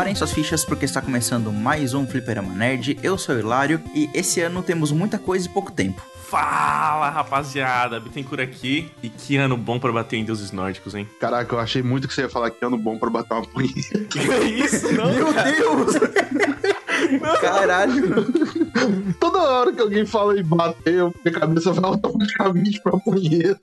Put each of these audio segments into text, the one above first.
Preparem suas fichas porque está começando mais um Fliperama Nerd. Eu sou o Hilário e esse ano temos muita coisa e pouco tempo. Fala, rapaziada, Bittencourt aqui. E que ano bom pra bater em deuses nórdicos, hein? Caraca, eu achei muito que você ia falar que ano bom pra bater uma punheta. Que isso, não, Meu. Deus! Caralho! Toda hora que alguém fala em bater, minha cabeça vai automaticamente pra punheta.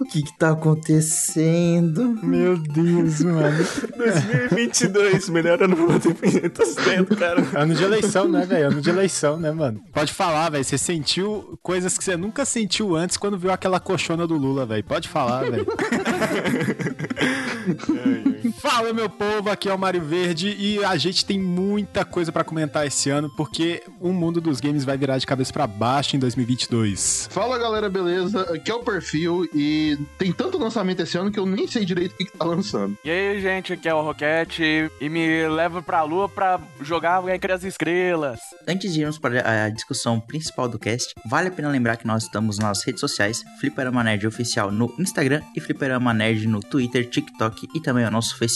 O que que tá acontecendo? Meu Deus, mano. 2022, melhor ano pra bater punhetas dentro, cara. Ano de eleição, né, velho? Ano de eleição, né, mano? Pode falar, velho. Você sentiu coisas que você nunca sentiu antes quando viu aquela coxona do Lula, velho. Pode falar, velho. Fala, meu povo. Aqui é o Mário Verde e a gente tem muita coisa pra comentar esse ano porque o mundo dos games vai virar de cabeça pra baixo em 2022. Fala galera, beleza? Aqui é o perfil e tem tanto lançamento esse ano que eu nem sei direito o que, que tá lançando. E aí, gente, aqui é o Roquete e me leva pra lua pra jogar entre as estrelas. Antes de irmos para a discussão principal do cast, vale a pena lembrar que nós estamos nas redes sociais, Fliperama Nerd Oficial no Instagram e Fliperama Nerd no Twitter, TikTok e também o nosso Facebook.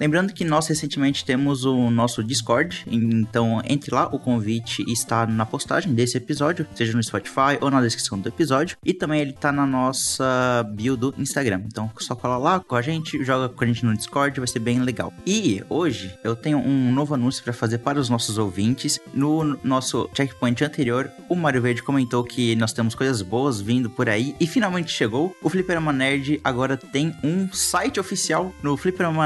Lembrando que nós recentemente temos o nosso Discord, então entre lá, o convite está na postagem desse episódio, seja no Spotify ou na descrição do episódio, e também ele tá na nossa bio do Instagram. Então só cola lá com a gente, joga com a gente no Discord, vai ser bem legal. E hoje eu tenho um novo anúncio para fazer para os nossos ouvintes. No nosso checkpoint anterior, o Mario Verde comentou que nós temos coisas boas vindo por aí e finalmente chegou. O Fliperama Nerd agora tem um site oficial no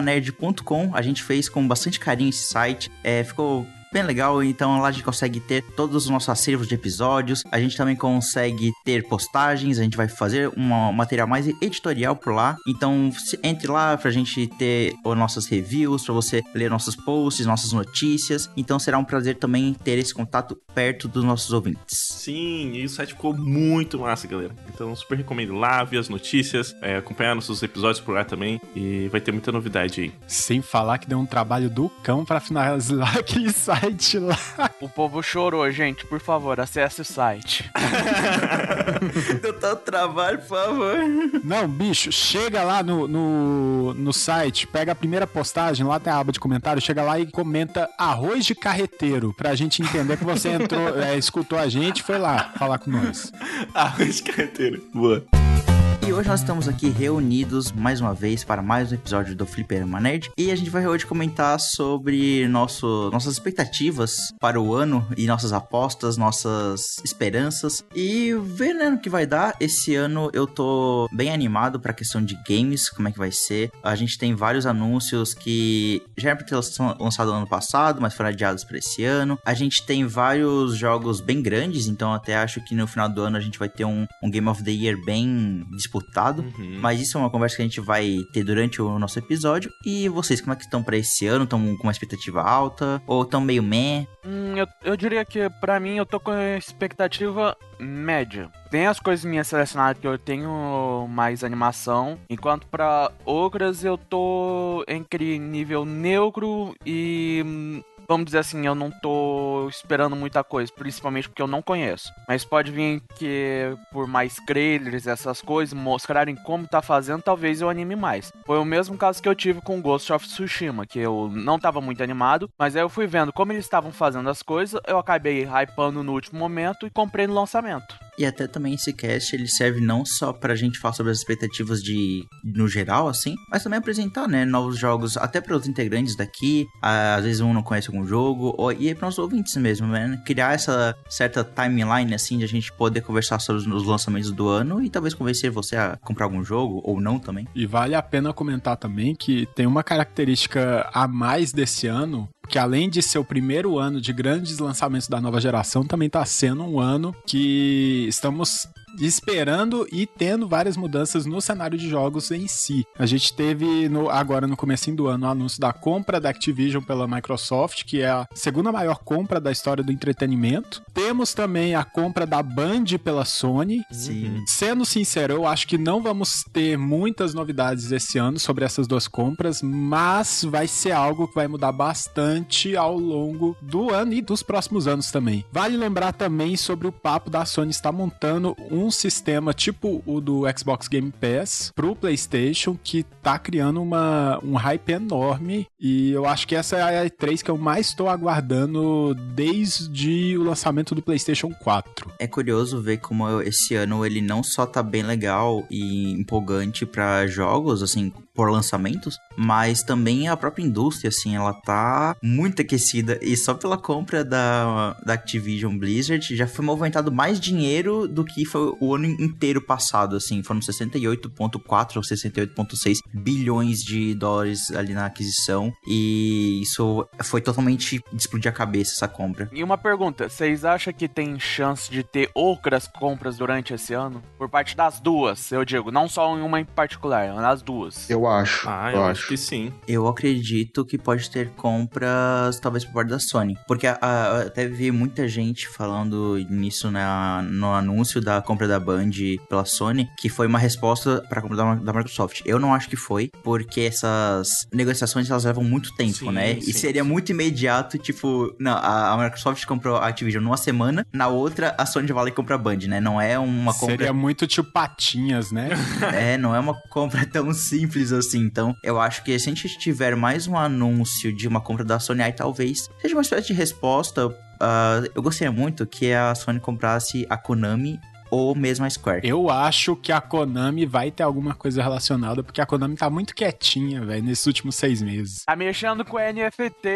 fliperamanerd.com. A gente fez com bastante carinho esse site. É, ficou bem legal, então lá a gente consegue ter todos os nossos acervos de episódios, a gente também consegue ter postagens, a gente vai fazer um material mais editorial por lá, então entre lá pra gente ter as nossas reviews, pra você ler nossos posts, nossas notícias, então será um prazer também ter esse contato perto dos nossos ouvintes. Sim, e o site ficou muito massa, galera. Então, super recomendo lá, ver as notícias, é, acompanhar nossos episódios por lá também. E vai ter muita novidade aí. Sem falar que deu um trabalho do cão pra finalizar aquele site lá. O povo chorou, gente. Por favor, acesse o site. Deu tanto trabalho, por favor. Não, bicho, chega lá no, no, no site, pega a primeira postagem, lá tem a aba de comentário, chega lá e comenta arroz de carreteiro, pra gente entender que você entrou, é, escutou a gente e foi lá falar com nós. Arroz de carreteiro. Boa. E hoje nós estamos aqui reunidos mais uma vez para mais um episódio do Fliperama Nerd. E a gente vai hoje comentar sobre nosso, nossas expectativas para o ano e nossas apostas, nossas esperanças. E ver né, no que vai dar. Esse ano eu tô bem animado para a questão de games, como é que vai ser. A gente tem vários anúncios que já eram para ter lança- lançado no ano passado, mas foram adiados para esse ano. A gente tem vários jogos bem grandes, então até acho que no final do ano a gente vai ter um, um Game of the Year bem disputado. Uhum. Mas isso é uma conversa que a gente vai ter durante o nosso episódio. E vocês, como é que estão pra esse ano? Estão com uma expectativa alta? Ou estão meio meh? Hum, eu, eu diria que, pra mim, eu tô com expectativa média. Tem as coisas minhas selecionadas que eu tenho mais animação, enquanto pra outras eu tô entre nível neutro e. Vamos dizer assim, eu não tô esperando muita coisa, principalmente porque eu não conheço. Mas pode vir que por mais trailers, essas coisas, mostrarem como tá fazendo, talvez eu anime mais. Foi o mesmo caso que eu tive com Ghost of Tsushima, que eu não tava muito animado, mas aí eu fui vendo como eles estavam fazendo as coisas, eu acabei hypando no último momento e comprei no lançamento. E até também esse cast ele serve não só pra gente falar sobre as expectativas de no geral, assim, mas também apresentar, né, novos jogos até para os integrantes daqui. Às vezes um não conhece algum jogo, ou, e para os ouvintes mesmo, né? Criar essa certa timeline, assim, de a gente poder conversar sobre os lançamentos do ano e talvez convencer você a comprar algum jogo, ou não também. E vale a pena comentar também que tem uma característica a mais desse ano, que além de ser o primeiro ano de grandes lançamentos da nova geração, também tá sendo um ano que estamos esperando e tendo várias mudanças no cenário de jogos em si. A gente teve no- agora no comecinho do ano o anúncio da compra da Activision pela Microsoft, que é a segunda maior compra da história do entretenimento. Temos também a compra da Band pela Sony. Sim. Sendo sincero, eu acho que não vamos ter muitas novidades esse ano sobre essas duas compras, mas vai ser algo que vai mudar bastante ao longo do ano e dos próximos anos também. Vale lembrar também sobre o papo da Sony estar montando um um sistema tipo o do Xbox Game Pass pro PlayStation que tá criando uma, um hype enorme e eu acho que essa é a E3 que eu mais estou aguardando desde o lançamento do PlayStation 4. É curioso ver como esse ano ele não só tá bem legal e empolgante para jogos, assim, por lançamentos, mas também a própria indústria, assim, ela tá muito aquecida e só pela compra da, da Activision Blizzard já foi movimentado mais dinheiro do que foi o ano inteiro passado, assim, foram 68.4 ou 68.6 bilhões de dólares ali na aquisição e isso foi totalmente de explodir a cabeça essa compra. E uma pergunta, vocês acham que tem chance de ter outras compras durante esse ano? Por parte das duas, eu digo, não só em uma em particular, nas duas. Eu acho. Ah, eu, acho. que sim. Eu acredito que pode ter compras, talvez por parte da Sony. Porque a, a, até vi muita gente falando nisso na, no anúncio da compra da Band pela Sony, que foi uma resposta para a compra da, da, Microsoft. Eu não acho que foi, porque essas negociações elas levam muito tempo, sim, né? Sim, e seria sim. muito imediato, tipo, não, a, a, Microsoft comprou a Activision numa semana, na outra a Sony vai lá e compra a Band, né? Não é uma compra. Seria muito tipo patinhas, né? é, não é uma compra tão simples assim. Então, eu acho que se a gente tiver mais um anúncio de uma compra da Sony, aí talvez seja uma espécie de resposta. Uh, eu gostaria muito que a Sony comprasse a Konami ou mesmo a Square. Eu acho que a Konami vai ter alguma coisa relacionada, porque a Konami tá muito quietinha, velho, nesses últimos seis meses. Tá mexendo com NFT.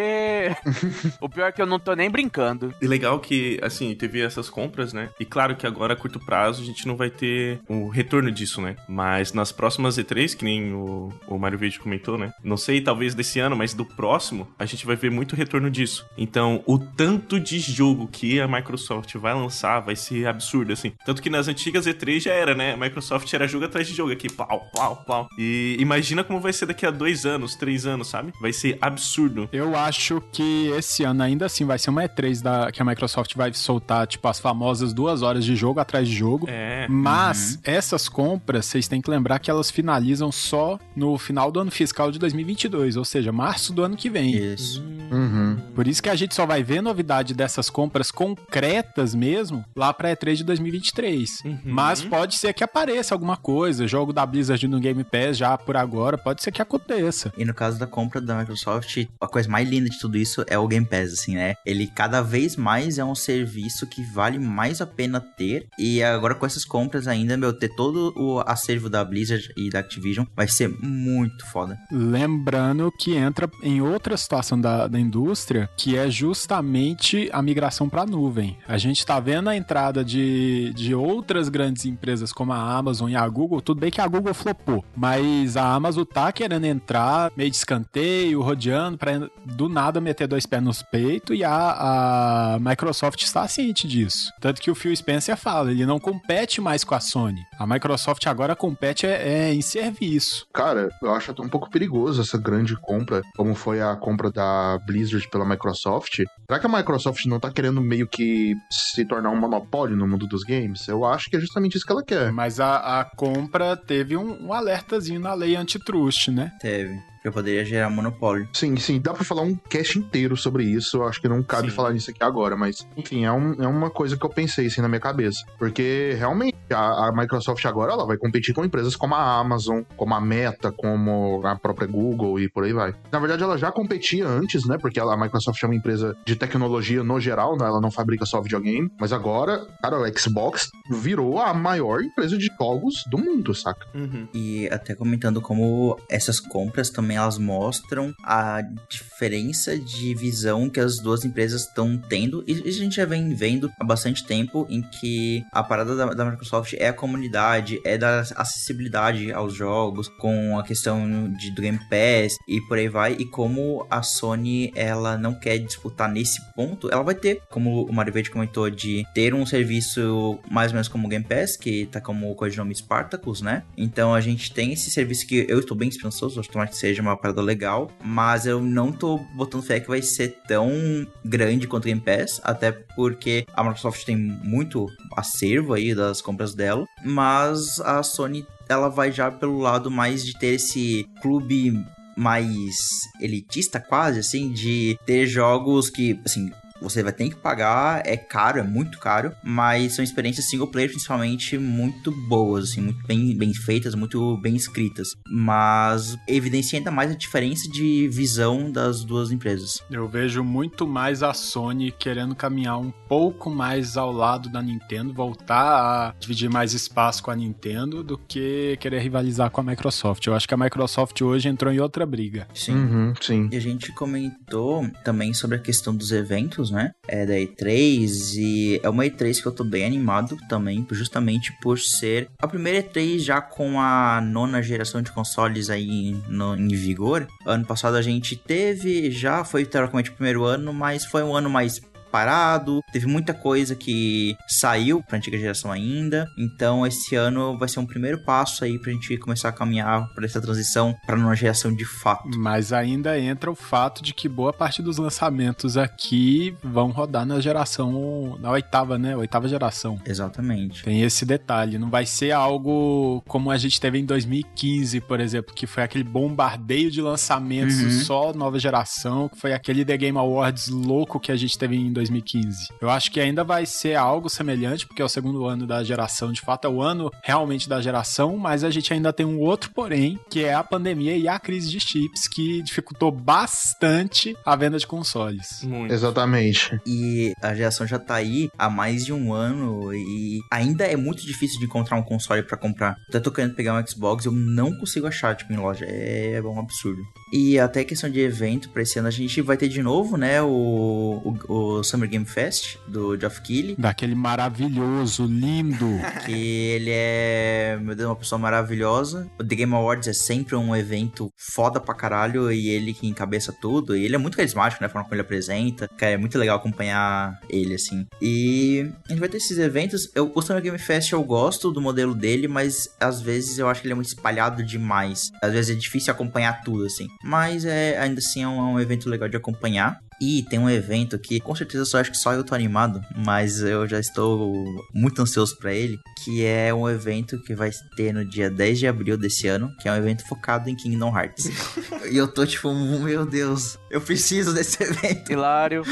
o pior é que eu não tô nem brincando. E legal que, assim, teve essas compras, né? E claro que agora, a curto prazo, a gente não vai ter o retorno disso, né? Mas nas próximas E3, que nem o, o Mario Verde comentou, né? Não sei, talvez desse ano, mas do próximo, a gente vai ver muito retorno disso. Então, o tanto de jogo que a Microsoft vai lançar vai ser absurdo, assim. Tanto que nas antigas E3 já era, né? A Microsoft era jogo atrás de jogo aqui, pau, pau, pau. E imagina como vai ser daqui a dois anos, três anos, sabe? Vai ser absurdo. Eu acho que esse ano ainda assim vai ser uma E3 da, que a Microsoft vai soltar, tipo, as famosas duas horas de jogo atrás de jogo. É. Mas uhum. essas compras, vocês têm que lembrar que elas finalizam só no final do ano fiscal de 2022, ou seja, março do ano que vem. Isso. Uhum. Por isso que a gente só vai ver novidade dessas compras concretas mesmo lá pra E3 de 2023. Uhum. Mas pode ser que apareça alguma coisa, jogo da Blizzard no Game Pass já por agora, pode ser que aconteça. E no caso da compra da Microsoft, a coisa mais linda de tudo isso é o Game Pass, assim, né? Ele cada vez mais é um serviço que vale mais a pena ter. E agora com essas compras ainda, meu, ter todo o acervo da Blizzard e da Activision vai ser muito foda. Lembrando que entra em outra situação da, da indústria, que é justamente a migração para nuvem. A gente tá vendo a entrada de, de outras grandes empresas como a Amazon e a Google, tudo bem que a Google flopou, mas a Amazon tá querendo entrar meio de escanteio, rodeando, para do nada meter dois pés nos peitos e a, a Microsoft está ciente disso. Tanto que o Phil Spencer fala, ele não compete mais com a Sony. A Microsoft agora compete é, é em serviço. Cara, eu acho até um pouco perigoso essa grande compra, como foi a compra da Blizzard pela Microsoft. Será que a Microsoft não tá querendo meio que se tornar um monopólio no mundo dos games? Eu acho que é justamente isso que ela quer. Mas a, a compra teve um, um alertazinho na lei antitrust, né? Teve que poderia gerar monopólio. Sim, sim, dá para falar um cast inteiro sobre isso. Eu acho que não cabe sim. falar nisso aqui agora, mas enfim, é, um, é uma coisa que eu pensei assim na minha cabeça. Porque realmente a, a, Microsoft agora ela vai competir com empresas como a Amazon, como a Meta, como a própria Google e por aí vai. Na verdade, ela já competia antes, né? Porque ela, a Microsoft é uma empresa de tecnologia no geral, né? Ela não fabrica só videogame. Mas agora, cara, o Xbox virou a maior empresa de jogos do mundo, saca? Uhum. E até comentando como essas compras também também elas mostram a diferença de visão que as duas empresas estão tendo. E a gente já vem vendo há bastante tempo em que a parada da, da Microsoft é a comunidade, é da acessibilidade aos jogos, com a questão de, do Game Pass e por aí vai. E como a Sony ela não quer disputar nesse ponto, ela vai ter, como o Mario Verde comentou, de ter um serviço mais ou menos como o Game Pass, que tá como o codinome Spartacus, né? Então a gente tem esse serviço que eu estou bem esperançoso, acho que seja uma parada legal, mas eu não tô botando fé que vai ser tão grande quanto o Game Pass, até porque a Microsoft tem muito acervo aí das compras dela, mas a Sony ela vai já pelo lado mais de ter esse clube mais elitista quase assim de ter jogos que assim você vai ter que pagar, é caro, é muito caro, mas são experiências single player principalmente muito boas, assim, muito bem, bem feitas, muito bem escritas. Mas evidencia ainda mais a diferença de visão das duas empresas. Eu vejo muito mais a Sony querendo caminhar um pouco mais ao lado da Nintendo, voltar a dividir mais espaço com a Nintendo do que querer rivalizar com a Microsoft. Eu acho que a Microsoft hoje entrou em outra briga. Sim. Uhum, sim. E a gente comentou também sobre a questão dos eventos, né? É da E3 e é uma E3 que eu tô bem animado também, justamente por ser a primeira E3 já com a nona geração de consoles aí no, em vigor. Ano passado a gente teve, já foi teoricamente o primeiro ano, mas foi um ano mais parado, teve muita coisa que saiu pra antiga geração ainda. Então esse ano vai ser um primeiro passo aí pra gente começar a caminhar para essa transição para nova geração de fato. Mas ainda entra o fato de que boa parte dos lançamentos aqui vão rodar na geração, na oitava, né? Oitava geração. Exatamente. Tem esse detalhe. Não vai ser algo como a gente teve em 2015, por exemplo, que foi aquele bombardeio de lançamentos Uhum. só nova geração, que foi aquele The Game Awards louco que a gente teve em 2015. Eu acho que ainda vai ser algo semelhante, porque é o segundo ano da geração, de fato é o ano realmente da geração, mas a gente ainda tem um outro porém, que é a pandemia e a crise de chips, que dificultou bastante a venda de consoles. Muito. Exatamente. E a geração já tá aí há mais de um ano e ainda é muito difícil de encontrar um console pra comprar. Até tô querendo pegar um Xbox, eu não consigo achar, tipo, em loja. É, um absurdo. E até questão de evento pra esse ano, a gente vai ter de novo, né, o, o, o Summer Game Fest do Geoff Keighley. Daquele maravilhoso, lindo. Que ele é, meu Deus, uma pessoa maravilhosa. O The Game Awards é sempre um evento foda pra caralho e ele que encabeça tudo. E ele é muito carismático, né? A forma como ele apresenta. Cara, é muito legal acompanhar ele, assim. E a gente vai ter esses eventos. Eu, o Summer Game Fest eu gosto do modelo dele, mas às vezes eu acho que ele é muito espalhado demais. Às vezes é difícil acompanhar tudo, assim. Mas é, ainda assim é um, é um evento legal de acompanhar. E tem um evento que com certeza só acho que só eu tô animado, mas eu já estou muito ansioso pra ele, que é um evento que vai ter no dia 10 de abril desse ano, que é um evento focado em Kingdom Hearts. e eu tô tipo, meu Deus, eu preciso desse evento. Hilário,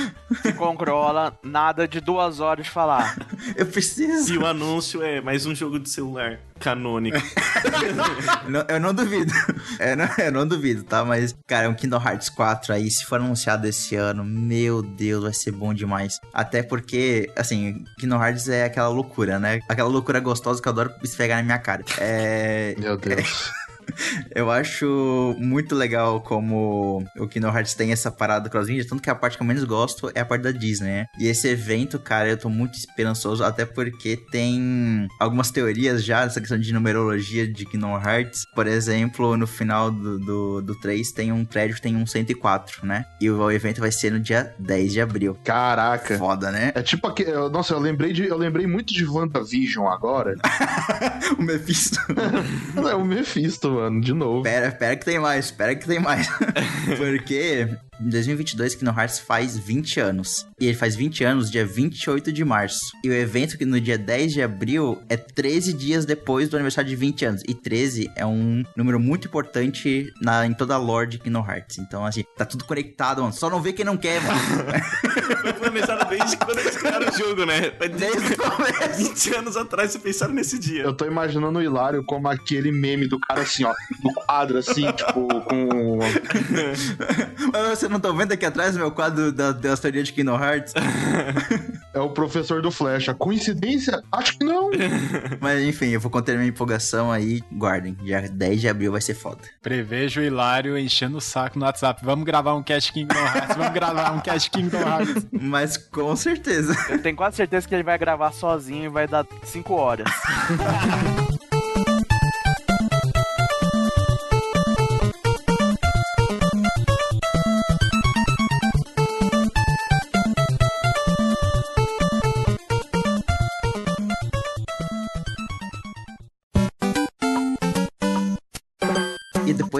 que controla nada de duas horas de falar. Eu preciso. E o anúncio é mais um jogo de celular canônico. Não- eu não duvido. Eu não, eu não duvido, tá? Mas, cara, um Kingdom Hearts 4 aí, se for anunciado esse ano, meu Deus, vai ser bom demais. Até porque, assim, Kingdom Hearts é aquela loucura, né? Aquela loucura gostosa que eu adoro esfregar na minha cara. É. Meu Deus. Eu acho muito legal como o Kingdom Hearts tem essa parada cross-media, tanto que a parte que eu menos gosto é a parte da Disney, né? E esse evento, cara, eu tô muito esperançoso, até porque tem algumas teorias já nessa questão de numerologia de Kingdom Hearts. Por exemplo, no final do, do, do 3 tem um prédio que tem um 104, né? E o evento vai ser no dia 10 de abril. Caraca. Foda, né? É tipo aquele. Nossa, eu lembrei, de, eu lembrei muito de WandaVision agora. o Mephisto. é o Mephisto, mano, de novo. Pera, pera que tem mais, pera que tem mais. Porque em 2022 Kingdom Hearts faz 20 anos. E ele faz 20 anos dia 28 de março. E o evento que no dia 10 de abril é 13 dias depois do aniversário de 20 anos. E 13 é um número muito importante na, em toda a lore de Kingdom Hearts. Então, assim, tá tudo conectado, mano. Só não vê quem não quer, mano. Foi planejado desde quando eles criaram o jogo, né? Desde o começo. 20 anos atrás, vocês pensaram nesse dia. Eu tô imaginando o Hilário como aquele meme do cara assim, ó, no quadro, assim, tipo, com. Mas vocês não estão vendo aqui atrás o meu quadro da, da teoria de Kingdom Hearts? É o professor do Flecha. Coincidência? Acho que não. Mas enfim, eu vou conter minha empolgação aí. Guardem, dia 10 de abril vai ser foda. Prevejo o Hilário enchendo o saco no WhatsApp. Vamos gravar um cast Kingdom Hearts. Vamos gravar um cast Kingdom Hearts. Mas com certeza. Eu tenho quase certeza que ele vai gravar sozinho e vai dar 5 horas.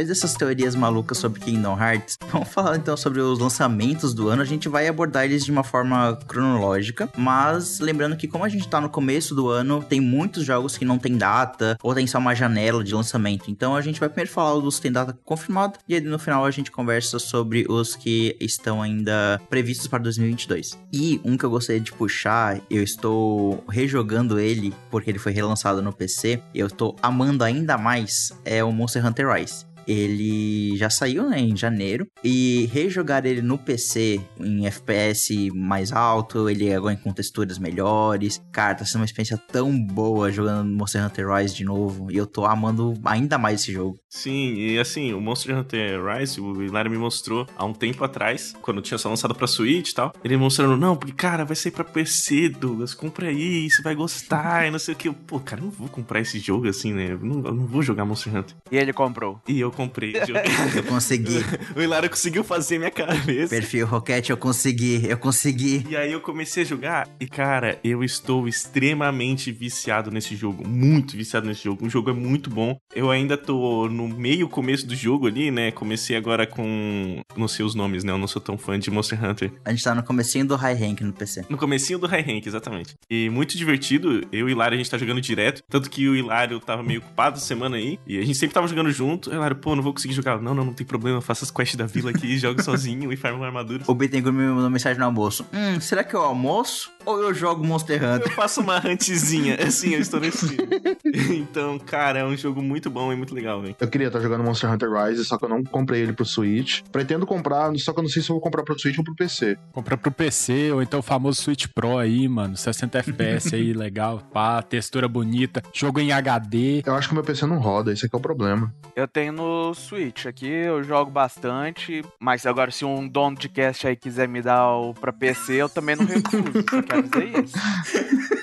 Depois dessas teorias malucas sobre Kingdom Hearts, vamos falar então sobre os lançamentos do ano. A gente vai abordar eles de uma forma cronológica, mas lembrando que como a gente tá no começo do ano, tem muitos jogos que não tem data ou tem só uma janela de lançamento. Então a gente vai primeiro falar dos que tem data confirmada e aí no final a gente conversa sobre os que estão ainda previstos para 2022. E um que eu gostaria de puxar, eu estou rejogando ele porque ele foi relançado no PC, e eu estou amando ainda mais é o Monster Hunter Rise. Ele já saiu né, em janeiro e rejogar ele no PC em FPS mais alto, ele agora com texturas melhores. Cara, tá sendo uma experiência tão boa jogando Monster Hunter Rise de novo e eu tô amando ainda mais esse jogo. Sim, e assim, o Monster Hunter Rise, o Hilário me mostrou há um tempo atrás, quando tinha só lançado pra Switch e tal. Ele mostrando, não, porque cara, vai sair pra PC, Douglas, compra aí, você vai gostar, e não sei o que. Pô, cara, eu não vou comprar esse jogo assim, né? Eu não, eu não vou jogar Monster Hunter. E ele comprou. E eu comprei. eu consegui. o Hilário conseguiu fazer minha cabeça. Perfil Rocket, eu consegui, eu consegui. E aí eu comecei a jogar e, cara, eu estou extremamente viciado nesse jogo. Muito viciado nesse jogo. O jogo é muito bom. Eu ainda tô no meio começo do jogo ali, né? Comecei agora com. Não sei os nomes, né? Eu não sou tão fã de Monster Hunter. A gente tá no comecinho do High Rank no PC. No comecinho do High Rank, exatamente. E muito divertido. Eu e o Hilário, a gente tá jogando direto. Tanto que o Hilário tava meio ocupado semana aí. E a gente sempre tava jogando junto. O Hilário, pô, não vou conseguir jogar. Não, não, não tem problema. Eu faço as quests da vila aqui, jogo sozinho e farmo armaduras. O Bittencourt me mandou mensagem no almoço. Hum, será que eu almoço ou eu jogo Monster Hunter? Eu faço uma huntzinha. Assim, eu estou nesse. então, cara, é um jogo muito bom e muito legal, velho. Eu queria estar jogando Monster Hunter Rise, só que eu não comprei ele pro Switch. Pretendo comprar, só que eu não sei se eu vou comprar pro Switch ou pro PC. Comprar pro PC, ou então o famoso Switch Pro aí, mano. 60 FPS aí, legal. Pá, textura bonita. Jogo em HD. Eu acho que o meu PC não roda, esse aqui é o problema. Eu tenho no Switch aqui, eu jogo bastante. Mas agora, se um dono de cast aí quiser me dar o pra PC, eu também não recuso. Quero dizer isso.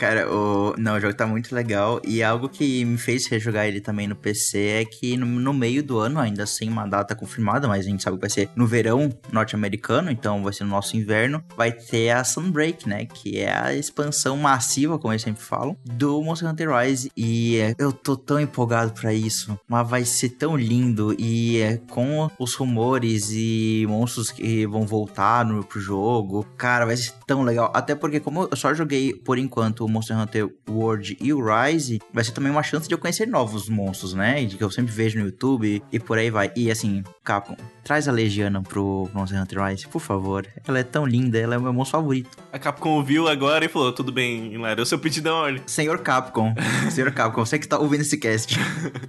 Cara, o... não, o jogo tá muito legal. E algo que me fez rejogar ele também no PC é que no, meio do ano, ainda sem uma data confirmada, mas a gente sabe que vai ser no verão norte-americano, então vai ser no nosso inverno, vai ter a Sunbreak, né? Que é a expansão massiva, como eles sempre falam, do Monster Hunter Rise. E é, eu tô tão empolgado para isso. Mas vai ser tão lindo. E é, com os rumores e monstros que vão voltar no, pro jogo, cara, vai ser tão legal. Até porque, como eu só joguei por enquanto Monster Hunter World e o Rise, vai ser também uma chance de eu conhecer novos monstros, né? De que eu sempre vejo no YouTube e por aí vai. E assim, Capcom, traz a Legiana pro Monster Hunter Rise, por favor. Ela é tão linda, ela é o meu monstro favorito. A Capcom ouviu agora e falou: tudo bem, Hilário, o seu pedido é ordem. Senhor Capcom, Senhor Capcom, você que tá ouvindo esse cast.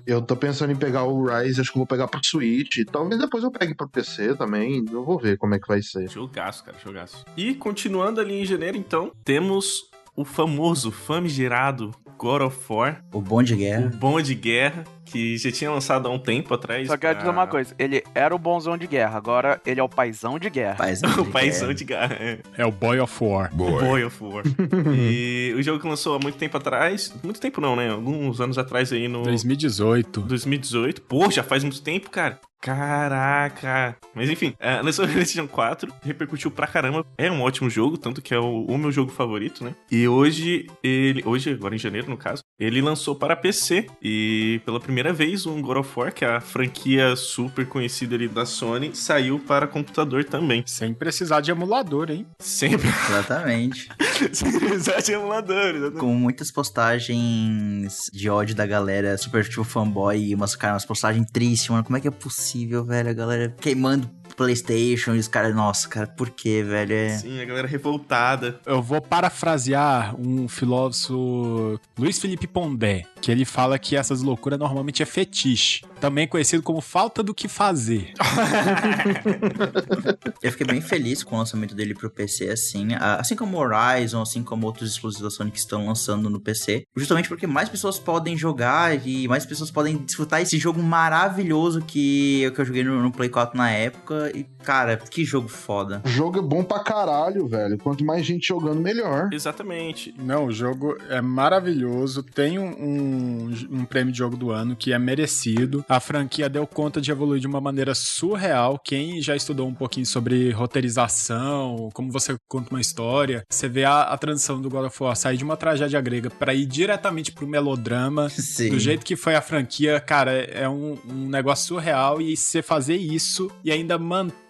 eu tô pensando em pegar o Rise, acho que eu vou pegar pro Switch. Talvez depois eu pegue pro PC também. Eu vou ver como é que vai ser. Jogaço, cara, jogaço. E continuando ali em janeiro, então, temos o famoso, famigerado God of War. O Bom de Guerra. O Bom de Guerra, que já tinha lançado há um tempo atrás. Só quero pra... dizer uma coisa, ele era o bonzão de guerra, agora ele é o paizão de guerra. Paizão de o paizão de guerra, é. É o Boy of War. Boy. O Boy of War. e o jogo que lançou há muito tempo atrás, muito tempo não, né? Alguns anos atrás aí no... 2018. 2018. Pô, já faz muito tempo, cara. Caraca! Mas enfim, uh, lançou PlayStation 4, repercutiu pra caramba. É um ótimo jogo, tanto que é o, o, meu jogo favorito, né? E hoje, ele. Hoje, agora em janeiro, no caso, ele lançou para PC. E pela primeira vez, um God of War, que é a franquia super conhecida ali da Sony, saiu para computador também. Sem precisar de emulador, hein? Sempre. Exatamente. Sem precisar de emulador, exatamente. Com muitas postagens de ódio da galera, super tipo fanboy, e umas, cara, umas postagens tristes, mano. Como é que é possível? Possível, velho. A galera queimando PlayStation e os caras, nossa, cara, por que, velho? É... Sim, a galera revoltada. Eu vou parafrasear um filósofo, Luiz Felipe Pondé, que ele fala que essas loucuras normalmente é fetiche, também conhecido como falta do que fazer. Eu fiquei bem feliz com o lançamento dele pro PC, assim, assim como Horizon, assim como outros exclusivos da Sony que estão lançando no PC, justamente porque mais pessoas podem jogar e mais pessoas podem desfrutar esse jogo maravilhoso que, que eu joguei no, no Play 4 na época foda e, cara, que jogo foda. O jogo é bom pra caralho, velho. Quanto mais gente jogando, melhor. Exatamente. Não, o jogo é maravilhoso. Tem um, um, um prêmio de jogo do ano que é merecido. A franquia deu conta de evoluir de uma maneira surreal. Quem já estudou um pouquinho sobre roteirização, como você conta uma história, você vê a, a transição do God of War sair de uma tragédia grega para ir diretamente pro melodrama. Sim. Do jeito que foi a franquia, cara, é um, um negócio surreal. E você fazer isso e ainda manter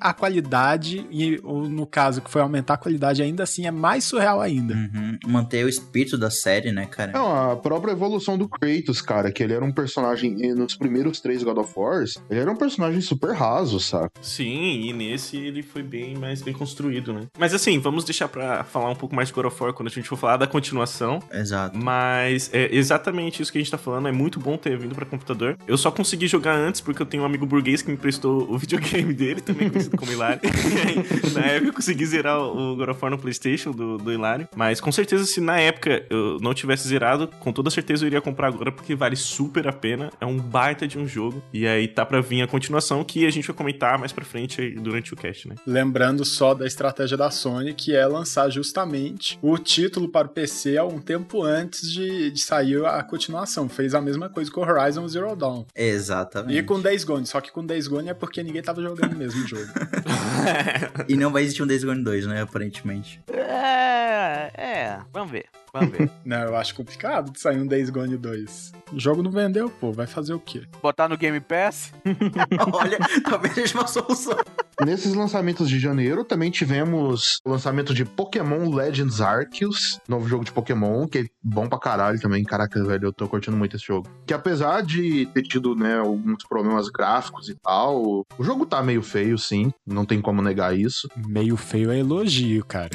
a qualidade, e ou no caso que foi aumentar a qualidade, ainda assim é mais surreal ainda. Uhum. Manter o espírito da série, né, cara? Não, a própria evolução do Kratos, cara, que ele era um personagem nos primeiros três God of Wars, ele era um personagem super raso, saca? Sim, e nesse ele foi bem mais bem construído, né? Mas assim, vamos deixar pra falar um pouco mais de God of War quando a gente for falar da continuação. Exato. Mas é exatamente isso que a gente tá falando. É muito bom ter vindo pra computador. Eu só consegui jogar antes porque eu tenho um amigo burguês que me emprestou o videogame dele, também conhecido como Hilário. E aí, na época eu consegui zerar o God of War no PlayStation do, do Hilário. Mas com certeza, se na época eu não tivesse zerado, com toda certeza eu iria comprar agora porque vale super a pena. É um baita de um jogo. E aí tá pra vir a continuação que a gente vai comentar mais pra frente aí durante o cast, né? Lembrando só da estratégia da Sony, que é lançar justamente o título para o PC há um tempo antes de, de sair a continuação. Fez a mesma coisa com Horizon Zero Dawn. Exatamente. E com Days Gone, só que com Days Gone é porque ninguém tava jogando mesmo o jogo. E não vai existir um Days Gone 2, né, aparentemente. É, é. Vamos ver. Vamos ver. Não, eu acho complicado de sair um Days Gone 2. O jogo não vendeu, pô, vai fazer o quê? Botar no Game Pass? Olha, talvez seja uma solução. Nesses lançamentos de janeiro, também tivemos o lançamento de Pokémon Legends Arceus, novo jogo de Pokémon, que é bom pra caralho também. Caraca, velho, eu tô curtindo muito esse jogo. Que apesar de ter tido, né, alguns problemas gráficos e tal, o jogo tá meio feio, sim. Não tem como negar isso. Meio feio é elogio, cara.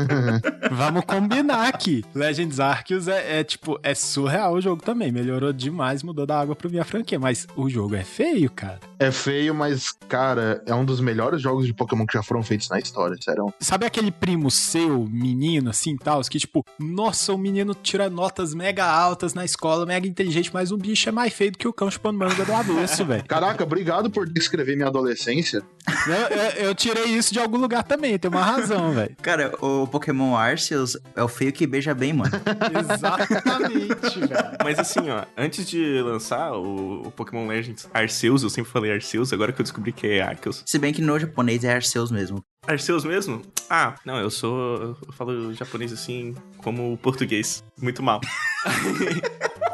Vamos combinar aqui. Legends Arceus é, é, tipo, é surreal o jogo também. Melhorou demais, mudou da água pro minha franquia. Mas o jogo é feio, cara. É feio, mas, cara, é um dos melhores jogos de Pokémon que já foram feitos na história, sério. Sabe aquele primo seu, menino, assim, tal, que tipo, nossa, o menino tira notas mega altas na escola, mega inteligente, mas o bicho é mais feio do que o cão chupando manga do avesso, velho. Caraca, obrigado por descrever minha adolescência. Eu, eu- eu tirei isso de algum lugar também, tem uma razão, velho. Cara, o Pokémon Arceus é o feio que beija bem, mano. Exatamente, velho. Mas assim, ó, antes de lançar o, o Pokémon Legends Arceus, eu sempre falei Arceus, agora que eu descobri que é Arceus. Se bem que no japonês é Arceus mesmo. Arceus mesmo? Ah, não, eu sou. Eu falo japonês assim como o português. Muito mal.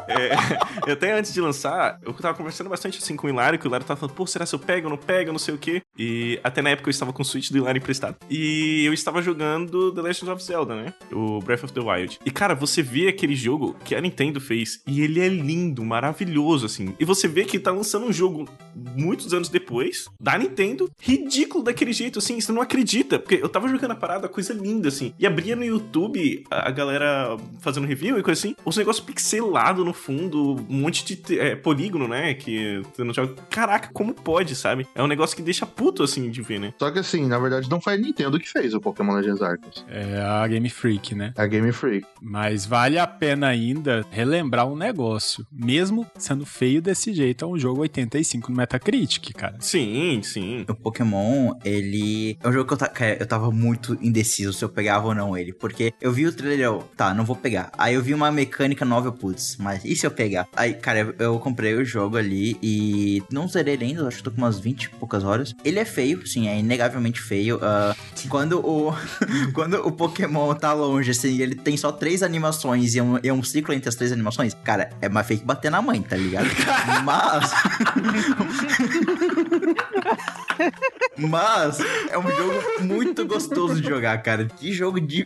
É, eu até antes de lançar, eu tava conversando bastante assim com o Hilário, que o Hilário tava falando, pô, será se eu pego, não pego, não sei o quê. E até na época eu estava com o Switch do Hilário emprestado. E eu estava jogando The Legend of Zelda, né? O Breath of the Wild. E cara, você vê aquele jogo que a Nintendo fez, e ele é lindo, maravilhoso, assim. E você vê que tá lançando um jogo muitos anos depois, da Nintendo, ridículo daquele jeito, assim, você não acredita. Porque eu tava jogando a parada, coisa linda, assim. E abria no YouTube a a galera fazendo review e coisa assim, os negócios pixelados no fundo, um monte de é, polígono, né? Que você não joga. Caraca, como pode, sabe? É um negócio que deixa puto, assim, de ver, né? Só que assim, na verdade, não foi a Nintendo que fez o Pokémon Legends Arceus. É a Game Freak, né? É a Game Freak. Mas vale a pena ainda relembrar um negócio. Mesmo sendo feio desse jeito, é um jogo 85 no Metacritic, cara. Sim, sim. O Pokémon, ele. É um jogo que eu, ta... eu tava muito indeciso se eu pegava ou não ele. Porque eu vi o trailer, eu, tá, não vou pegar. Aí eu vi uma mecânica nova, putz, mas e se eu pegar? Aí, cara, eu, comprei o jogo ali e não zerei ele ainda, acho que tô com umas 20 e poucas horas. Ele é feio, sim, é inegavelmente feio. Ah, quando o. quando o Pokémon tá longe, assim, ele tem só três animações e é um, é um ciclo entre as três animações, cara, é mais feio que bater na mãe, tá ligado? mas. Mas é um jogo muito gostoso de jogar, cara. Que jogo de.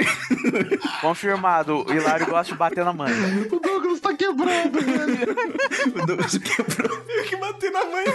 Confirmado, o Hilário gosta de bater na mãe. O Douglas tá quebrado, velho. O Douglas quebrou. Tem que bater na mãe,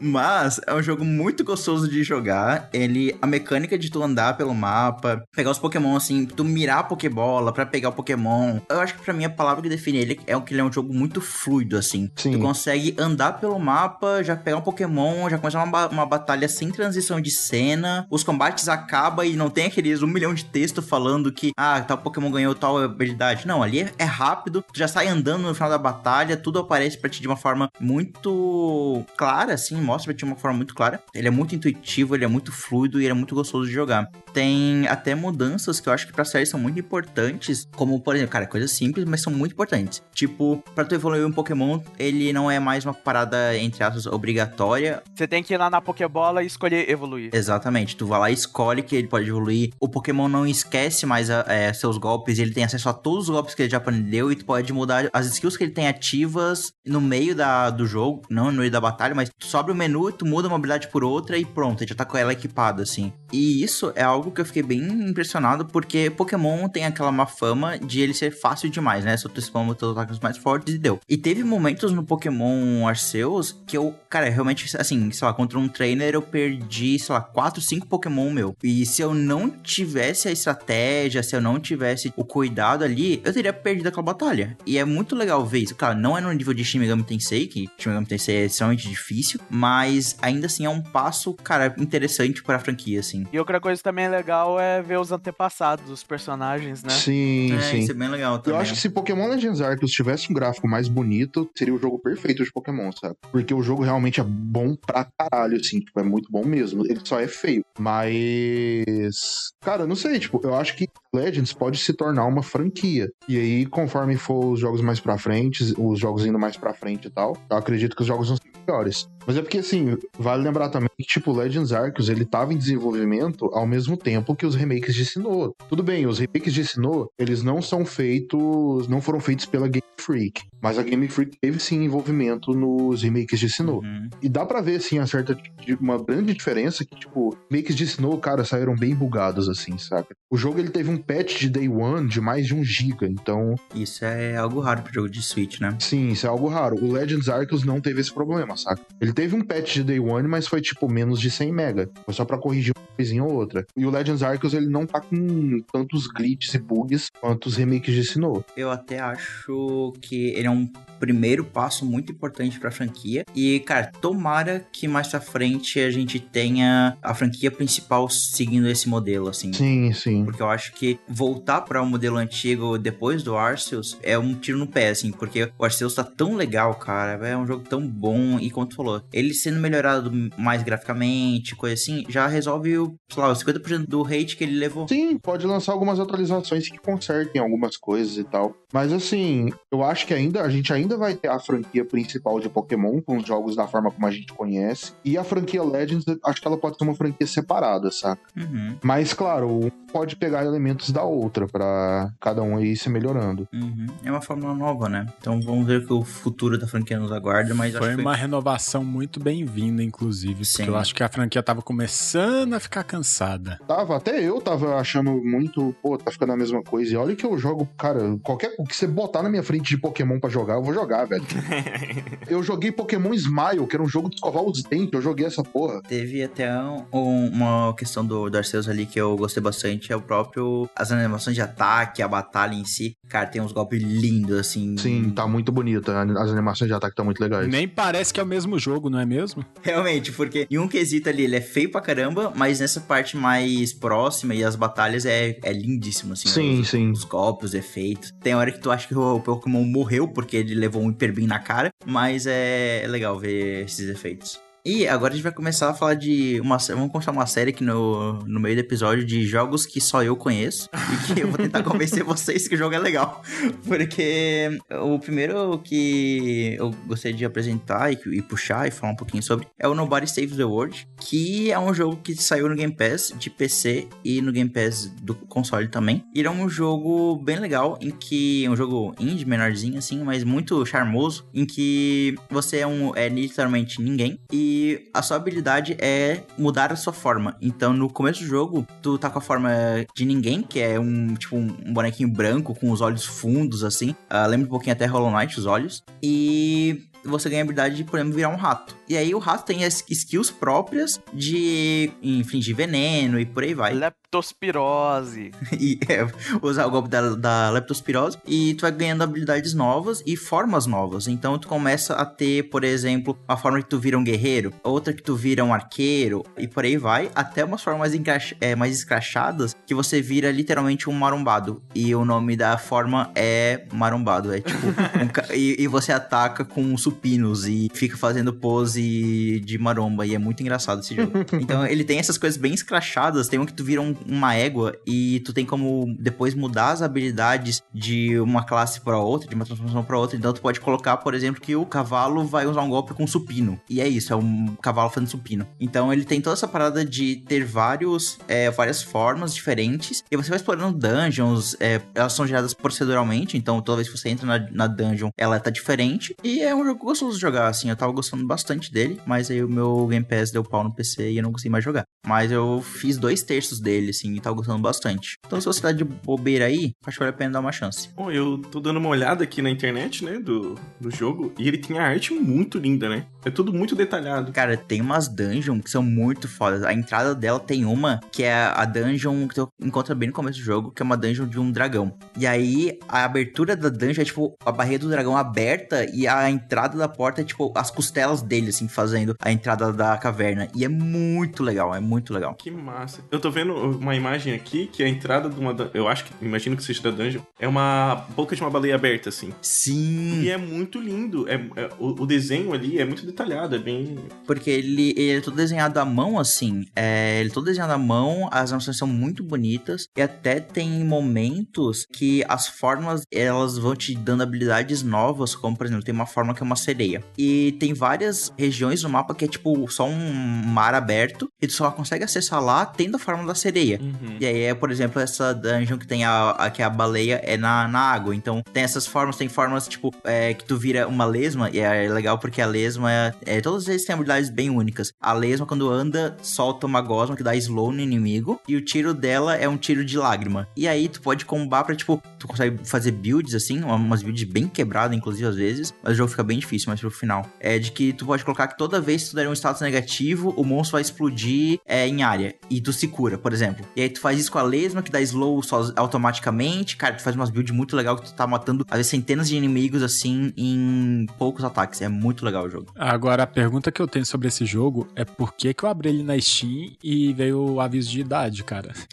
Mas é um jogo muito gostoso de jogar. Ele, a mecânica de tu andar pelo mapa, pegar os Pokémon assim, tu mirar a Pokébola pra pegar o Pokémon. Eu acho que pra mim a palavra que define ele é que ele é um jogo muito fluido, assim. Sim. Tu consegue andar pelo mapa, já pegar um Pokémon, já começar uma, uma batalha sem transição de cena. Os combates acabam e não tem aqueles um milhão de texto falando que, ah, tal Pokémon ganhou tal habilidade. Não, ali é, é rápido, tu já sai andando no final da batalha, tudo aparece pra ti de uma forma muito clara, assim, mostra pra ti de uma forma muito clara. Ele é muito intuitivo, ele é muito fluido e ele é muito gostoso de jogar. Tem até mudanças que eu acho que pra série são muito importantes, como, por exemplo, cara, coisas simples, mas são muito importantes. Tipo, pra tu evoluir um Pokémon, ele não é mais uma parada, entre aspas, obrigatória. Você tem que ir lá na Pokébola e escolher evoluir. Exatamente, tu vai lá e escolhe que ele pode evoluir. O Pokémon não esquece mais é, seus golpes, ele tem acesso a todos os golpes que ele já aprendeu e tu pode mudar as skills que ele tem ativas no meio da, do jogo, não no meio da batalha, mas tu sobe o menu e tu muda uma habilidade por outra e pronto, ele já tá com ela equipada, assim. E isso é algo que eu fiquei bem impressionado, porque Pokémon tem aquela má fama de ele ser fácil demais, né? Só tu spama teus ataques mais fortes e deu. E teve momentos no Pokémon Arceus que eu, cara, realmente, assim, sei lá, contra um trainer eu perdi, sei lá, 4, 5 Pokémon meu. E se eu não tivesse a estratégia, se eu não tivesse o cuidado ali, eu teria perdido aquela batalha. E é muito legal ver isso. Claro, não é no nível de Shin Megami Tensei, que Shin Megami Tensei é extremamente difícil, mas ainda assim é um passo, cara, interessante para a franquia, assim. E outra coisa também legal é ver os antepassados dos personagens, né? Sim, é, sim. isso é bem legal também. Eu acho que se Pokémon Legends Arceus tivesse um gráfico mais bonito, seria o jogo perfeito de Pokémon, sabe? Porque o jogo realmente é bom pra caralho, assim, tipo, é muito bom mesmo. Ele só é feio. Mas. Cara, eu não sei, tipo, eu acho que Legends pode se tornar uma franquia. E aí, conforme for os jogos mais pra frente, os jogos indo mais pra frente e tal, eu acredito que os jogos vão ser melhores. Mas é porque, assim, vale lembrar também que, tipo, Legends Arceus, ele tava em desenvolvimento ao mesmo tempo que os remakes de Sinnoh. Tudo bem, os remakes de Sinnoh, eles não são feitos, não foram feitos pela Game Freak. Mas a Game Freak teve, sim, envolvimento nos remakes de Sinnoh. Uhum. E dá pra ver, assim, a certa, uma grande diferença que, tipo, remakes de Sinnoh, cara, saíram bem bugados, assim, saca? O jogo, ele teve um patch de Day One de mais de um giga, então... Isso é algo raro pro jogo de Switch, né? Sim, isso é algo raro. O Legends Arceus não teve esse problema, saca? Ele teve um patch de Day One, mas foi, tipo, menos de 100 mega. Foi só pra corrigir uma coisinha ou outra. E o Legends Arceus, ele não tá com tantos glitches e bugs quanto os remakes de Sinnoh. Eu até acho que ele é um primeiro passo muito importante pra franquia. E, cara, tomara que mais pra frente a gente tenha a franquia principal seguindo esse modelo, assim. Sim, sim. Porque eu acho que voltar para o um modelo antigo depois do Arceus é um tiro no pé, assim, porque o Arceus tá tão legal, cara, é um jogo tão bom, e como tu falou, ele sendo melhorado mais graficamente, coisa assim, já resolve o, sei lá, os 50% do hate que ele levou. Sim, pode lançar algumas atualizações que consertem algumas coisas e tal. Mas assim, eu acho que ainda a gente ainda vai ter a franquia principal de Pokémon com os jogos da forma como a gente conhece. E a franquia Legends, acho que ela pode ser uma franquia separada, saca? Uhum. Mas claro, um pode pegar elementos da outra para cada um aí se melhorando. Uhum. É uma fórmula nova, né? Então vamos ver o que o futuro da franquia nos aguarda, mas Foi acho que uma renovação muito bem-vinda, inclusive, Sim. porque eu acho que a franquia tava começando a ficar cansada. Tava, até eu tava achando muito, pô, tá ficando a mesma coisa. E olha que eu jogo, cara, qualquer o que você botar na minha frente de Pokémon pra jogar, eu vou jogar, velho. eu joguei Pokémon Smile, que era um jogo de escovar os dentes, eu joguei essa porra. Teve até um- um- uma questão do, do Arceus ali que eu gostei bastante, é o próprio... As animações de ataque, a batalha em si. Cara, tem uns golpes lindos, assim. Sim, tá muito bonita. As animações de ataque estão muito legais. Nem parece que é o mesmo jogo, não é mesmo? Realmente, porque em um quesito ali ele é feio pra caramba, mas nessa parte mais próxima e as batalhas é, é lindíssimo, assim. Sim, os, sim. Os golpes, os efeitos. Tem hora que tu acha que o Pokémon morreu porque ele levou um Hyper Beam na cara, mas é, é legal ver esses efeitos. E agora a gente vai começar a falar de uma Vamos começar uma série aqui no, no meio do episódio de jogos que só eu conheço. E que eu vou tentar convencer vocês que o jogo é legal. Porque o primeiro que eu gostaria de apresentar e, e puxar e falar um pouquinho sobre é o Nobody Saves the World. Que é um jogo que saiu no Game Pass de PC e no Game Pass do console também. E é um jogo bem legal, em que. É um jogo indie, menorzinho assim, mas muito charmoso. Em que você é um. É literalmente ninguém. E a sua habilidade é mudar a sua forma. Então, no começo do jogo, tu tá com a forma de ninguém, que é um tipo um bonequinho branco com os olhos fundos, assim. Ah, lembra um pouquinho até Hollow Knight, os olhos. E você ganha a habilidade de, por exemplo, virar um rato. E aí o rato tem as skills próprias de infligir veneno e por aí vai. Leptospirose. e é, usar o golpe da, da leptospirose e tu vai ganhando habilidades novas e formas novas. Então tu começa a ter, por exemplo, uma forma que tu vira um guerreiro, outra que tu vira um arqueiro e por aí vai, até umas formas é, mais escrachadas que você vira literalmente um marombado. E o nome da forma é marombado. É tipo. um e, e, você ataca com supinos e fica fazendo pose de maromba. E é muito engraçado esse jogo. então ele tem essas coisas bem escrachadas. Tem um que tu vira um, uma égua e tu tem como depois mudar as habilidades de uma classe para outra, de uma transformação para outra. Então tu pode colocar, por exemplo, que o cavalo vai usar um golpe com supino. E é isso, é um cavalo fazendo supino. Então ele tem toda essa parada de ter vários, é, várias formas diferentes. E você vai explorando dungeons, é, elas são geradas proceduralmente. Então toda vez que você entra na, na dungeon, ela tá diferente. E é um jogo gostoso de jogar, assim. Eu tava gostando bastante dele, mas aí o meu Game Pass deu pau no PC e eu não consegui mais jogar. Mas eu fiz dois terços dele, assim, e tava gostando bastante. Então se você tá de bobeira aí, acho que vale a pena dar uma chance. Bom, eu tô dando uma olhada aqui na internet, né, do, do jogo, e ele tem a arte muito linda, né? É tudo muito detalhado. Cara, tem umas dungeons que são muito fodas. A entrada dela tem uma que é a dungeon que tu encontra bem no começo do jogo, que é uma dungeon de um dragão. E aí, a abertura da dungeon é tipo a barreira do dragão aberta e a entrada da porta é tipo as costelas dele, assim, fazendo a entrada da caverna. E é muito legal, é muito legal. Que massa. Eu tô vendo uma imagem aqui que é a entrada de uma. Eu acho que, imagino que seja da dungeon, é uma boca de uma baleia aberta, assim. Sim. E é muito lindo. É, é o, o, desenho ali é muito detalhado, é bem. Porque ele, ele é todo desenhado à mão, assim. É, ele é todo desenhado à mão, as animações são muito bonitas. E até tem momentos que as formas elas vão te dando habilidades novas, como por exemplo, tem uma forma que é uma sereia. E tem várias regiões no mapa que é tipo só um mar aberto e tu só consegue acessar lá tendo a forma da sereia. Uhum. E aí é, por exemplo, essa dungeon que tem a, a que a baleia é na, na água. Então tem essas formas, tem formas tipo é, que tu vira uma lesma e é legal porque a lesma é, é todas eles têm habilidades bem únicas. A lesma quando anda solta uma gosma que dá slow no inimigo e o tiro dela é um tiro de lágrima. E aí tu pode combar pra tipo, tu consegue fazer builds assim, umas builds bem quebradas inclusive às vezes, mas o jogo fica bem difícil mais pro final. É de que tu pode colocar que toda vez que tu der um status negativo, o monstro vai explodir é, em área e tu se cura, por exemplo. E aí tu faz isso com a lesma que dá slow só automaticamente. Cara, tu faz umas builds muito legal que tu tá matando às vezes centenas de inimigos assim em poucos ataques. É muito legal o jogo. Agora a pergunta que eu tenho sobre esse jogo é por que que eu abri ele na Steam e veio o aviso de idade, cara?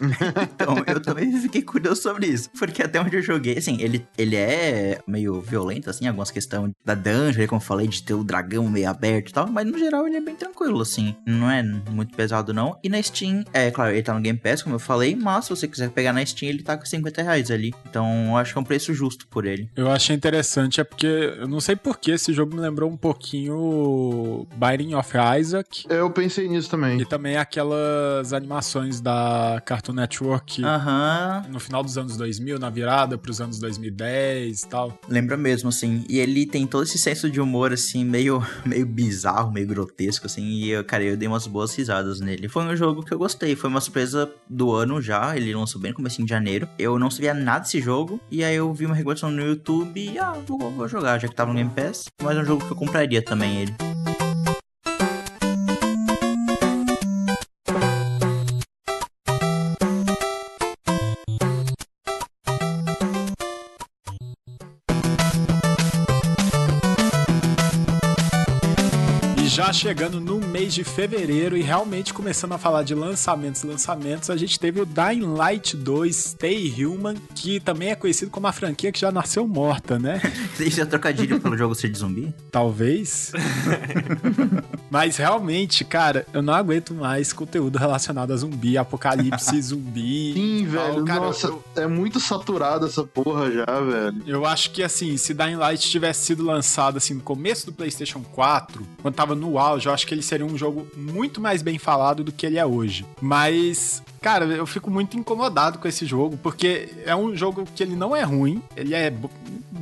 então, eu também fiquei curioso sobre isso, porque até onde eu joguei, assim, ele, ele é meio violento assim, algumas questões da dungeon, como eu falei, de ter o dragão meio aberto e tal, mas no geral ele é bem tranquilo assim. Não é muito pesado não. E na Steam, é claro, ele tá no Game Pass, como eu falei, mas se você quiser pegar na Steam, ele tá com 50 reais ali. Então, eu acho que é um preço justo por ele. Eu achei interessante, é porque eu não sei por que esse jogo me lembrou um pouquinho Binding of Isaac. Eu pensei nisso também. E também aquelas animações da Cartoon Network uhum. no final dos anos 2000, na virada pros anos 2010 e tal. Lembra mesmo, assim. E ele tem todo esse senso de humor, assim, meio, meio bizarro, meio grotesco, assim. E, eu, cara, eu dei umas boas risadas nele. Foi um jogo que eu gostei. Foi uma surpresa do ano já. Ele lançou bem no começo de janeiro. Eu não sabia nada desse jogo. E aí eu vi uma regulação no YouTube e, ah, vou, vou jogar, já que tava no Game Pass. Mas é um jogo que eu compraria também ele. Já chegando no mês de fevereiro e realmente começando a falar de lançamentos, lançamentos, a gente teve o Dying Light 2 Stay Human, que também é conhecido como a franquia que já nasceu morta, né? Isso é trocadilho pelo jogo ser de zumbi? Talvez. Mas realmente, cara, eu não aguento mais conteúdo relacionado a zumbi, apocalipse, zumbi. Sim, velho. Cara, nossa, eu... é muito saturado essa porra já, velho. Eu acho que assim, se Dying Light tivesse sido lançado assim no começo do PlayStation 4, quando tava no auge, eu acho que ele seria um jogo muito mais bem falado do que ele é hoje. Mas Cara, eu fico muito incomodado com esse jogo, porque é um jogo que ele não é ruim, ele é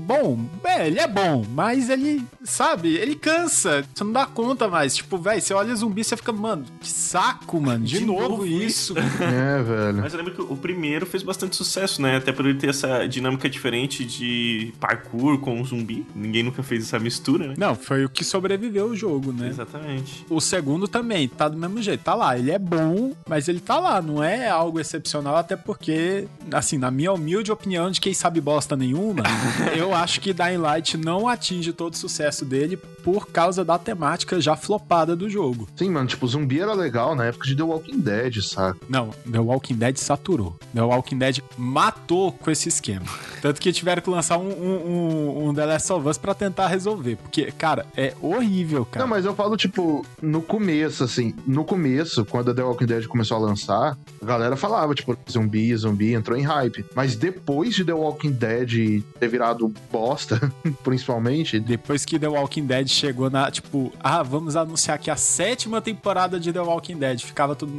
bom, é, ele é bom, mas ele, sabe, ele cansa. Você não dá conta mais. Tipo, velho, você olha zumbi, você fica, mano, que saco, mano. De, de novo, novo, isso. é, velho. Mas eu lembro que o primeiro fez bastante sucesso, né? Até por ele ter essa dinâmica diferente de parkour com zumbi. Ninguém nunca fez essa mistura, né? Não, foi o que sobreviveu o jogo, né? Exatamente. O segundo também, tá do mesmo jeito. Tá lá, ele é bom, mas ele tá lá. Não é algo excepcional, até porque, assim, na minha humilde opinião de quem sabe bosta nenhuma, eu acho que Dying Light não atinge todo o sucesso dele por causa da temática já flopada do jogo. Sim, mano, tipo, zumbi era legal na época de The Walking Dead, saca? Não, The Walking Dead saturou. The Walking Dead matou com esse esquema. Tanto que tiveram que lançar um, um, um The Last of Us pra tentar resolver. Porque, cara, é horrível, cara. Não, mas eu falo, tipo, no começo, assim, no começo, quando a The Walking Dead começou a lançar, a galera falava, tipo, zumbi, zumbi, entrou em hype. Mas depois de The Walking Dead ter virado bosta, principalmente. Depois que The Walking Dead chegou na, tipo, ah, vamos anunciar aqui a sétima temporada de The Walking Dead. Ficava tudo.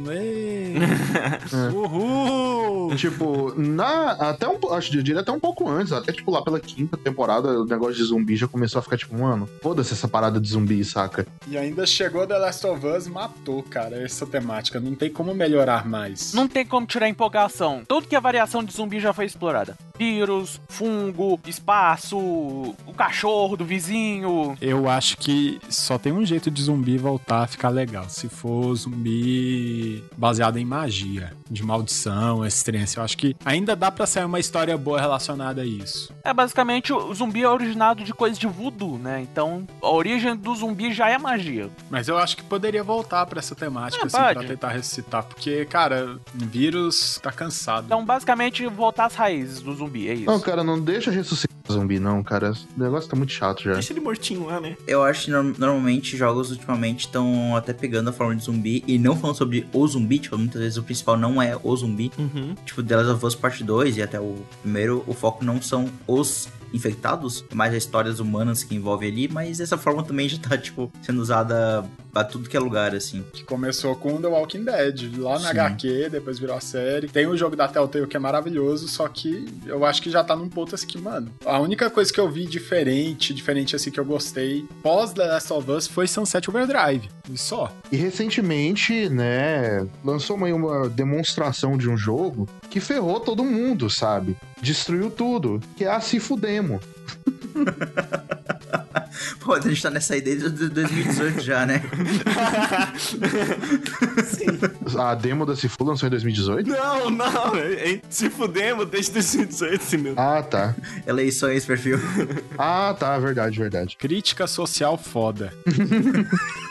Uhul! tipo, na, até um, acho que eu diria até um pouco antes, até tipo lá pela quinta temporada, o negócio de zumbi já começou a ficar tipo, mano, foda-se essa parada de zumbi, saca? E ainda chegou The Last of Us e matou, cara, essa temática. Não tem como melhorar mais. Não tem como tirar empolgação. Tudo que a variação de zumbi já foi explorada. Vírus, fungo, espaço, o cachorro do vizinho. Eu acho que só tem um jeito de zumbi voltar a ficar legal. Se for zumbi baseado em magia, de maldição, existência. Eu acho que ainda dá para sair uma história boa relacionada a isso. É basicamente o zumbi é originado de coisas de voodoo, né? Então a origem do zumbi já é magia. Mas eu acho que poderia voltar para essa temática, é, assim, pode. pra tentar ressuscitar. Porque, cara, vírus tá cansado. Então, basicamente, voltar às raízes do zumbi, é isso. Não, cara, não deixa ressuscitar zumbi, não, cara. O negócio tá muito chato já. Deixa ele mortinho lá, né? Eu acho que normalmente jogos ultimamente estão até pegando a forma de zumbi e não falando sobre o zumbi, tipo, muitas vezes o principal não é o zumbi. Uhum. Tipo, The Last of Us Part 2 e até o primeiro, o foco não são os infectados, mais as histórias humanas que envolve ali, mas essa forma também já tá, tipo, sendo usada pra tudo que é lugar, assim. Que começou com The Walking Dead, lá na Sim. HQ, depois virou a série. Tem o jogo da Telltale que é maravilhoso, só que eu acho que já tá num ponto assim que, mano, a única coisa que eu vi diferente, diferente assim que eu gostei, pós The Last of Us, foi Sunset Overdrive, e só. E recentemente, né, lançou uma, uma demonstração de um jogo que ferrou todo mundo, sabe? Destruiu tudo, que é a Cifudemo. Pô, a gente tá nessa ideia desde 2018 já, né? Sim. A demo da Cifu lançou em 2018? Não, não. Cifu demo desde 2018, sim, meu. Ah, tá. Eleições, perfil. ah, tá. Verdade, verdade. Crítica social foda.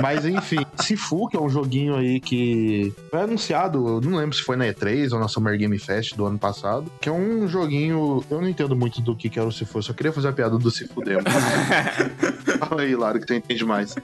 Mas enfim, Sifu, que é um joguinho aí que foi anunciado, não lembro se foi na E3 ou na Summer Game Fest do ano passado, que é um joguinho, eu não entendo muito do que, que era o Sifu, só queria fazer a piada do Sifu demo. Fala aí, Lara, que tu entende mais.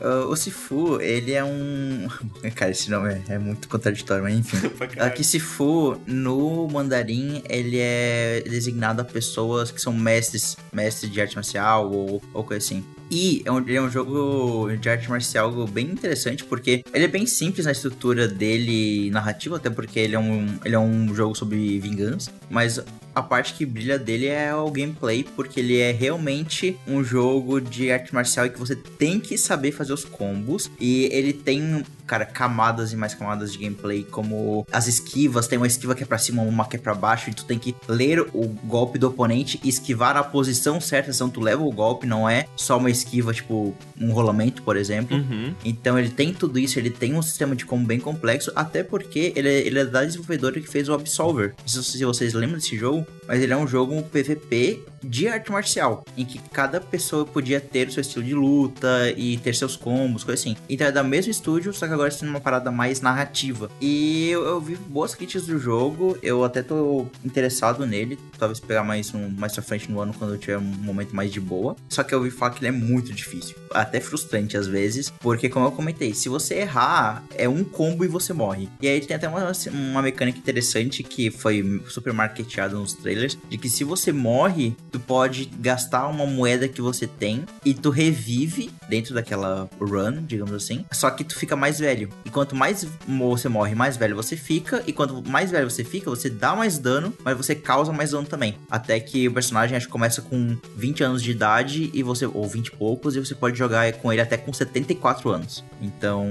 Uh, o Sifu, ele é um... Cara, esse nome é, é muito contraditório, mas enfim. Aqui, Sifu, no mandarim, ele é designado a pessoas que são mestres, mestres de arte marcial ou, ou coisa assim. E é um, é um jogo de arte marcial bem interessante, porque ele é bem simples na estrutura dele narrativa, até porque ele é um, ele é um jogo sobre vingança, mas a parte que brilha dele é o gameplay, porque ele é realmente um jogo de arte marcial e que você tem que saber fazer os combos. E ele tem, cara, camadas e mais camadas de gameplay, como as esquivas, tem uma esquiva que é pra cima, uma que é pra baixo, e tu tem que ler o golpe do oponente e esquivar a posição certa, senão tu leva o golpe, não é só uma esquiva, tipo um rolamento, por exemplo. Uhum. Então ele tem tudo isso, ele tem um sistema de combo bem complexo, até porque ele é, ele é da desenvolvedora que fez o Absolver. Não sei se vocês lembram desse jogo, mas ele é um jogo PVP de arte marcial, em que cada pessoa podia ter o seu estilo de luta e ter seus combos, coisa assim. Então é da mesmo estúdio, só que agora sendo uma parada mais narrativa. E eu, eu, vi boas críticas do jogo, eu até tô interessado nele, talvez pegar mais um mais pra frente no ano quando eu tiver um momento mais de boa. Só que eu ouvi falar que ele é muito difícil, até frustrante às vezes, porque como eu comentei, se você errar, é um combo e você morre. E aí tem até uma, uma mecânica interessante que foi super marketeada nos trailers trailers, de que se você morre, tu pode gastar uma moeda que você tem e tu revive dentro daquela run, digamos assim. Só que tu fica mais velho. E quanto mais você morre, mais velho você fica. E quanto mais velho você fica, você dá mais dano, mas você causa mais dano também. Até que o personagem acho que começa com 20 anos de idade e você ou 20 e poucos e você pode jogar com ele até com 74 anos. Então,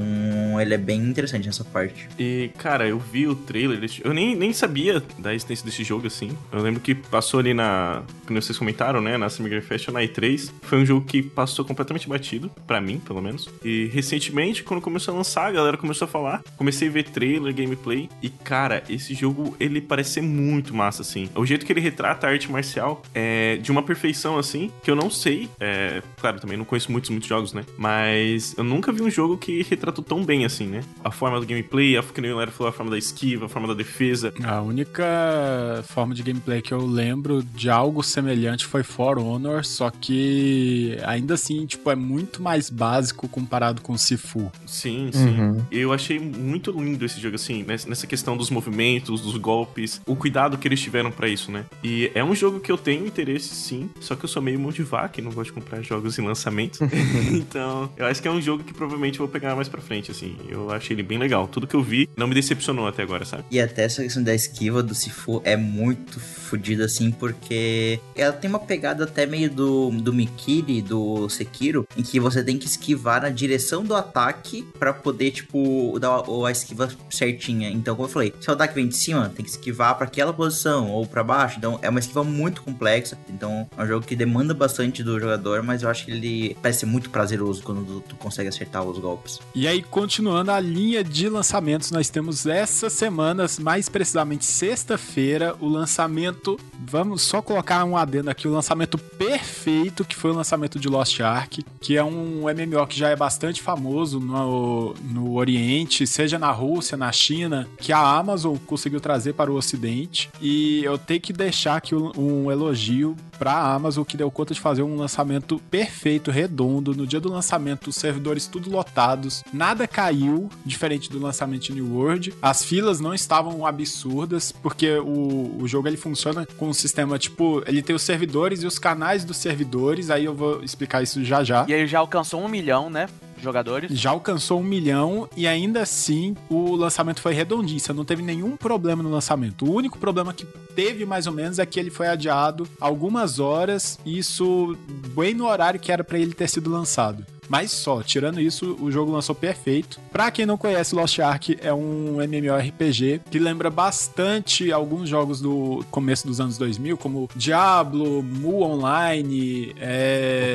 ele é bem interessante nessa parte. E, cara, eu vi o trailer, eu nem, nem sabia da existência desse jogo, assim. Eu lembro que passou ali na. Como vocês comentaram, né? Na Summer Game Fest na E3. Foi um jogo que passou completamente batido, para mim, pelo menos. E recentemente, quando começou a lançar, a galera começou a falar. Comecei a ver trailer, gameplay. E, cara, esse jogo, ele parece ser muito massa, assim. O jeito que ele retrata a arte marcial é de uma perfeição, assim, que eu não sei. É, claro, também não conheço muitos, muitos jogos, né? Mas eu nunca vi um jogo que retratou tão bem, assim, né? A forma do gameplay, a, que nem o falou, a forma da esquiva, a forma da defesa. A única forma de gameplay que eu lembro de algo semelhante foi For Honor, só que ainda assim, tipo, é muito mais básico comparado com Sifu. Sim, sim. Uhum. Eu achei muito lindo esse jogo, assim, nessa questão dos movimentos, dos golpes, o cuidado que eles tiveram para isso, né? E é um jogo que eu tenho interesse, sim, só que eu sou meio mão de vaca e não gosto de comprar jogos em lançamento. então, eu acho que é um jogo que provavelmente eu vou pegar mais pra frente, assim. Eu achei ele bem legal. Tudo que eu vi não me decepcionou até agora, sabe? E até essa questão da esquiva do Sifu é muito fodida, assim, porque ela tem uma pegada até meio do, do Mikiri, do Sekiro, em que você tem que esquivar na direção do ataque para poder, tipo, dar a esquiva certinha. Então, como eu falei, se o ataque vem de cima, tem que esquivar para aquela posição ou para baixo. Então, é uma esquiva muito complexa. Então, é um jogo que demanda bastante do jogador, mas eu acho que ele parece muito prazeroso quando tu consegue acertar os golpes. E aí, continuando a linha de lançamentos, nós temos essas semanas, mais precisamente sexta-feira, o lançamento. Vamos só colocar um adendo aqui: o lançamento perfeito, que foi o lançamento de Lost Ark, que é um MMO que já é bastante famoso no, no Oriente, seja na Rússia, na China, que a Amazon conseguiu trazer para o Ocidente. E eu tenho que deixar aqui um elogio para a Amazon, que deu conta de fazer um lançamento perfeito, redondo. No dia do lançamento, os servidores tudo lotados, nada caiu, diferente do lançamento de New World. As filas não estavam absurdas, porque o, o jogo ele funciona com um sistema tipo: ele tem os servidores e os canais dos servidores. Aí eu vou explicar isso já já. E ele já alcançou um milhão, né? Jogadores. Já alcançou um milhão e ainda assim o lançamento foi redondíssimo. Não teve nenhum problema no lançamento. O único problema que teve mais ou menos é que ele foi adiado algumas horas, isso bem no horário que era para ele ter sido lançado. Mas só, tirando isso, o jogo lançou perfeito. Pra quem não conhece, Lost Ark é um MMORPG que lembra bastante alguns jogos do começo dos anos 2000, como Diablo, Mu Online, é...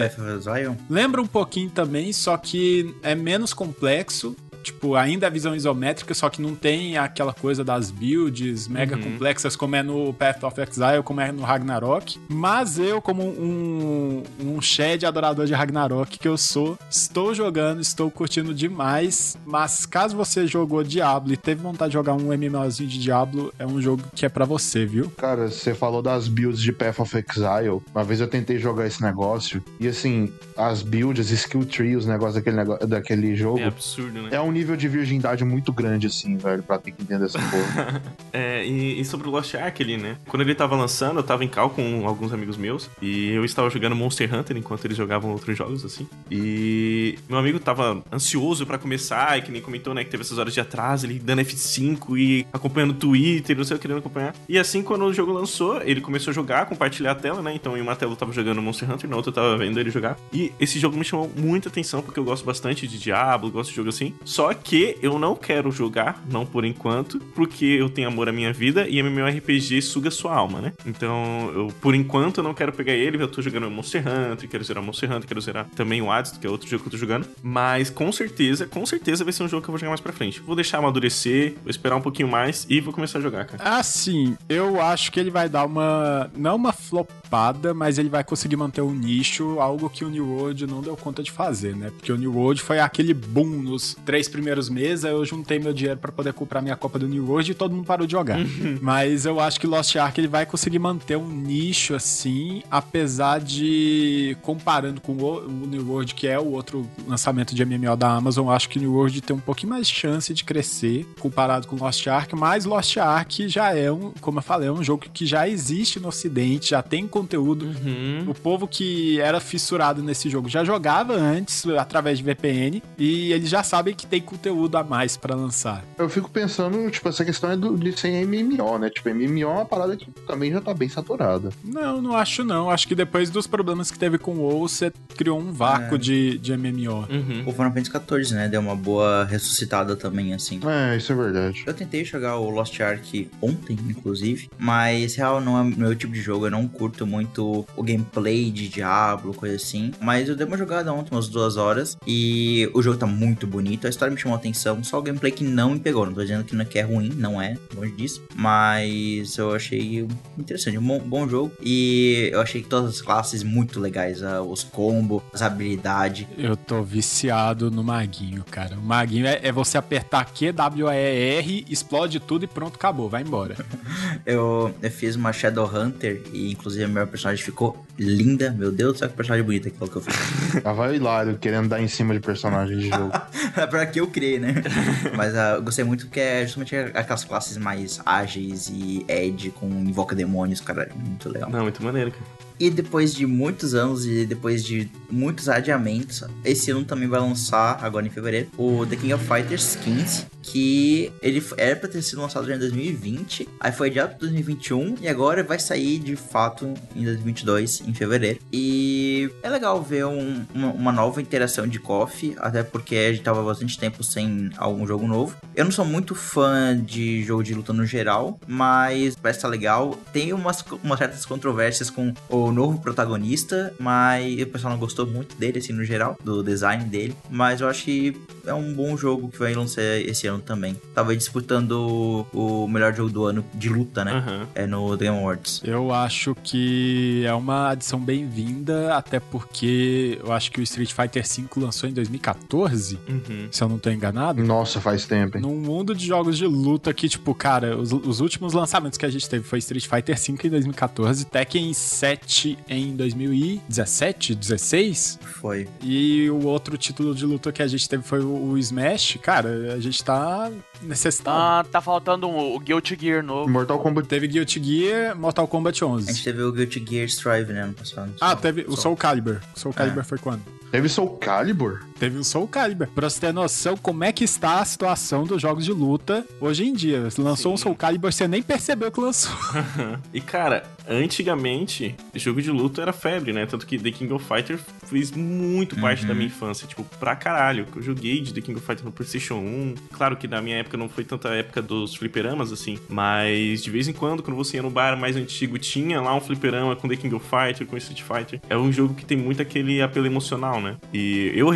Lembra um pouquinho também, só que é menos complexo tipo, ainda a visão isométrica, só que não tem aquela coisa das builds mega uhum. complexas como é no Path of Exile, como é no Ragnarok. Mas eu, como um, um Shed adorador de Ragnarok que eu sou, estou jogando, estou curtindo demais. Mas caso você jogou Diablo e teve vontade de jogar um MMOzinho de Diablo, é um jogo que é para você, viu? Cara, você falou das builds de Path of Exile. Uma vez eu tentei jogar esse negócio e assim, as builds, skill tree, os negócios daquele, negócio, daquele jogo. É absurdo, né? É um nível de virgindade muito grande, assim, velho, pra ter que entender essa porra. é, e, e, sobre o Lost Ark ali, né? Quando ele tava lançando, eu tava em cal com alguns amigos meus e eu estava jogando Monster Hunter enquanto eles jogavam outros jogos, assim. E meu amigo tava ansioso para começar, e que nem comentou, né, que teve essas horas de atraso, ele dando F5 e acompanhando o Twitter, não sei, querendo acompanhar. E assim, quando o jogo lançou, ele começou a jogar, compartilhar a tela, né? Então em uma tela eu tava jogando Monster Hunter, na outra eu tava vendo ele jogar. E esse jogo me chamou muita atenção, porque eu gosto bastante de Diablo, gosto de jogo assim. Só que eu não quero jogar, não por enquanto, porque eu tenho amor à minha vida e MMORPG suga sua alma, né? Então, eu, por enquanto, eu não quero pegar ele, eu tô jogando Monster Hunter, quero zerar Monster Hunter, quero zerar também o Hades, que é outro jogo que eu tô jogando. Mas com certeza, com certeza vai ser um jogo que eu vou jogar mais pra frente. Vou deixar amadurecer, vou esperar um pouquinho mais e vou começar a jogar, cara. Assim, eu acho que ele vai dar uma. Não uma flopada, mas ele vai conseguir manter o um nicho, algo que o New World não deu conta de fazer, né? Porque o New World foi aquele boom nos três primeiros meses, aí eu juntei meu dinheiro para poder comprar minha Copa do New World e todo mundo parou de jogar. Mas eu acho que Lost Ark ele vai conseguir manter um nicho assim, apesar de comparando com o, New World, que é o outro lançamento de MMO da Amazon, acho que New World tem um pouquinho mais chance de crescer comparado com Lost Ark, mas Lost Ark já é um, como eu falei, é um jogo que já existe no ocidente, já tem conteúdo. Uhum. O povo que era fissurado nesse jogo já jogava antes através de VPN e eles já sabem que tem conteúdo a mais para lançar. Eu fico pensando, tipo, essa questão é do, de ser MMO, né? Tipo, MMO é uma parada que também já tá bem saturada. Não, não acho não. Acho que depois dos problemas que teve com o WoW, você criou um vácuo é. de, de MMO. Uhum. O Final Fantasy XIV, né? Deu uma boa ressuscitada também, assim. É, isso é verdade. Eu tentei jogar o Lost Ark ontem, inclusive, mas real não é meu tipo de jogo. Eu não curto muito o gameplay de Diablo, coisa assim. Mas eu dei uma jogada ontem, umas duas horas, e o jogo tá muito bonito. A história me chamou a atenção, só o gameplay que não me pegou. Não tô dizendo que não é, é ruim, não é, longe disso. Mas eu achei interessante, um bom, bom jogo. E eu achei que todas as classes muito legais. Uh, os combos, as habilidades. Eu tô viciado no Maguinho, cara. O Maguinho é, é você apertar Q, W, E, R, explode tudo e pronto, acabou, vai embora. eu, eu fiz uma Shadow Hunter e inclusive a minha personagem ficou linda. Meu Deus do céu, que personagem bonita que eu fiz. Tava hilário querendo dar em cima de personagens de jogo. pra que eu criei, né? Mas uh, eu gostei muito porque é justamente aquelas classes mais ágeis e Edge com invoca demônios, cara. Muito legal. Não, muito maneiro, cara. E depois de muitos anos e depois de muitos adiamentos, esse ano também vai lançar, agora em fevereiro, o The King of Fighters 15, que ele era pra ter sido lançado já em 2020, aí foi adiado para 2021 e agora vai sair de fato em 2022, em fevereiro. E é legal ver um, uma, uma, nova interação de KOF, até porque a gente tava bastante tempo sem algum jogo novo. Eu não sou muito fã de jogo de luta no geral, mas parece estar legal. Tem umas, umas certas controvérsias com o novo protagonista, mas o pessoal não gostou muito dele, assim, no geral, do design dele. Mas eu acho que é um bom jogo que vai lançar esse ano também. Tava disputando o, melhor jogo do ano de luta, né? Uhum. É no Game Awards. Eu acho que é uma adição bem-vinda, até porque eu acho que o Street Fighter V lançou em 2014, uhum. se eu não tô enganado. Nossa, faz tempo, hein? Num mundo de jogos de luta que, tipo, cara, os, os últimos lançamentos que a gente teve foi Street Fighter V em 2014, Tekken 7 em 2017, 16. Foi. E o outro título de luta que a gente teve foi o Smash, cara, a gente tá necessitado. Ah, tá faltando um, o Guilty Gear novo. Mortal Kombat. Teve Guilty Gear, Mortal Kombat 11. A gente teve o Guilty Gear Strive, né, ano passado. Ah, teve o Soul Calibur. Soul Calibur é. foi quando? Teve Soul Calibur? Teve o Soul Calibur. Pra você ter noção como é que está a situação dos jogos de luta hoje em dia. Você lançou Sim. um Soul Calibur, você nem percebeu que lançou. e cara, antigamente, jogo de luta era febre, né? Tanto que The King of Fighter fez muito parte uhum. da minha infância. Tipo, pra caralho. Eu joguei de The King of Fighter no PlayStation 1. Claro que na minha época não foi tanta época dos fliperamas, assim. Mas de vez em quando, quando você ia no bar mais antigo, tinha lá um fliperama com The King of Fighter, com Street Fighter. É um jogo que tem muito aquele apelo emocional, né? E eu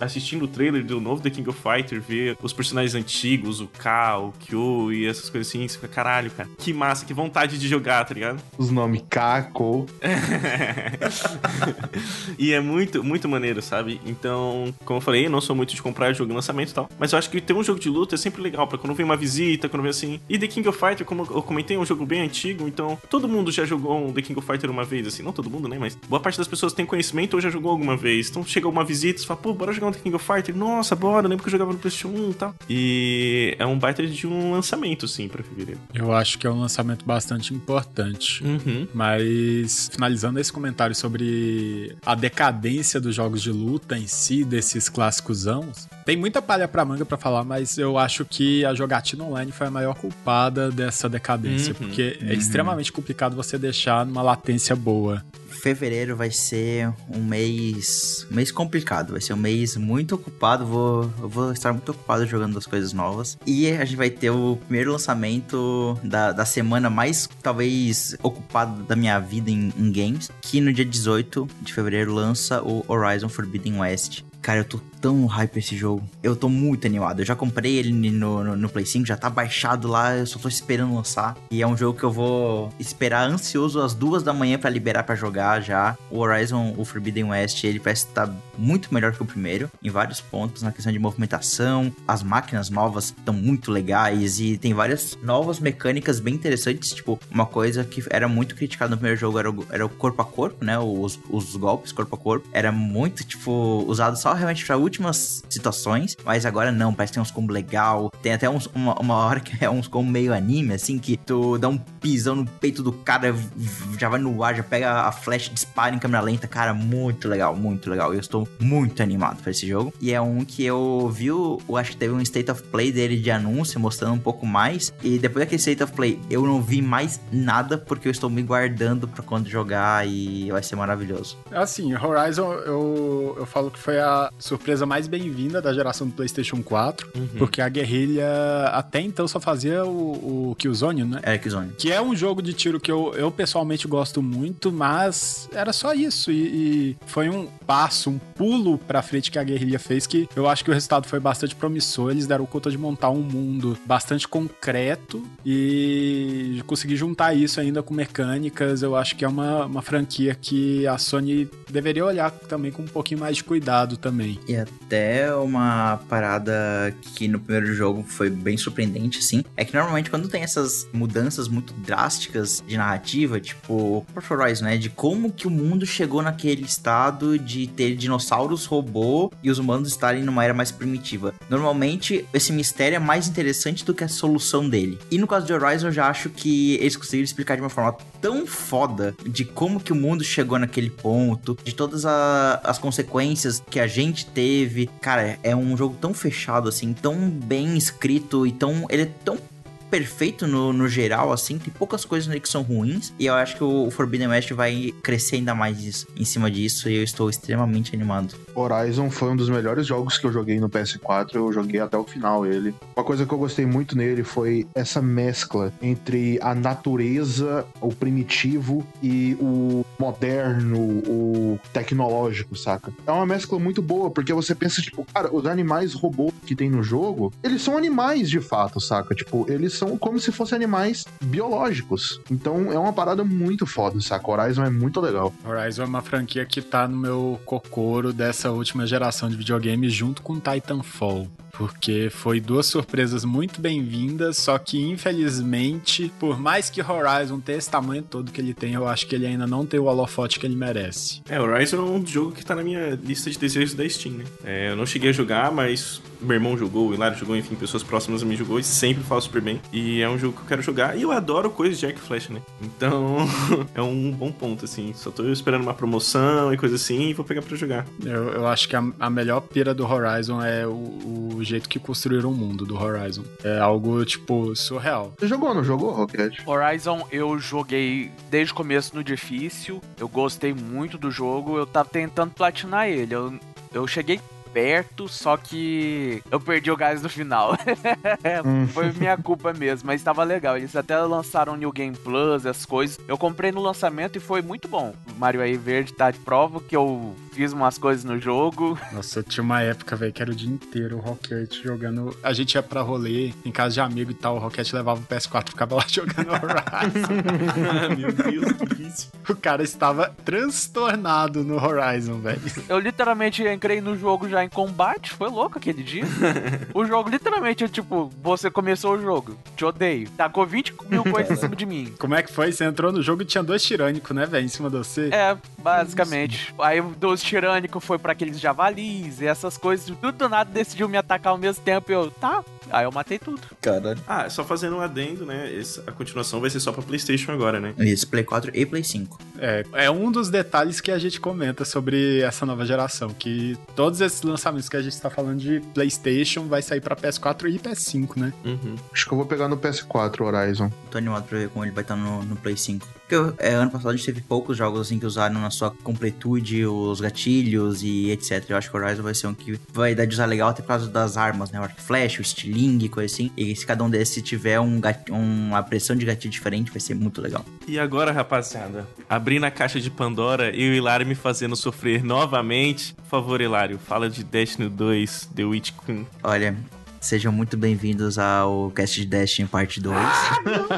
assistindo o trailer do novo The King of Fighter, ver os personagens antigos, o K, o Kyo e essas coisas assim, você fica, caralho, cara, que massa, que vontade de jogar, tá ligado? Os nomes K, Ko. e é muito, muito maneiro, sabe? Então, como eu falei, eu não sou muito de comprar jogo de lançamento e tal, mas eu acho que ter um jogo de luta é sempre legal, pra quando vem uma visita, quando vem assim. E The King of Fighter, como eu comentei, é um jogo bem antigo, então todo mundo já jogou um The King of Fighter uma vez, assim, não todo mundo, né? Mas boa parte das pessoas tem conhecimento ou já jogou alguma vez. Então chega uma visita e fala, pô, bora jogar um The King of Fighter? Nossa, bora, lembro que eu jogava no PlayStation 1 e tal. E é um baita de um lançamento, sim, pra fevereiro. Eu acho que é um lançamento bastante importante. Uhum. Mas, finalizando esse comentário sobre a decadência dos jogos de luta em si, desses clássicos anos, tem muita palha pra manga pra falar, mas eu acho que a jogatina online foi a maior culpada dessa decadência, uhum. porque é uhum. extremamente complicado você deixar numa latência boa fevereiro vai ser um mês, um mês complicado, vai ser um mês muito ocupado, vou, vou estar muito ocupado jogando as coisas novas. E a gente vai ter o primeiro lançamento da, da semana mais, talvez, ocupado da minha vida em, em games, que no dia 18 de fevereiro lança o Horizon Forbidden West. Cara, eu tô tão hype esse jogo. Eu tô muito animado. Eu já comprei ele no, no, no, Play 5, já tá baixado lá, eu só tô esperando lançar. E é um jogo que eu vou esperar ansioso às duas da manhã para liberar para jogar já. O Horizon, o Forbidden West, ele parece estar muito melhor que o primeiro, em vários pontos, na questão de movimentação. As máquinas novas estão muito legais e tem várias novas mecânicas bem interessantes. Tipo, uma coisa que era muito criticada no primeiro jogo era o, era o corpo a corpo, né? Os, os golpes corpo a corpo. Era muito, tipo, usado só realmente para últimas situações, mas agora não, parece que tem uns combos legal. Tem até uns, uma, uma hora que é uns combos meio anime, assim, que tu dá um pisão no peito do cara, já vai no ar, já pega a flecha, dispara em câmera lenta. Cara, muito legal, muito legal. Eu estou muito animado para esse jogo. E é um que eu vi, eu acho que teve um State of Play dele de anúncio, mostrando um pouco mais. E depois daquele State of Play, eu não vi mais nada, porque eu estou me guardando para quando jogar e vai ser maravilhoso. Assim, Horizon, eu, eu falo que foi a surpresa mais bem-vinda da geração do PlayStation 4, uhum. porque a guerrilha até então só fazia o, o Killzone, né? É, Killzone. Que é um jogo de tiro que eu, eu pessoalmente gosto muito, mas era só isso. E, e foi um passo, um pulo pra frente que a guerrilha fez que eu acho que o resultado foi bastante promissor. Eles deram conta de montar um mundo bastante concreto e conseguir juntar isso ainda com mecânicas. Eu acho que é uma, uma franquia que a Sony deveria olhar também com um pouquinho mais de cuidado também. E até uma parada que no primeiro jogo foi bem surpreendente, assim, é que normalmente quando tem essas mudanças muito drásticas de narrativa, tipo Porto Horizon, né, de como que o mundo chegou naquele estado de ter dinossauros robô e os humanos estarem numa era mais primitiva. Normalmente esse mistério é mais interessante do que a solução dele. E no caso de Horizon eu já acho que eles conseguiram explicar de uma forma tão foda de como que o mundo chegou naquele ponto, de todas a, as consequências que a gente teve. Cara, é um jogo tão fechado assim, tão bem escrito e tão ele é tão perfeito no, no geral, assim. Tem poucas coisas nele que são ruins. E eu acho que o, Forbidden West vai crescer ainda mais em cima disso. E eu estou extremamente animado. Horizon foi um dos melhores jogos que eu joguei no PS4. Eu joguei até o final ele. Uma coisa que eu gostei muito nele foi essa mescla entre a natureza, o primitivo e o moderno, o tecnológico, saca? É uma mescla muito boa, porque você pensa, tipo, cara, os animais robôs que tem no jogo, eles são animais de fato, saca? Tipo, eles são como se fossem animais biológicos. Então é uma parada muito foda, saca? Horizon é muito legal. Horizon é uma franquia que tá no meu cocoro dessa última geração de videogames junto com Titanfall porque foi duas surpresas muito bem-vindas, só que infelizmente, por mais que Horizon tenha esse tamanho todo que ele tem, eu acho que ele ainda não tem o holofote que ele merece. É, Horizon é um jogo que tá na minha lista de desejos da Steam, né? É, eu não cheguei a jogar, mas meu irmão jogou, o Hilário jogou, enfim, pessoas próximas a mim jogou e sempre fala super bem. E é um jogo que eu quero jogar e eu adoro coisas de arco e flecha, né? Então, é um bom ponto, assim. Só tô esperando uma promoção e coisa assim e vou pegar pra jogar. Eu, eu acho que a, a melhor pira do Horizon é o, o jeito que construíram o mundo do Horizon. É algo, tipo, surreal. Você jogou, não jogou, Rocket? Horizon eu joguei desde o começo no difícil. Eu gostei muito do jogo. Eu tava tentando platinar ele. Eu, eu cheguei perto, só que eu perdi o gás no final. Hum. Foi minha culpa mesmo, mas estava legal. Eles até lançaram New Game Plus, as coisas. Eu comprei no lançamento e foi muito bom. O Mario aí Verde tá de prova que eu fiz umas coisas no jogo. Nossa, eu tinha uma época, velho, que era o dia inteiro o Rocket jogando. A gente ia pra rolê em casa de amigo e tal, o Rocket levava o PS4 e ficava lá jogando Horizon. Meu Deus, que isso. O cara estava transtornado no Horizon, velho. Eu literalmente entrei no jogo já em combate, foi louco aquele dia. o jogo literalmente é tipo, você começou o jogo, te odeio. Tacou 20 mil coisas em cima de mim. Como é que foi? Você entrou no jogo e tinha dois tirânicos, né, velho, em cima de você? É, basicamente. Aí dos tirânicos foi para aqueles javalis e essas coisas. Tudo do nada decidiu me atacar ao mesmo tempo. E eu, tá, Aí eu matei tudo. Caralho. Ah, só fazendo um adendo, né? Essa, a continuação vai ser só pra PlayStation agora, né? Isso, Play 4 e Play 5. É, é um dos detalhes que a gente comenta sobre essa nova geração, que todos esses lançamentos que a gente tá falando de PlayStation vai sair pra PS4 e PS5, né? Uhum. Acho que eu vou pegar no PS4 Horizon. Tô animado pra ver como ele vai estar tá no, no Play 5. Porque é, ano passado a gente teve poucos jogos assim que usaram na sua completude os gatilhos e etc. Eu acho que o Horizon vai ser um que vai dar de usar legal até por causa das armas, né? O arco flash, o coisa assim. E se cada um desses tiver um uma pressão de gatilho diferente, vai ser muito legal. E agora, rapaziada, abrindo a caixa de Pandora e o Hilário me fazendo sofrer novamente. Por favor, Hilário, fala de Destiny 2, The Witch Queen. Olha, Sejam muito bem-vindos ao cast de Destiny parte 2.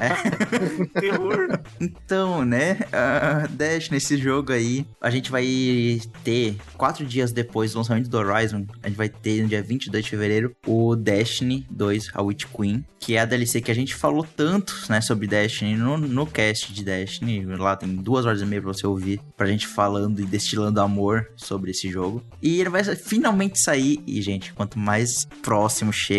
é. Terror. Então, né? Uh, Destiny, esse jogo aí, a gente vai ter, quatro dias depois do lançamento do Horizon, a gente vai ter no dia 22 de fevereiro, o Destiny 2, a Witch Queen, que é a DLC que a gente falou tanto, né, sobre Destiny no, no cast de Destiny. Lá tem duas horas e meia pra você ouvir, pra gente falando e destilando amor sobre esse jogo. E ele vai finalmente sair, e gente, quanto mais próximo chega,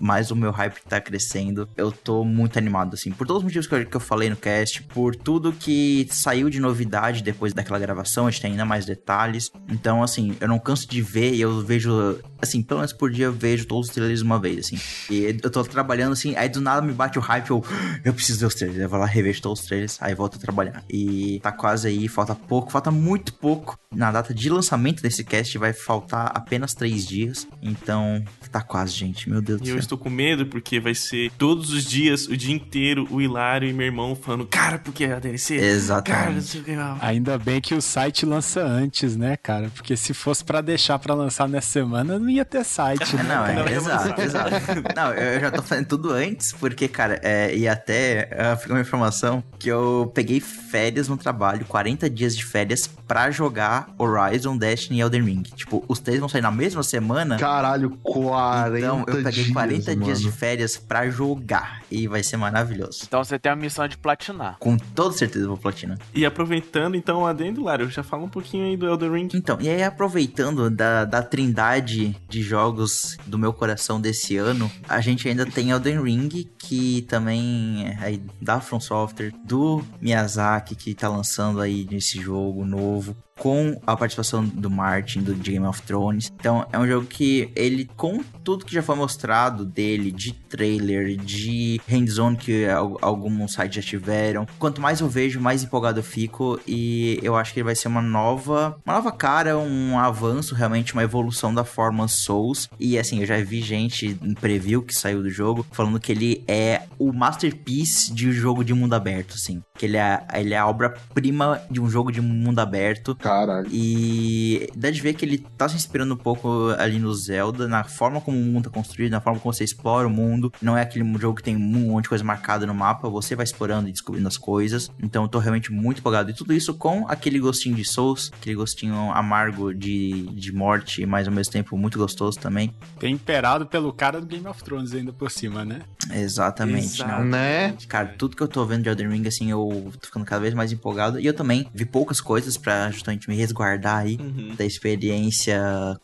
mais o meu hype tá crescendo. Eu tô muito animado, assim, por todos os motivos que eu, que eu falei no cast, por tudo que saiu de novidade depois daquela gravação, a gente tem ainda mais detalhes. Então, assim, eu não canso de ver e eu vejo, assim, pelo menos por dia eu vejo todos os trailers uma vez, assim. E eu tô trabalhando assim, aí do nada me bate o hype, eu, eu preciso ver os trailers. Eu vou lá, revejo todos os trailers, aí volto a trabalhar. E tá quase aí, falta pouco, falta muito pouco. Na data de lançamento desse cast vai faltar apenas três dias. Então, tá quase, gente. Meu Deus do E céu. eu estou com medo porque vai ser todos os dias, o dia inteiro, o Hilário e meu irmão falando, cara, porque é a DLC? Exatamente. Cara, não sei o que. lá." Ainda bem que o site lança antes, né, cara? Porque se fosse pra deixar pra lançar nessa semana, não ia ter site, né? Não, é, Não, exato, exato. Não, eu já tô fazendo tudo antes, porque, cara, é, e até uh, fica uma informação que eu peguei férias no trabalho, 40 dias de férias, pra jogar Horizon, Destiny e Elden Ring. Tipo, os três vão sair na mesma semana. Caralho, 40 Então, eu peguei dias, 40 dias de mano. férias pra jogar. E vai ser maravilhoso. Então você tem a missão de platinar. Com toda certeza eu vou platinar. E aproveitando, então, o adendo, Hilário, já fala um pouquinho aí do Elden Ring. Então, e aí aproveitando da, da trindade de jogos do meu coração desse ano, a gente ainda tem Elden Ring, que também é aí da From Software, do Miyazaki, que tá lançando aí nesse jogo novo. Com a participação do Martin, do Game of Thrones. Então, é um jogo que ele, com tudo que já foi mostrado dele, de trailer, de hands-on que al- alguns sites já tiveram, quanto mais eu vejo, mais empolgado eu fico. E eu acho que ele vai ser uma nova, uma nova cara, um avanço, realmente, uma evolução da forma Souls. E assim, eu já vi gente em preview que saiu do jogo falando que ele é o masterpiece de um jogo de mundo aberto, assim. Que ele é, ele é a obra-prima de um jogo de mundo aberto. Caralho. E dá de ver que ele tá se inspirando um pouco ali no Zelda, na forma como o mundo tá construído, na forma como você explora o mundo. Não é aquele jogo que tem um monte de coisa marcada no mapa, você vai explorando e descobrindo as coisas. Então eu tô realmente muito empolgado. E tudo isso com aquele gostinho de Souls, aquele gostinho amargo de, de morte, mas ao mesmo tempo muito gostoso também. Temperado pelo cara do Game of Thrones ainda por cima, né? Exatamente. Exato. não. Né? Cara, tudo que eu tô vendo de Elden Ring, assim, eu tô ficando cada vez mais empolgado. E eu também vi poucas coisas pra justamente me resguardar aí Uhum. da experiência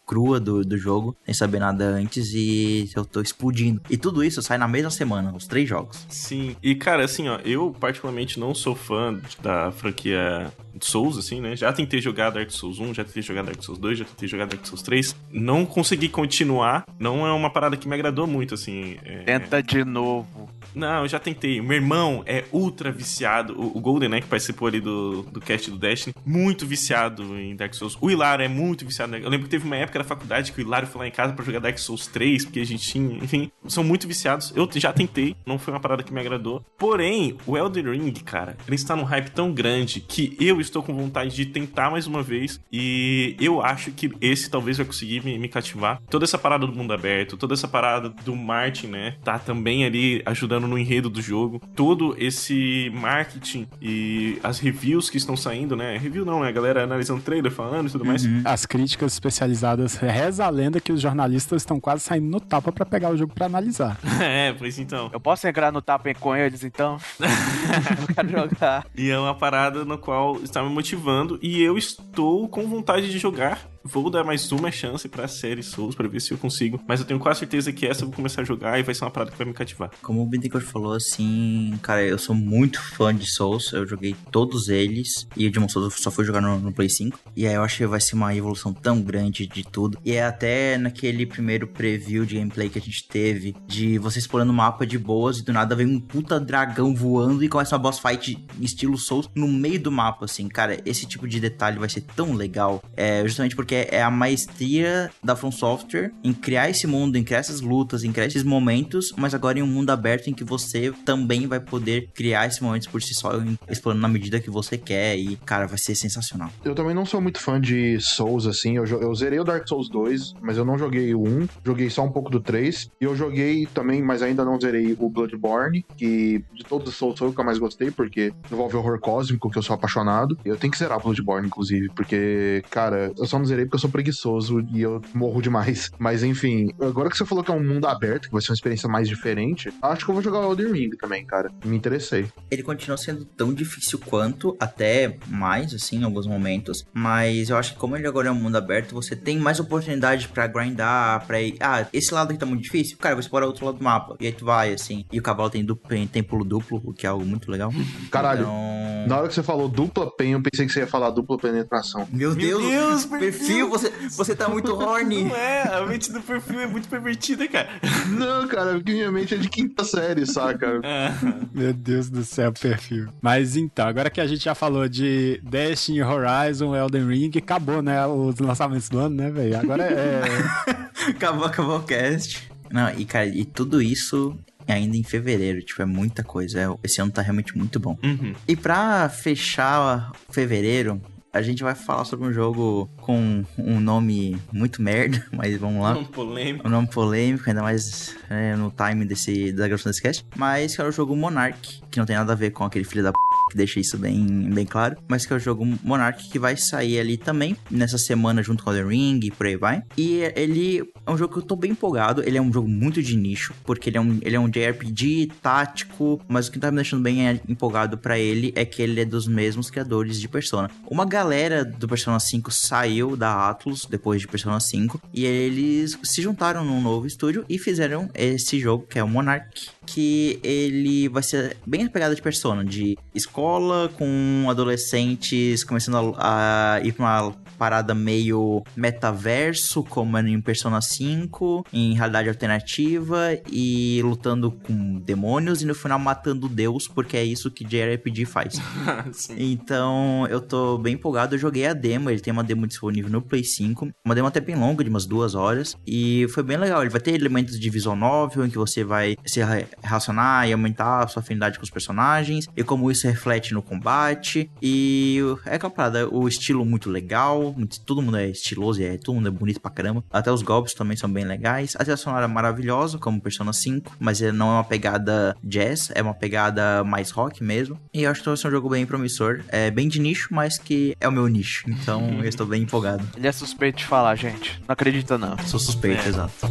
crua do, do jogo, sem saber nada antes, e eu tô explodindo. E tudo isso sai na mesma semana, os três jogos. Sim, e cara, assim, ó, eu particularmente não sou fã da franquia Souls, assim, né? Já tentei jogar Dark Souls 1, já tentei jogar Dark Souls 2, já tentei jogar Dark Souls 3. Não consegui continuar, não é uma parada que me agradou muito, assim. é- Tenta de novo. Não, eu já tentei. O meu irmão é ultra viciado. O, o Golden, né, que participou ali do, do cast do Destiny, muito viciado em Dark Souls. O Hilário é muito viciado. né? Eu lembro que teve uma época da faculdade que o Hilário foi lá em casa pra jogar Dark Souls 3, porque a gente tinha. Enfim, são muito viciados. Eu já tentei, não foi uma parada que me agradou. Porém, o Elden Ring, cara, ele está num hype tão grande que eu estou com vontade de tentar mais uma vez. E eu acho que esse talvez vai conseguir me, me cativar. Toda essa parada do mundo aberto, toda essa parada do Martin, né? Tá também ali ajudando no enredo do jogo. Todo esse marketing e as reviews que estão saindo, né? Review não, né? A galera analisando trailer, falando e tudo mais. Uhum. As críticas especializadas reza a lenda que os jornalistas estão quase saindo no tapa pra pegar o jogo pra analisar. é, pois então. Eu posso entrar no tapa com eles então? eu quero jogar. E é uma parada no qual está me motivando e eu estou com vontade de jogar. Vou dar mais uma chance pra série Souls pra ver se eu consigo. Mas eu tenho quase certeza que essa eu vou começar a jogar e vai ser uma parada que vai me cativar. Como o Bittencourt falou, assim, cara, eu sou muito fã de Souls, eu joguei todos eles, e o Demon Souls eu só fui jogar no, no Play 5, e aí eu acho que vai ser uma evolução tão grande de tudo, e é até naquele primeiro preview de gameplay que a gente teve, de você explorando o mapa de boas, e do nada vem um puta dragão voando, e começa uma boss fight estilo Souls no meio do mapa, assim, cara, esse tipo de detalhe vai ser tão legal, é, justamente porque porque é a maestria da From Software em criar esse mundo, em criar essas lutas, em criar esses momentos, mas agora em um mundo aberto em que você também vai poder criar esses momentos por si só, explorando na medida que você quer e, cara, vai ser sensacional. Eu também não sou muito fã de Souls, assim, eu, eu zerei o Dark Souls 2, mas eu não joguei o 1, joguei só um pouco do 3, e eu joguei também, mas ainda não zerei o Bloodborne, que de todos os Souls foi o que eu mais gostei, porque envolve horror cósmico, que eu sou apaixonado. Eu tenho que zerar Bloodborne, inclusive, porque, cara, eu só não zerei porque eu sou preguiçoso e eu morro demais. Mas enfim, agora que você falou que é um mundo aberto, que vai ser uma experiência mais diferente, acho que eu vou jogar o Elden Ring também, cara. Me interessei. Ele continua sendo tão difícil quanto, até mais, assim, em alguns momentos. Mas eu acho que como ele agora é um mundo aberto, você tem mais oportunidade para grindar, pra ir. Ah, esse lado aqui tá muito difícil. Cara, vou explorar outro lado do mapa. E aí tu vai, assim. E o cavalo tem, duplo, tem pulo duplo, o que é algo muito legal. Caralho. Então... Na hora que você falou dupla pen, eu pensei que você ia falar dupla penetração. Meu, Meu Deus, Deus perfil, perfil, você, você tá muito horny. Não é, a mente do perfil é muito pervertida, cara. Não, cara, porque minha mente é de quinta série, saca? É. Meu Deus do céu, perfil. Mas então, agora que a gente já falou de Destiny, Horizon, Elden Ring, acabou, né? Os lançamentos do ano, né, velho? Agora é. acabou, acabou o cast. Não, e cara, e tudo isso ainda em fevereiro. Tipo, é muita coisa. É, esse ano tá realmente muito bom. Uhum. E pra fechar fevereiro, a gente vai falar sobre um jogo com um nome muito merda, mas vamos lá. Um nome polêmico. Um nome polêmico, ainda mais é, no time desse, da gravação desse cast. Mas que é o jogo Monarch, que não tem nada a ver com aquele filho da p que deixa isso bem, bem claro. Mas que é o jogo Monarch que vai sair ali também nessa semana junto com The Ring e por aí vai. E ele é um jogo que eu tô bem empolgado. Ele é um jogo muito de nicho, porque ele é um, ele é um JRPG tático. Mas o que tá me deixando bem empolgado para ele é que ele é dos mesmos criadores de Persona. Uma galera do Persona 5 saiu da Atlus depois de Persona 5 e eles se juntaram num novo estúdio e fizeram esse jogo que é o Monarch, que ele vai ser bem a pegada de Persona, de escola com adolescentes começando a, a ir pra uma parada meio metaverso, como é em Persona 5, em realidade alternativa e lutando com demônios e no final matando Deus, porque é isso que JRPG faz. então eu tô bem empolgado, eu joguei a demo, ele tem uma demo disponível no Play 5, uma demo até bem longa, de umas duas horas, e foi bem legal. Ele vai ter elementos de visual novel, em que você vai se relacionar e aumentar a sua afinidade com os personagens, e como isso reflete no combate, e é aquela parada, o estilo muito legal, todo mundo é estiloso, é, todo mundo é bonito pra caramba. Até os golpes também são bem legais. A trilha sonora é maravilhosa, como Persona 5, mas não é uma pegada jazz, é uma pegada mais rock mesmo. E eu acho que vai ser um jogo bem promissor. É bem de nicho, mas que é o meu nicho. Então eu estou bem empolgado. Ele é suspeito de falar, gente. Não acredita, não. Sou suspeito, é. exato.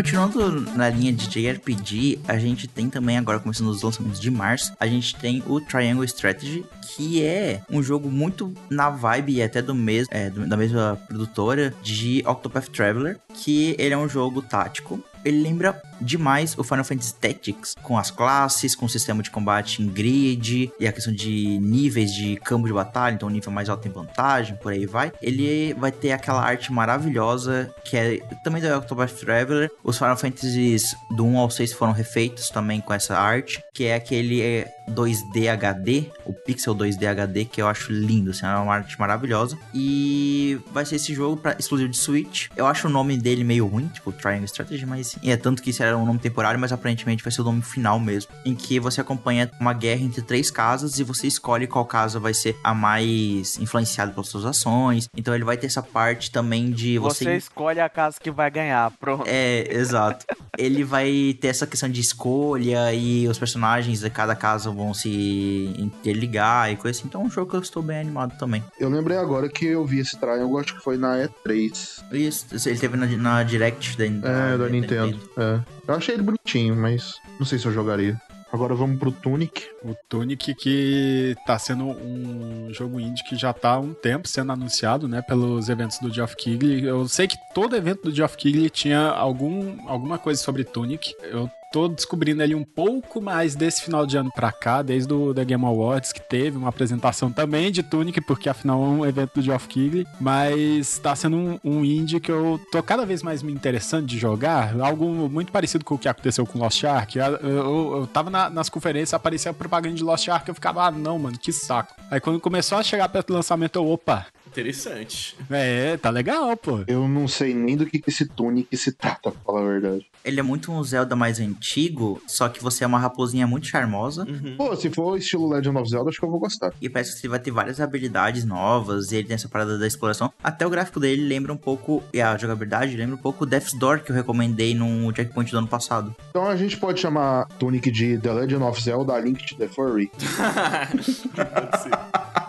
Continuando na linha de JRPG, a gente tem também, agora começando os lançamentos de março, a gente tem o Triangle Strategy, que é um jogo muito na vibe e até do mesmo, é, da mesma produtora de Octopath Traveler, que ele é um jogo tático ele lembra demais o Final Fantasy Tactics, com as classes, com o sistema de combate em grid e a questão de níveis de campo de batalha, então o nível mais alto tem vantagem, por aí vai. Ele vai ter aquela arte maravilhosa que é também do Octopath Traveler. Os Final Fantasies do 1 ao 6 foram refeitos também com essa arte, que é aquele 2D HD, o Pixel 2D HD, que eu acho lindo, assim, é uma arte maravilhosa. E vai ser esse jogo para exclusivo de Switch. Eu acho o nome dele meio ruim, tipo Triangle Strategy, mas e é tanto que isso era um nome temporário, mas aparentemente vai ser o nome final mesmo. Em que você acompanha uma guerra entre três casas e você escolhe qual casa vai ser a mais influenciada pelas suas ações. Então ele vai ter essa parte também de você. Você escolhe a casa que vai ganhar, pronto. É, exato. ele vai ter essa questão de escolha e os personagens de cada casa vão se interligar e coisa assim. Então é um jogo que eu estou bem animado também. Eu lembrei agora que eu vi esse trial, acho que foi na E3. Isso, ele teve na, na Direct da, é, da Nintendo. É. Eu achei ele bonitinho, mas não sei se eu jogaria. Agora vamos pro Tunic. O Tunic que tá sendo um jogo indie que já tá há um tempo sendo anunciado, né, pelos eventos do Geoff Keighley. Eu sei que todo evento do Geoff Keighley tinha algum, alguma coisa sobre Tunic. Eu tô descobrindo ali um pouco mais desse final de ano pra cá, desde o da Game Awards, que teve uma apresentação também de Tunic, porque afinal é um evento do Geoff Keighley, mas tá sendo um, um indie que eu tô cada vez mais me interessando de jogar, algo muito parecido com o que aconteceu com Lost Ark. Eu, eu, eu tava na, nas conferências, aparecia a propaganda de Lost Ark, eu ficava, ah, não, mano, que saco. Aí quando começou a chegar perto do lançamento, eu, opa, Interessante. é, tá legal, pô. Eu não sei nem do que, que esse Tunic se trata, pra falar a verdade. Ele é muito um Zelda mais antigo, só que você é uma raposinha muito charmosa. Uhum. Pô, se for estilo Legend of Zelda, acho que eu vou gostar. E parece que você vai ter várias habilidades novas, e ele tem essa parada da exploração. Até o gráfico dele lembra um pouco, e a jogabilidade lembra um pouco o Death's Door que eu recomendei no checkpoint do ano passado. Então a gente pode chamar Tunic de The Legend of Zelda Link to the Furry. Pode ser.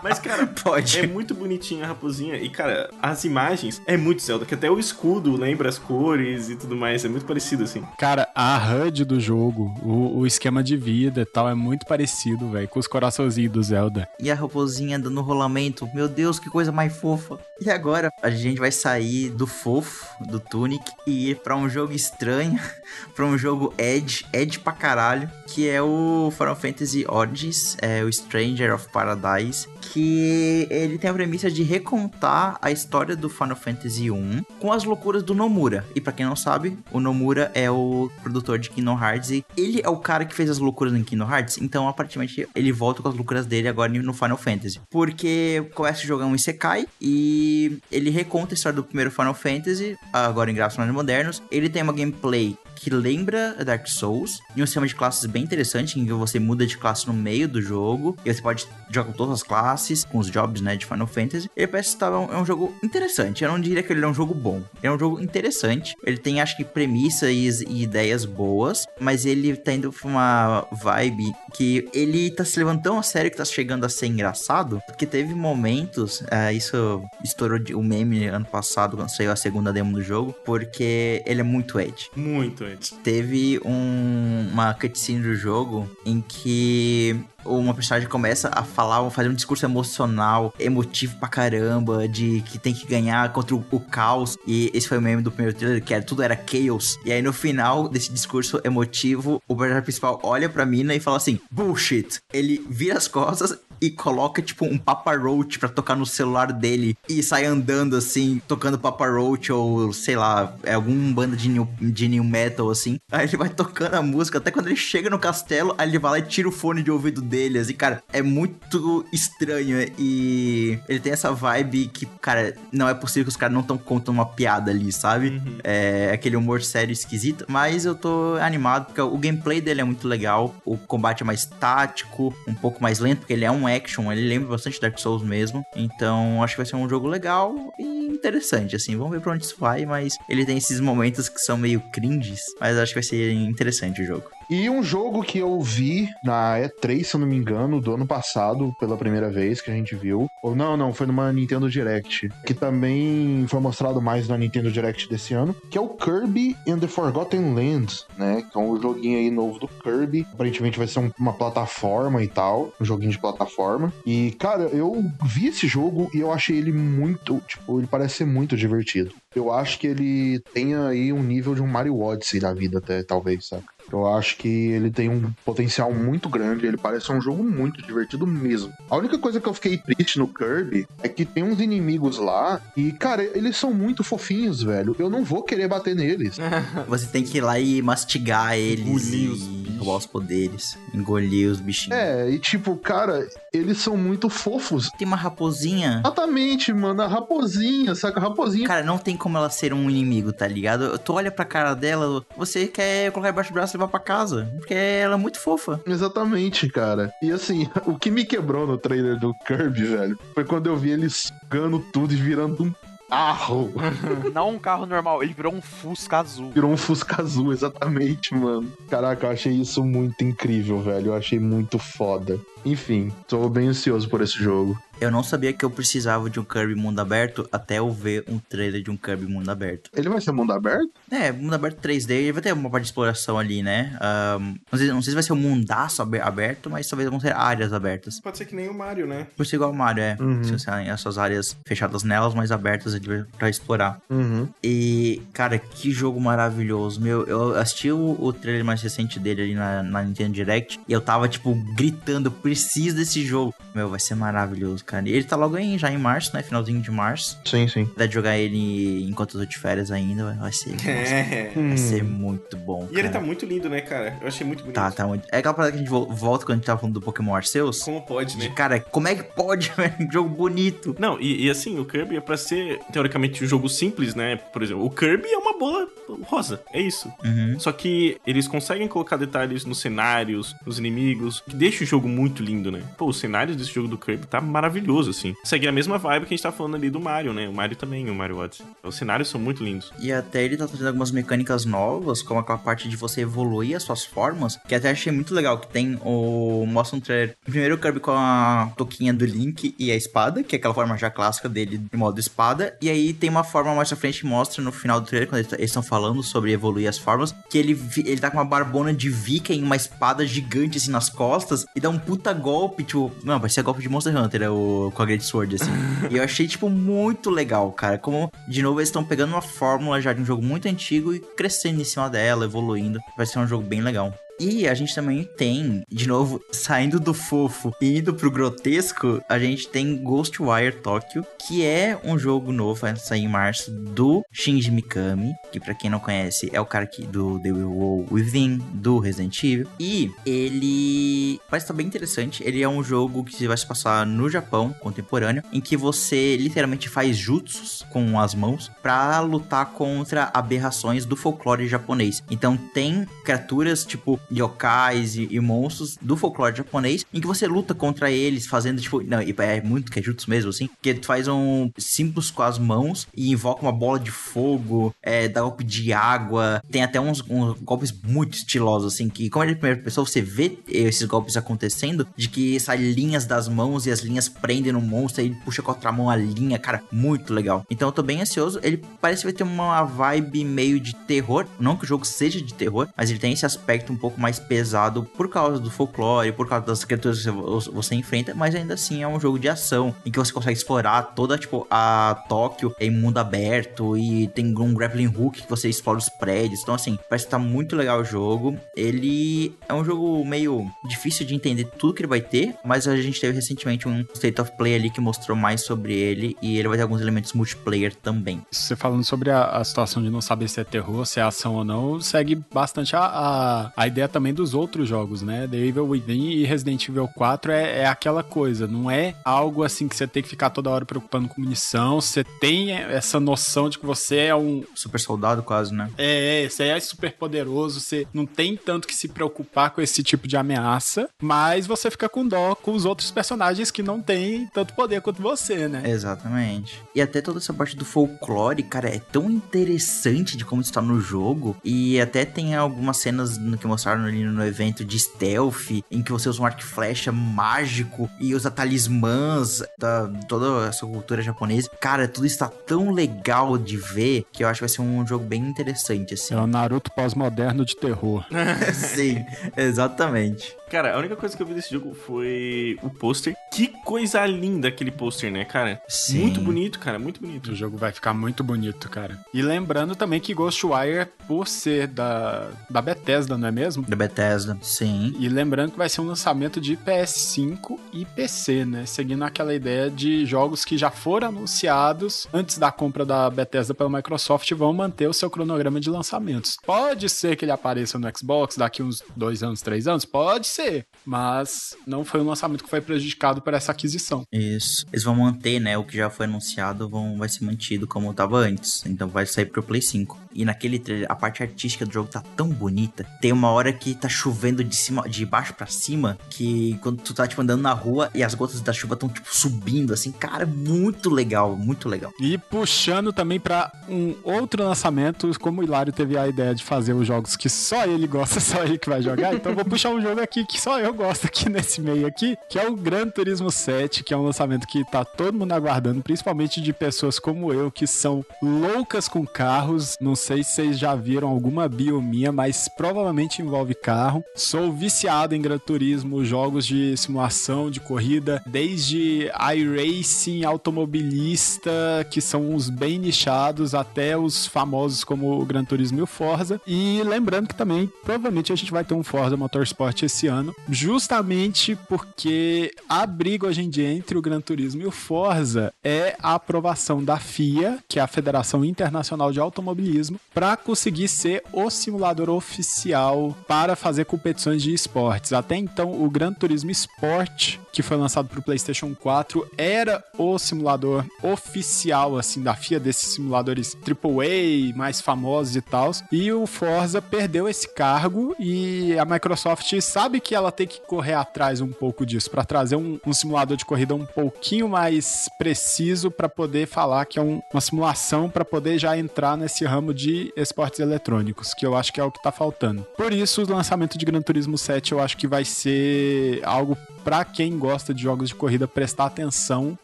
Mas, cara, Pode. é muito bonitinha a raposinha. E, cara, as imagens é muito Zelda, que até o escudo lembra as cores e tudo mais. É muito parecido, assim. Cara, a HUD do jogo, o, o esquema de vida e tal, é muito parecido, velho, com os coraçãozinhos do Zelda. E a raposinha dando rolamento. Meu Deus, que coisa mais fofa. E agora a gente vai sair do fofo, do Tunic, e ir pra um jogo estranho, pra um jogo Edge, Edge pra caralho, que é o Final Fantasy Origins, é o Stranger of Paradise, que ele tem a premissa de recontar a história do Final Fantasy 1 com as loucuras do Nomura. E pra quem não sabe, o Nomura é o produtor de Kingdom Hearts e ele é o cara que fez as loucuras em Kingdom Hearts, então aparentemente ele volta com as loucuras dele agora no Final Fantasy. Porque começa a jogar um Isekai e ele reconta a história do primeiro Final Fantasy, agora em gráficos mais modernos. Ele tem uma gameplay que lembra Dark Souls e um sistema de classes bem interessante em que você muda de classe no meio do jogo e você pode jogar com todas as classes, com os jobs, né, de Final Fantasy. Ele parece que tá um, é um jogo interessante. Eu não diria que ele é um jogo bom. Ele é um jogo interessante. Ele tem, acho que, premissas e, e ideias boas, mas ele tá indo pra uma vibe que ele tá se levantando a sério que tá chegando a ser engraçado, porque teve momentos, é, isso estourou o meme ano passado, quando saiu a segunda demo do jogo, porque ele é muito edge Muito antes. teve um- uma cutscene do jogo em que uma personagem começa a falar, fazer um discurso emocional, emotivo pra caramba, de que tem que ganhar contra o, o caos. E esse foi o meme do primeiro trailer, que era, tudo era chaos. E aí no final desse discurso emotivo, o personagem principal olha pra mina e fala assim: bullshit. Ele vira as costas e coloca, tipo, um Papa Roach pra tocar no celular dele e sai andando, assim, tocando Papa Roach ou, sei lá, é algum banda de new, de new metal, assim. Aí ele vai tocando a música, até quando ele chega no castelo, aí ele vai lá e tira o fone de ouvido dele, assim, cara, é muito estranho e ele tem essa vibe que, cara, não é possível que os caras não estão contando uma piada ali, sabe? É aquele humor sério esquisito, mas eu tô animado porque o gameplay dele é muito legal, o combate é mais tático, um pouco mais lento, porque ele é um action, ele lembra bastante Dark Souls mesmo, então acho que vai ser um jogo legal e interessante, assim, vamos ver pra onde isso vai, mas ele tem esses momentos que são meio cringes, mas acho que vai ser interessante o jogo. E um jogo que eu vi na E3, se eu não me engano, do ano passado, pela primeira vez que a gente viu. Ou não, não, foi numa Nintendo Direct. Que também foi mostrado mais na Nintendo Direct desse ano. Que é o Kirby and the Forgotten Lands, né? Que é um joguinho aí novo do Kirby. Aparentemente vai ser um- uma plataforma e tal. Um joguinho de plataforma. E, cara, eu vi esse jogo e eu achei ele muito. Tipo, ele parece ser muito divertido. Eu acho que ele tem aí um nível de um Mario Odyssey na vida, até, talvez, saca? Eu acho que ele tem um potencial muito grande, ele parece um jogo muito divertido mesmo. A única coisa que eu fiquei triste no Kirby é que tem uns inimigos lá e, cara, eles são muito fofinhos, velho. Eu não vou querer bater neles. Você tem que ir lá e mastigar eles Engolir os e bichos. roubar os poderes, engolir os bichinhos. É, e tipo, cara, eles são muito fofos. Tem uma raposinha Exatamente, mano, a raposinha, saca? A raposinha. Cara, não tem como ela ser um inimigo, tá ligado? Tu olha pra cara dela, você quer colocar embaixo do braço e levar pra casa. Porque ela é muito fofa. Exatamente, cara. E assim, o que me quebrou no trailer do Kirby, velho, foi quando eu vi ele sugando tudo e virando um carro. Não um carro normal, ele virou um Fusca azul. Virou um Fusca azul, exatamente, mano. Caraca, eu achei isso muito incrível, velho. Eu achei muito foda. Enfim, tô bem ansioso por esse jogo. Eu não sabia que eu precisava de um Kirby mundo aberto até eu ver um trailer de um Kirby mundo aberto. Ele vai ser mundo aberto? É, mundo aberto 3D, ele vai ter uma parte de exploração ali, né? Um, não, sei, não sei se vai ser um mundaço aberto, mas talvez vão ser áreas abertas. Pode ser que nem o Mario, né? Por ser igual ao Mario, é. Uhum. Se você as suas áreas fechadas nelas, mas abertas ali pra explorar. Uhum. E, cara, que jogo maravilhoso. Meu, eu assisti o, o trailer mais recente dele ali na, na Nintendo Direct e eu tava, tipo, gritando, preciso desse jogo. Meu, vai ser maravilhoso, cara. E ele tá logo em, já em março, né? Finalzinho de março. Sim, sim. Dá de jogar ele enquanto eu tô de férias ainda, vai ser, É. vai ser muito bom. E ele cara. tá muito lindo, né, cara? Eu achei muito bonito. Tá, tá muito. É aquela parada que a gente vo- volta quando a gente tava falando do Pokémon Arceus. Como pode, De, né? cara, como é que pode, velho? Um jogo bonito. Não, e, e assim, o Kirby é pra ser, teoricamente, um jogo simples, né? Por exemplo, o Kirby é uma bola rosa, é isso. Uhum. Só que eles conseguem colocar detalhes nos cenários, nos inimigos, que deixa o jogo muito lindo, né? Pô, os cenários desse jogo do Kirby tá maravilhoso, assim. Segue a mesma vibe que a gente tá falando ali do Mario, né? O Mario também, o Mario Odyssey. Os cenários são muito lindos. E até ele tá trazendo algumas mecânicas novas, como aquela parte de você evoluir as suas formas, que até achei muito legal, que tem o... mostra um trailer. Primeiro o Kirby com a toquinha do Link e a espada, que é aquela forma já clássica dele em modo espada, e aí tem uma forma mais pra frente mostra no final do trailer, quando eles estão falando sobre evoluir as formas, que ele, ele tá com uma barbona de viking, uma espada gigante assim nas costas, e dá um puta golpe, tipo, não, vai ser golpe de Monster Hunter, é o com a Great Sword, assim. e eu achei, tipo, muito legal, cara, como, de novo, eles estão pegando uma fórmula já de um jogo muito antigo e crescendo em cima dela, evoluindo, vai ser um jogo bem legal. E a gente também tem, de novo, saindo do fofo e indo pro grotesco, a gente tem Ghostwire Tokyo, que é um jogo novo, vai sair em março, do Shinji Mikami, que pra quem não conhece é o cara que, do The Will Within, do Resident Evil. E ele parece estar bem interessante. Ele é um jogo que vai se passar no Japão contemporâneo, em que você literalmente faz jutsus com as mãos pra lutar contra aberrações do folclore japonês. Então tem criaturas tipo yokais e, e monstros do folclore japonês em que você luta contra eles fazendo tipo, não, é muito que é mesmo assim, que tu faz um símbolos com as mãos e invoca uma bola de fogo, é, dá golpe de água, tem até uns, uns golpes muito estilosos assim, que como é de primeira pessoa, você vê esses golpes acontecendo, de que saem linhas das mãos e as linhas prendem no monstro e ele puxa com a outra mão a linha, cara, muito legal. Então eu tô bem ansioso, ele parece que vai ter uma vibe meio de terror, não que o jogo seja de terror, mas ele tem esse aspecto um pouco mais pesado por causa do folclore, por causa das criaturas que você- você enfrenta, mas ainda assim é um jogo de ação, em que você consegue explorar toda, tipo, a Tóquio em mundo aberto e tem um grappling hook que você explora os prédios, então assim, parece que tá muito legal o jogo. Ele é um jogo meio difícil de entender tudo que ele vai ter, mas a gente teve recentemente um State of Play ali que mostrou mais sobre ele e ele vai ter alguns elementos multiplayer também. Você falando sobre a, a situação de não saber se é terror, se é ação ou não, segue bastante a, a, a ideia também dos outros jogos, né? The Evil Within e Resident Evil 4 é, é aquela coisa, não é algo assim que você tem que ficar toda hora preocupando com munição, você tem essa noção de que você é um. Super soldado quase, né? É, você é super poderoso, você não tem tanto que se preocupar com esse tipo de ameaça, mas você fica com dó com os outros personagens que não têm tanto poder quanto você, né? Exatamente. E até toda essa parte do folclore, cara, é tão interessante de como isso tá no jogo. E até tem algumas cenas no que ali no evento de stealth, em que você usa um arco e flecha mágico e usa talismãs da toda essa cultura japonesa. Cara, tudo isso tá tão legal de ver que eu acho que vai ser um jogo bem interessante, assim. É o Naruto pós-moderno de terror. Sim, exatamente. Cara, a única coisa que eu vi desse jogo foi o pôster. Que coisa linda aquele pôster, né, cara? Sim. Muito bonito, cara, muito bonito. O jogo vai ficar muito bonito, cara. E lembrando também que Ghostwire, por ser da, da Bethesda, não é mesmo? Da Bethesda, sim. E lembrando que vai ser um lançamento de PS5 e PC, né? Seguindo aquela ideia de jogos que já foram anunciados antes da compra da Bethesda pela Microsoft vão manter o seu cronograma de lançamentos. Pode ser que ele apareça no Xbox daqui uns dois anos, três anos? Pode ser. Mas não foi um lançamento que foi prejudicado por essa aquisição. Isso. Eles vão manter, né? O que já foi anunciado vão, vai ser mantido como estava antes. Então vai sair pro Play 5. E naquele trailer, a parte artística do jogo tá tão bonita. Tem uma hora que tá chovendo de cima, de baixo pra cima, que quando tu tá tipo andando na rua e as gotas da chuva estão tipo subindo assim, cara, muito legal, muito legal. E puxando também pra um outro lançamento, como o Hilário teve a ideia de fazer os jogos que só ele gosta, só ele que vai jogar, então eu vou puxar um jogo aqui que só eu gosto aqui nesse meio aqui, que é o Gran Turismo 7, que é um lançamento que tá todo mundo aguardando, principalmente de pessoas como eu, que são loucas com carros. Não sei se vocês já viram alguma bio minha, mas provavelmente envolve carro. Sou viciado em Gran Turismo, jogos de simulação, de corrida, desde iRacing, automobilista, que são os bem nichados, até os famosos como o Gran Turismo e o Forza. E lembrando que também, provavelmente a gente vai ter um Forza Motorsport esse ano, justamente porque a briga hoje em dia entre o Gran Turismo e o Forza é a aprovação da FIA, que é a Federação Internacional de Automobilismo, para conseguir ser o simulador oficial para fazer competições de esportes. Até então, o Gran Turismo Sport, que foi lançado para o PlayStation 4, era o simulador oficial assim da FIA desses simuladores AAA mais famosos e tal. E o Forza perdeu esse cargo e a Microsoft sabe que ela tem que correr atrás um pouco disso para trazer um, um, simulador de corrida um pouquinho mais preciso para poder falar que é um, uma simulação para poder já entrar nesse ramo de esportes eletrônicos, que eu acho que é o que tá faltando. Por isso, o lançamento de Gran Turismo 7 eu acho que vai ser algo para quem gosta de jogos de corrida prestar atenção,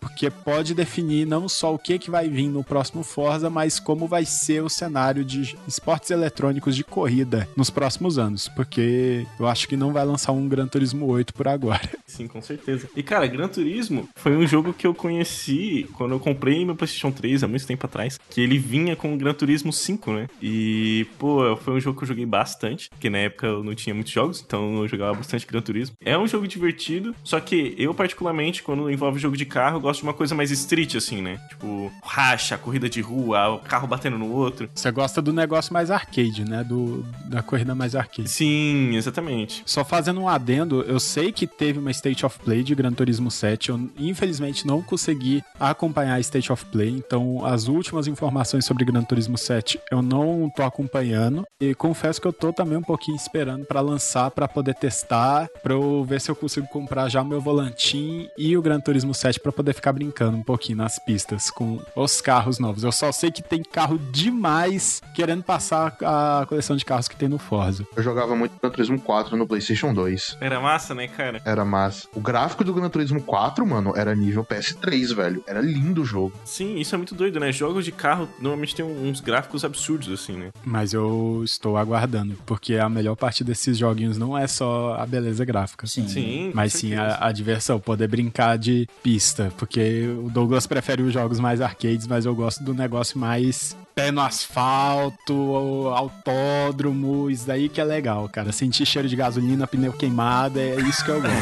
porque pode definir não só o que, que vai vir no próximo Forza, mas como vai ser o cenário de esportes eletrônicos de corrida nos próximos anos, porque eu acho que não vai lançar um Gran Turismo 8 por agora. Sim, com certeza. E cara, Gran Turismo foi um jogo que eu conheci quando eu comprei meu PlayStation 3 há muito tempo atrás, que ele vinha com o Gran Turismo 5, né? E, pô, foi um jogo que eu joguei bastante, porque na época eu não tinha muitos jogos, então eu jogava bastante Gran Turismo. É um jogo divertido, só que eu, particularmente, quando envolve jogo de carro, gosto de uma coisa mais street, assim, né? Tipo, racha, corrida de rua, o carro batendo no outro. Você gosta do negócio mais arcade, né? Do, da corrida mais arcade. Sim, exatamente. Só fazendo um adendo, eu sei que teve uma State of Play de Gran Turismo 7. Eu, infelizmente, não consegui acompanhar a State of Play. Então, as últimas informações sobre Gran Turismo 7 eu não tô acompanhando. E confesso que eu tô também um pouquinho esperando para lançar, para poder testar, pra eu ver se eu consigo comprar já o meu volantim e o Gran Turismo 7 para poder ficar brincando um pouquinho nas pistas com os carros novos. Eu só sei que tem carro demais querendo passar a coleção de carros que tem no Forza. Eu jogava muito Gran Turismo 4 no PlayStation 2. Era massa, né, cara? Era massa. O gráfico do Gran Turismo 4, mano, era nível PS3, velho. Era lindo o jogo. Sim, isso é muito doido, né? Jogos de carro normalmente tem uns gráficos absurdos, assim, né? Mas eu estou aguardando, porque a melhor parte desses joguinhos não é só a beleza gráfica. Sim. sim mas sim a, a, diversão, poder brincar de pista. Porque o Douglas prefere os jogos mais arcades, mas eu gosto do negócio mais pé no asfalto, autódromo, isso daí que é legal, cara. Sentir cheiro de gasolina, pneu queimado, é isso que eu gosto.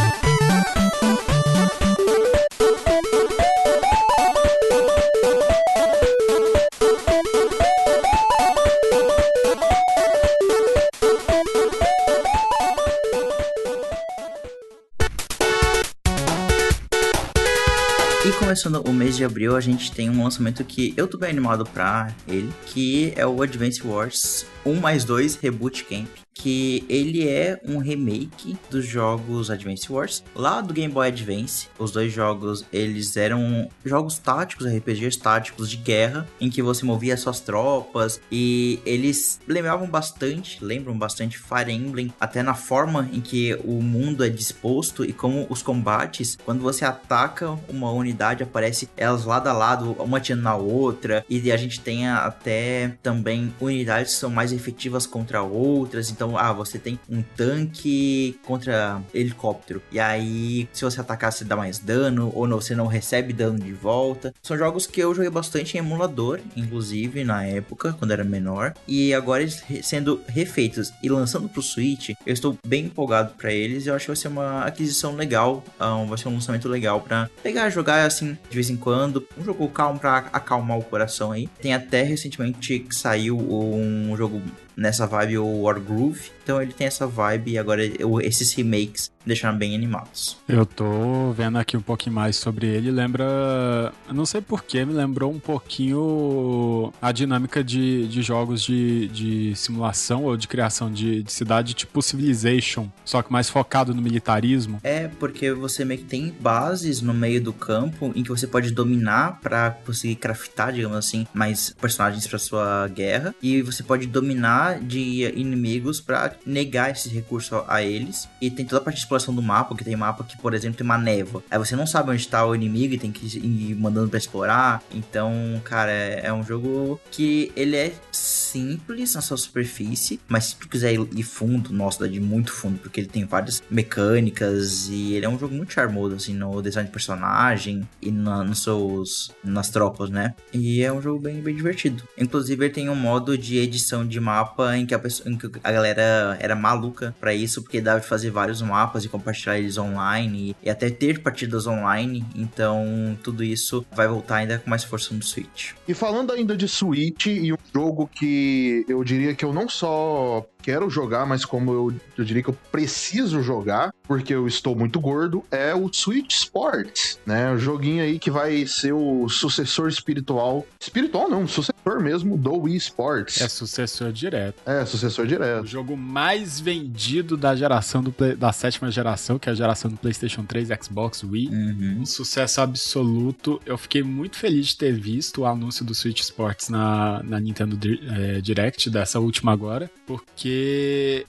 começando o mês de abril, a gente tem um lançamento que eu tô bem animado pra ele, que é o Advance Wars 1 mais 2 Reboot Camp que ele é um remake dos jogos Advance Wars lá do Game Boy Advance. Os dois jogos, eles eram jogos táticos, RPGs táticos de guerra, em que você movia suas tropas e eles lembravam bastante, lembram bastante Fire Emblem, até na forma em que o mundo é disposto e como os combates, quando você ataca uma unidade, aparece elas lado a lado, uma tirando na outra, e a gente tem até também unidades que são mais efetivas contra outras, então então, ah, você tem um tanque contra helicóptero. E aí, se você atacar, você dá mais dano, ou não, você não recebe dano de volta. São jogos que eu joguei bastante em emulador, inclusive na época, quando era menor. E agora eles sendo refeitos e lançando pro Switch, eu estou bem empolgado para eles. Eu acho que vai ser uma aquisição legal, um, vai ser um lançamento legal para pegar jogar assim de vez em quando. Um jogo calmo para acalmar o coração aí. Tem até recentemente que saiu um jogo nessa vibe o Wargroove. Então ele tem essa vibe e agora esses remakes deixaram bem animados. Eu tô vendo aqui um pouquinho mais sobre ele. Lembra. Não sei porquê, me lembrou um pouquinho a dinâmica de, de jogos de, de simulação ou de criação de, de cidade tipo Civilization, só que mais focado no militarismo. É, porque você meio que tem bases no meio do campo em que você pode dominar para conseguir craftar, digamos assim, mais personagens para sua guerra. E você pode dominar de inimigos para negar esse recurso a eles. E tem toda a parte de exploração do mapa, que tem mapa que, por exemplo, tem uma névoa. Aí você não sabe onde tá o inimigo e tem que ir mandando pra explorar. Então, cara, é, é um jogo que ele é simples na sua superfície, mas se tu quiser ir fundo, nossa, dá de muito fundo, porque ele tem várias mecânicas e ele é um jogo muito charmoso, assim, no design de personagem e na, nos seus, nas tropas, né? E é um jogo bem, bem divertido. Inclusive, ele tem um modo de edição de mapa em que a, pessoa, em que a galera era maluca para isso, porque dava de fazer vários mapas e compartilhar eles online e, e até ter partidas online. Então, tudo isso vai voltar ainda com mais força no Switch. E falando ainda de Switch e um jogo que eu diria que eu não só quero jogar, mas como eu, eu diria que eu preciso jogar, porque eu estou muito gordo, é o Switch Sports, né? O joguinho aí que vai ser o sucessor espiritual. Espiritual não, sucessor mesmo do Wii Sports. É sucessor direto. É, sucessor O direto. jogo mais vendido da geração do Play- da sétima geração, que é a geração do PlayStation 3, Xbox, Wii. Uhum. Um sucesso absoluto. Eu fiquei muito feliz de ter visto o anúncio do Switch Sports na, na Nintendo eh, Direct, dessa última agora, porque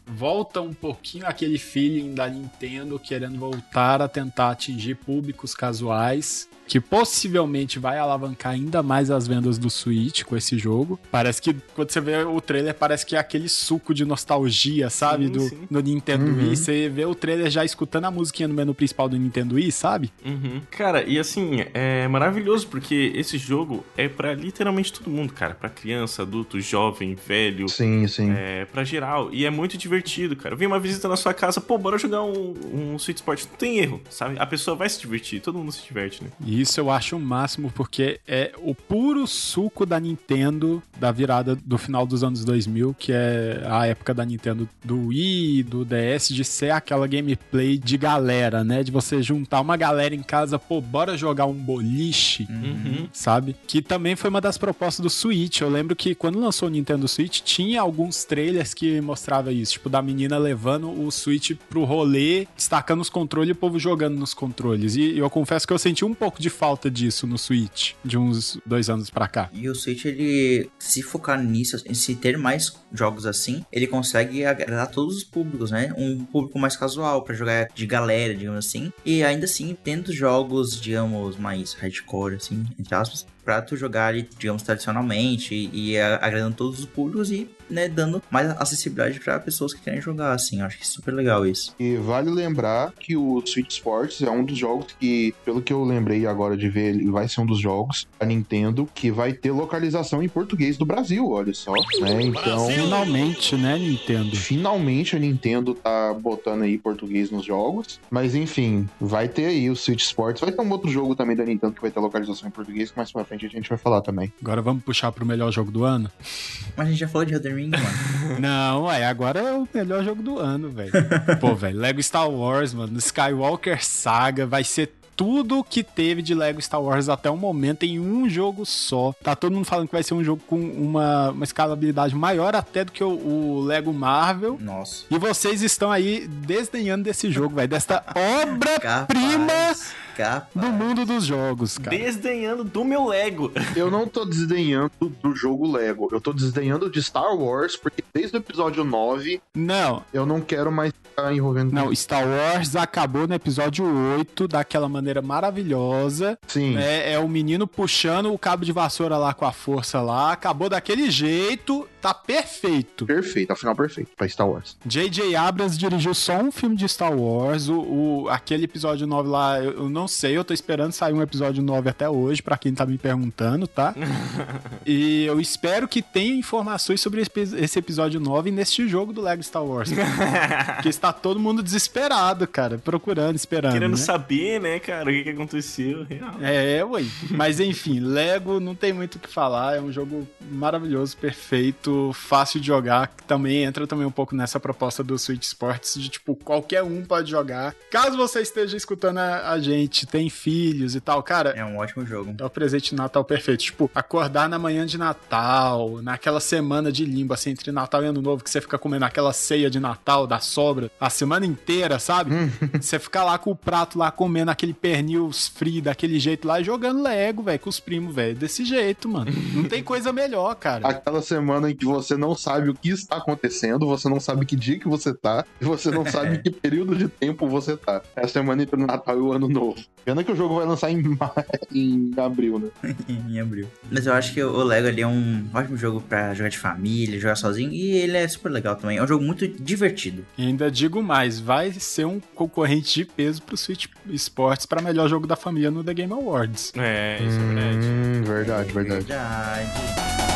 volta um pouquinho aquele feeling da Nintendo querendo voltar a tentar atingir públicos casuais. Que possivelmente vai alavancar ainda mais as vendas do Switch com esse jogo. Parece que quando você vê o trailer, parece que é aquele suco de nostalgia, sabe? Sim, do, sim. no Nintendo Uhum. Wii. Você vê o trailer já escutando a musiquinha no menu principal do Nintendo Wii, sabe? Uhum. Cara, e assim, é maravilhoso porque esse jogo é pra literalmente todo mundo, cara. Pra criança, adulto, jovem, velho, Sim, sim. é, pra geral. E é muito divertido, cara. Vem uma visita na sua casa, pô, bora jogar um, um Switch Sport. Não tem erro, sabe? A pessoa vai se divertir, todo mundo se diverte, né? E isso eu acho o máximo porque é o puro suco da Nintendo da virada do final dos anos 2000, que é a época da Nintendo do Wii, do DS, de ser aquela gameplay de galera, né? De você juntar uma galera em casa, pô, bora jogar um boliche. Uhum. Sabe? Que também foi uma das propostas do Switch. Eu lembro que quando lançou o Nintendo Switch, tinha alguns trailers que mostrava isso. Tipo, da menina levando o Switch pro rolê, destacando os controles e o povo jogando nos controles. E eu confesso que eu senti um pouco de falta disso no Switch, de uns dois anos pra cá. E o Switch, ele, se focar nisso, se ter mais jogos assim, ele consegue agradar todos os públicos, né? Um público mais casual, pra jogar de galera, digamos assim. E ainda assim, tendo jogos, digamos, mais hardcore, assim, entre aspas, pra tu jogar digamos, tradicionalmente e a- agradando todos os públicos e, né, dando mais acessibilidade pra pessoas que querem jogar, assim. Acho que é super legal isso. E vale lembrar que o Switch Sports é um dos jogos que, pelo que eu lembrei agora de ver, ele vai ser um dos jogos da Nintendo que vai ter localização em português do Brasil, olha só. Né? Então, Finalmente, né, Nintendo? finalmente a Nintendo tá botando aí português nos jogos. Mas enfim, vai ter aí o Switch Sports. Vai ter um outro jogo também da Nintendo que vai ter localização em português, que mais pra frente a gente vai falar também. Agora vamos puxar pro melhor jogo do ano? Mas a gente já falou de Elden Ring, mano. Não, é, agora é o melhor jogo do ano, velho. Pô, velho, Lego Star Wars, mano, Skywalker Saga vai ser tudo que teve de Lego Star Wars até o momento em um jogo só. Tá todo mundo falando que vai ser um jogo com uma, uma escalabilidade maior até do que o, o Lego Marvel. Nossa. E vocês estão aí desdenhando desse jogo, velho, desta obra-prima Capaz, do mundo dos jogos, cara. Desdenhando do meu Lego. Eu não tô desdenhando do jogo Lego. Eu tô desdenhando de Star Wars, porque desde o episódio 9 Não, eu não quero mais ficar envolvendo. não, Star Wars acabou no episódio 8 daquela maneira maravilhosa. Sim. É, é o menino puxando o cabo de vassoura lá com a força lá. Acabou daquele jeito, tá perfeito. Perfeito, afinal perfeito pra Star Wars. J.J. Abrams dirigiu só um filme de Star Wars. O, o- aquele episódio 9 lá, eu, eu não sei, eu tô esperando sair um episódio 9 até hoje, pra quem tá me perguntando, tá? e eu espero que tenha informações sobre esse, episódio 9 neste jogo do Lego Star Wars. Porque está todo mundo desesperado, cara, procurando, esperando. Querendo né? saber, né, cara, o que, que aconteceu. Real. É, ué. Mas enfim, Lego não tem muito o que falar. É um jogo maravilhoso, perfeito, fácil de jogar. Que também entra também um pouco nessa proposta do Switch Sports de tipo, qualquer um pode jogar. Caso você esteja escutando a, a gente, tem filhos e tal, cara. É um ótimo jogo. É o presente de Natal perfeito. Tipo, acordar na manhã de Natal, naquela semana de limbo, assim, entre Natal e Ano Novo, que você fica comendo aquela ceia de Natal da sobra a semana inteira, sabe? você fica lá com o prato lá comendo aquele pernil frio daquele jeito lá, jogando Lego, velho, com os primos, velho. Desse jeito, mano. Não tem coisa melhor, cara. Aquela semana em que que você não sabe o que está acontecendo, você não sabe que dia que você tá, e você não sabe que período de tempo você tá. É a semana entre o Natal e o Ano Novo. Pena que o jogo vai lançar em, ma- em abril, né? em abril. Mas eu acho que o Lego ali é um ótimo jogo pra jogar de família, jogar sozinho, e ele é super legal também. É um jogo muito divertido. E ainda digo mais, vai ser um concorrente de peso pro Switch Sports para melhor jogo da família no The Game Awards. É, isso é verdade. Hum, verdade, verdade. Verdade.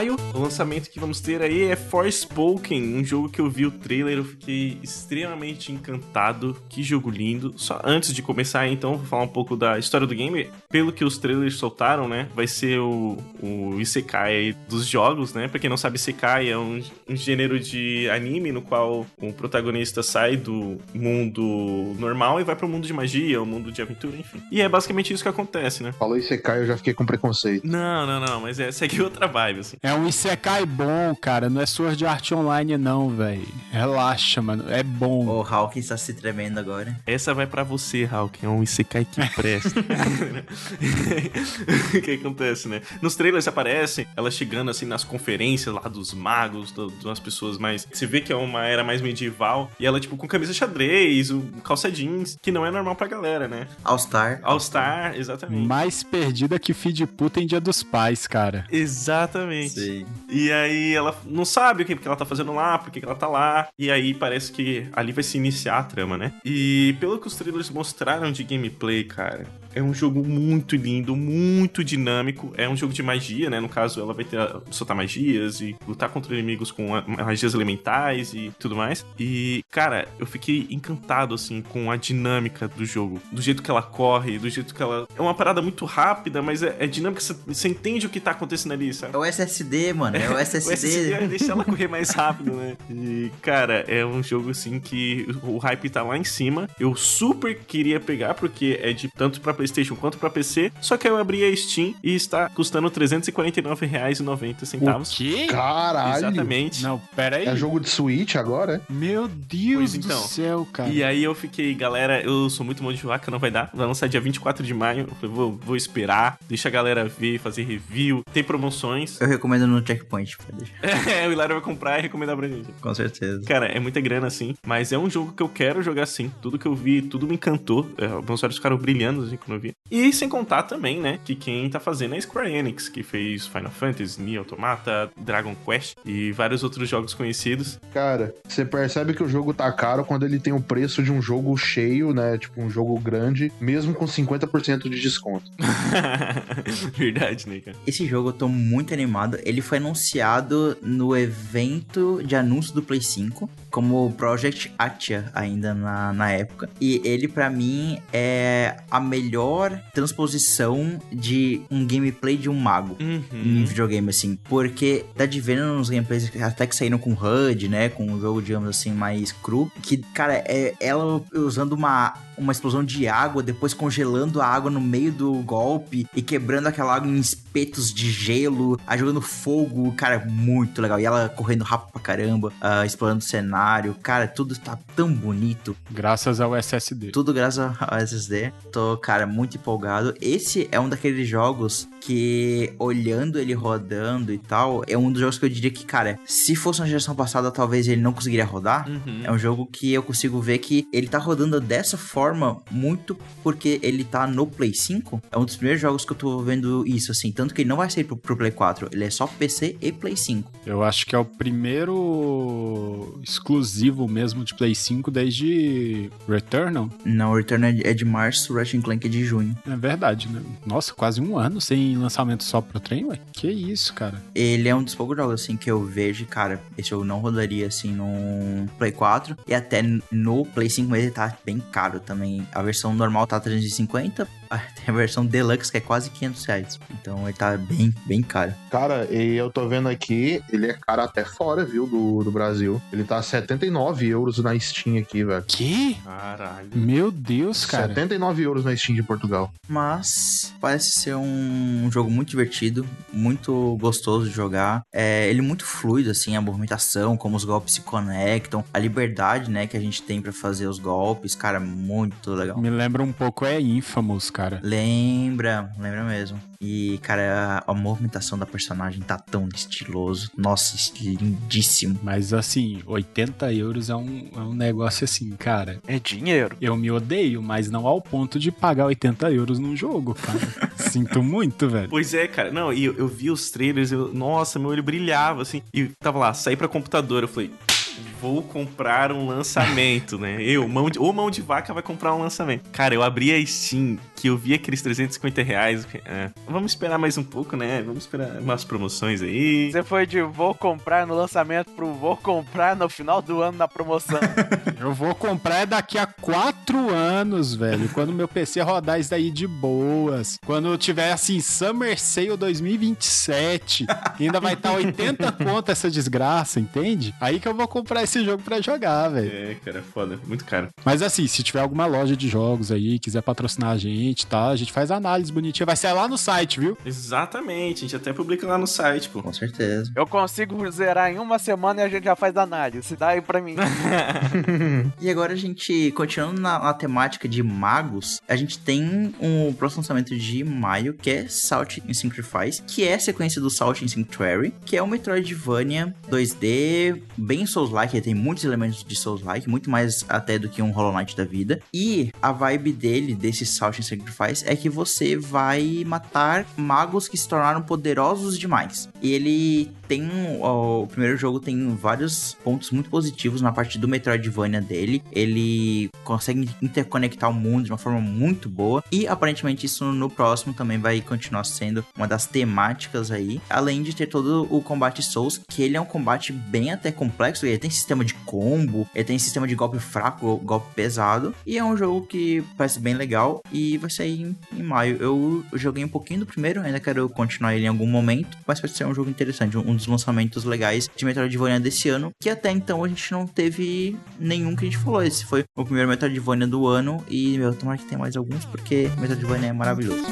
Agora em maio, o lançamento que vamos ter aí é Forspoken, um jogo que eu vi o trailer, eu fiquei extremamente encantado. Que jogo lindo. Só antes de começar, então, vou falar um pouco da história do game. Pelo que os trailers soltaram, né? Vai ser o, o Isekai aí dos jogos, né? Pra quem não sabe, Isekai é um, um gênero de anime no qual o protagonista sai do mundo normal e vai pro mundo de magia, o mundo de aventura, enfim. E é basicamente isso que acontece, né? Falou Isekai, eu já fiquei com preconceito. Não, não, não, mas é, segue outra vibe, assim. É um Isekai bom, cara. Não é Sword Art Online, não, velho. Relaxa, mano. É bom. O Hawk está se tremendo agora. Essa vai pra você, Hulk. É um Isekai que presta. o que acontece, né? Nos trailers aparece ela chegando assim nas conferências lá dos magos, do- das pessoas mais. Você vê que é uma era mais medieval. E ela, tipo, com camisa xadrez, o calça jeans, que não é normal pra galera, né? All Star. All Star, exatamente. Mais perdida que feed puta em Dia dos Pais, cara. Exatamente. Sim. E aí ela não sabe o que, que ela tá fazendo lá, por que, que ela tá lá. E aí parece que ali vai se iniciar a trama, né? E pelo que os trailers mostraram de gameplay, cara, é um jogo muito lindo, muito dinâmico. É um jogo de magia, né? No caso, ela vai ter soltar magias e lutar contra inimigos com a- magias elementais e tudo mais. E, cara, eu fiquei encantado, assim, com a dinâmica do jogo. Do jeito que ela corre, do jeito que ela. É uma parada muito rápida, mas é, é dinâmica. Você- Você entende o que tá acontecendo ali, sabe? É o SSD, mano. É o O SSD. SSD deixa ela correr mais rápido, né? E, cara, é um jogo assim que o hype tá lá em cima. Eu super queria pegar, porque é de tanto pra PlayStation quanto pra PC. Só que eu abri a Steam e está custando R$ 349,90. O quê? Caralho! Exatamente. Não, pera aí. É jogo de Switch agora, é? Meu Deus Pois do então. céu, cara. E aí eu fiquei, galera, eu sou muito mão de vaca, não vai dar. Vai lançar dia 24 de maio. Eu falei, vou, vou esperar, deixa a galera ver, fazer review. Tem promoções. Eu recomendo no Checkpoint, pode deixar. É, o Hilário vai comprar e recomendar pra gente. Com certeza. Cara, é muita grana assim, mas é um jogo que eu quero jogar sim. Tudo que eu vi, tudo me encantou. É, meus olhos ficaram brilhando assim E sem contar também, né, que quem tá fazendo é a Square Enix, que fez Final Fantasy, Nier Automata, Dragon Quest e vários outros jogos conhecidos. Cara, você percebe que o jogo tá caro quando ele tem o preço de um jogo cheio, né? Tipo, um jogo grande, mesmo com 50% de desconto. Verdade, né, cara? Esse jogo eu tô muito animado. Ele foi anunciado no evento de anúncio do Play 5, como Project Atia, ainda na, na época. E ele, pra mim, é a melhor transposição de um gameplay de um mago. em Uhum. videogame, assim, porque tá de vendo nos gameplays até que saíram com HUD, né, com um jogo, digamos assim, mais cru, que, cara, é ela usando uma, uma explosão de água, depois congelando a água no meio do golpe e quebrando aquela água em espetos de gelo, jogando fogo, cara, muito legal. E ela correndo rápido pra caramba, ah, explorando o cenário, cara, tudo tá tão bonito. Graças ao SSD. Tudo graças ao SSD. Tô, cara, muito empolgado. Esse é um daqueles jogos que, olhando ele rodando e tal, é um dos jogos que eu diria que, cara, se fosse uma geração passada, talvez ele não conseguiria rodar. Uhum. É um jogo que eu consigo ver que ele tá rodando dessa forma muito porque ele tá no Play 5. É um dos primeiros jogos que eu tô vendo isso, assim. Tanto que ele não vai sair pro, pro Play 4. Ele é só PC e Play 5. Eu acho que é o primeiro exclusivo mesmo de Play 5 desde Returnal. Não, o Return é de- março, Ratchet Clank é de junho. É verdade, né? Nossa, quase um ano sem lançamento só pro trem, ué. Que isso, cara. Ele é um dos poucos jogos, assim, que eu vejo, cara, esse jogo não rodaria, assim, no Play 4. E até no Play 5 ele tá bem caro também. A versão normal tá 350, tem a versão Deluxe que é quase 500 reais. Então ele tá bem, bem caro. Cara, e eu tô vendo aqui, ele é caro até fora, viu, do, do Brasil. Ele tá 79 euros na Steam aqui, velho. Que? Caralho. Meu Deus, cara. 79 euros na Steam de Portugal. Mas parece ser um jogo muito divertido, muito gostoso de jogar. É, ele é muito fluido, assim, a movimentação, como os golpes se conectam, a liberdade, né, que a gente tem pra fazer os golpes, cara, muito legal. Me lembra um pouco é Infamous, cara. Lembra, lembra mesmo. E, cara, a, a movimentação da personagem tá tão estiloso. Nossa, lindíssimo. Mas assim, 80 euros é um, é um negócio assim, cara. É dinheiro. Eu me odeio, mas não ao ponto de pagar 80 euros num jogo, cara. Sinto muito, velho. Pois é, cara. Não, e eu, eu vi os trailers, eu, nossa, meu olho brilhava, assim. E tava lá, saí pra computador, eu falei, vou comprar um lançamento, né? Eu, mão de, ou mão de vaca vai comprar um lançamento. Cara, eu abri a Steam, que eu vi aqueles 350 reais. É, vamos esperar mais um pouco, né? Vamos esperar umas promoções aí. Você foi de vou comprar no lançamento pro vou comprar no final do ano na promoção. Eu vou comprar daqui a quatro anos, velho. Quando meu PC rodar isso daí de boas. Quando tiver assim, Summer Sale 2027. Ainda vai estar 80 conto essa desgraça, entende? Aí que eu vou comprar esse jogo pra jogar, velho. É, cara, foda. Muito caro. Mas assim, se tiver alguma loja de jogos aí, quiser patrocinar a gente, tá? A gente faz análise bonitinha. Vai ser lá no site, viu? Exatamente, a gente até publica lá no site, pô. Com certeza. Eu consigo zerar em uma semana e a gente já faz análise. Dá aí pra mim. E agora a gente, continuando na, na temática de magos, a gente tem um próximo lançamento de maio, que é Salt in Sacrifice, que é a sequência do Salt in Sanctuary, que é um Metroidvania 2D, bem Souls-like, ele tem muitos elementos de Souls-like, muito mais até do que um Hollow Knight da vida. E a vibe dele, desse Salt in Sacrifice, é que você vai matar magos que se tornaram poderosos demais. E ele tem o primeiro jogo tem vários pontos muito positivos na parte do Metroidvania dele. Ele consegue interconectar o mundo de uma forma muito boa e aparentemente isso no próximo também vai continuar sendo uma das temáticas aí, além de ter todo o combate Souls, que ele é um combate bem até complexo, ele tem sistema de combo, ele tem sistema de golpe fraco, golpe pesado, e é um jogo que parece bem legal e vai sair em, em maio. Eu joguei um pouquinho do primeiro, ainda quero continuar ele em algum momento, mas vai ser um jogo interessante, um dos lançamentos legais de Metroidvania desse ano, que até então a gente não teve nenhum que a gente falou. Esse foi o primeiro Metroidvania do ano e, meu, tomara que tenha mais alguns, porque Metroidvania é maravilhoso.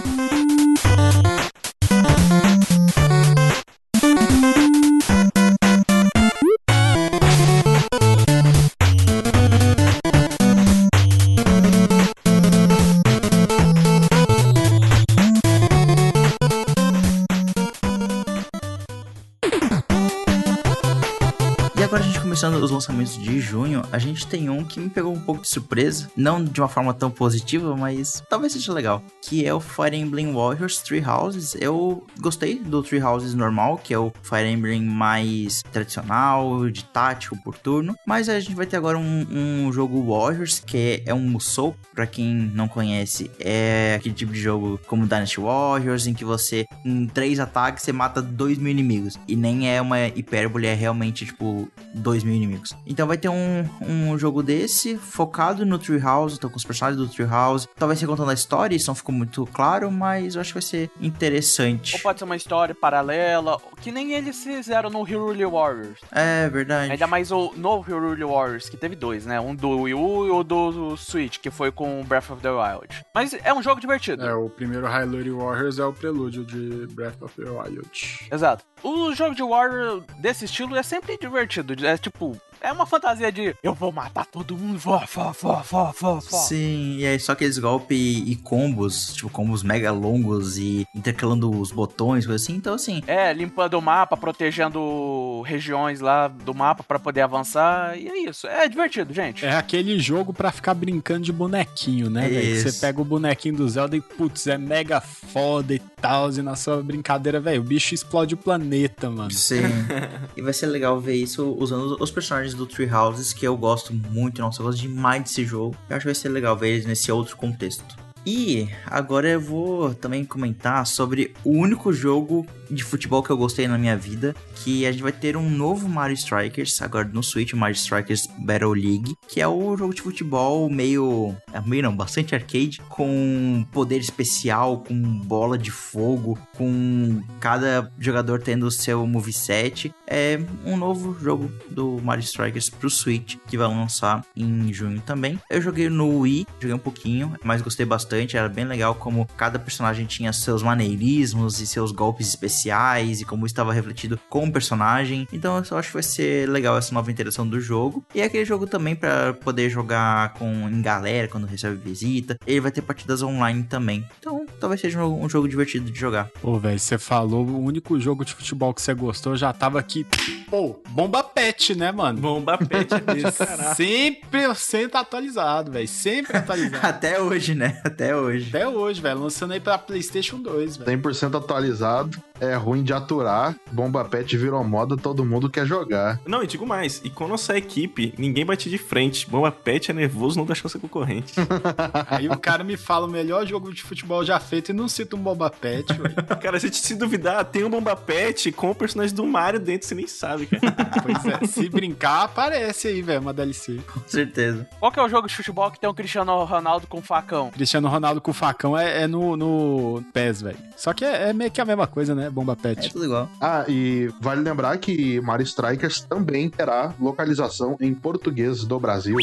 Começando os lançamentos de junho, a gente tem um que me pegou um pouco de surpresa, não de uma forma tão positiva, mas talvez seja legal, que é o Fire Emblem Warriors Three Houses. Eu gostei do Three Houses normal, que é o Fire Emblem mais tradicional, de tático por turno, mas a gente vai ter agora um, um jogo Warriors, que é um Musou, pra quem não conhece, é aquele tipo de jogo como Dynasty Warriors, em que você, em três ataques, você mata dois mil inimigos, e nem é uma hipérbole, é realmente, tipo, dois mil inimigos. Então vai ter um, um jogo desse, focado no Treehouse, então com os personagens do Treehouse. Talvez ser contando a história, isso não ficou muito claro, mas eu acho que vai ser interessante. Ou pode ser uma história paralela, que nem eles fizeram no Hyrule Warriors. É verdade. Ainda mais o novo Hyrule Warriors, que teve dois, né? Um do Wii U e o do Switch, que foi com Breath of the Wild. Mas é um jogo divertido. É, o primeiro Hyrule Warriors é o prelúdio de Breath of the Wild. Exato. O jogo de Warrior desse estilo é sempre divertido. É tipo, é uma fantasia de eu vou matar todo mundo, vó, vó, vó, vó, vó, vó. Sim, e aí só aqueles golpes e combos, tipo combos mega longos e intercalando os botões, coisa assim. Então, assim, É, limpando o mapa, protegendo regiões lá do mapa pra poder avançar. E é isso. É divertido, gente. É aquele jogo pra ficar brincando de bonequinho, né, velho? Você pega o bonequinho do Zelda e, putz, é mega foda e tal, e na sua brincadeira, velho, o bicho explode o planeta, mano. Sim. e vai ser legal ver isso usando os personagens do Tree Houses, que eu gosto muito, nossa, eu gosto demais desse jogo. Eu acho que vai ser legal ver eles nesse outro contexto. E agora eu vou também comentar sobre o único jogo de futebol que eu gostei na minha vida, que a gente vai ter um novo Mario Strikers, agora no Switch, Mario Strikers Battle League, que é o jogo de futebol meio, é, meio não, bastante arcade, com poder especial, com bola de fogo, com cada jogador tendo o seu moveset. É um novo jogo do Mario Strikers pro Switch, que vai lançar em junho também. Eu joguei no Wii, joguei um pouquinho, mas gostei bastante, era bem legal como cada personagem tinha seus maneirismos e seus golpes especiais e como estava refletido com o personagem. Então eu acho que vai ser legal essa nova interação do jogo. E é aquele jogo também para poder jogar com em galera quando recebe visita. Ele vai ter partidas online também. Então talvez seja um, um jogo divertido de jogar. Pô, velho, você falou o único jogo de futebol que você gostou, já tava aqui. Pô, bomba pet, né, mano? Bomba pet Sempre, sempre atualizado, velho. Sempre atualizado. Até hoje, né? Até hoje. Até hoje, velho. Lançando aí pra PlayStation 2, velho. 100% atualizado, é ruim de aturar, bomba pet virou moda, todo mundo quer jogar. Não, e digo mais, e com a nossa equipe, ninguém bate de frente. Bomba pet é nervoso, não deixa você concorrente. Aí o cara me fala o melhor jogo de futebol já feito e não cita um bomba pet, velho. cara, se te se duvidar, tem um bomba pet com o personagem do Mario dentro, você nem sabe, cara. pois é, se brincar, aparece aí, velho, uma DLC. Com certeza. Qual que é o jogo de futebol que tem o Cristiano Ronaldo com facão? Cristiano Ronaldo com facão é, é no, no PES, velho. Só que é, é, meio que a mesma coisa, né? Bomba pet. É tudo igual. Ah, e vale lembrar que Mario Strikers também terá localização em português do Brasil.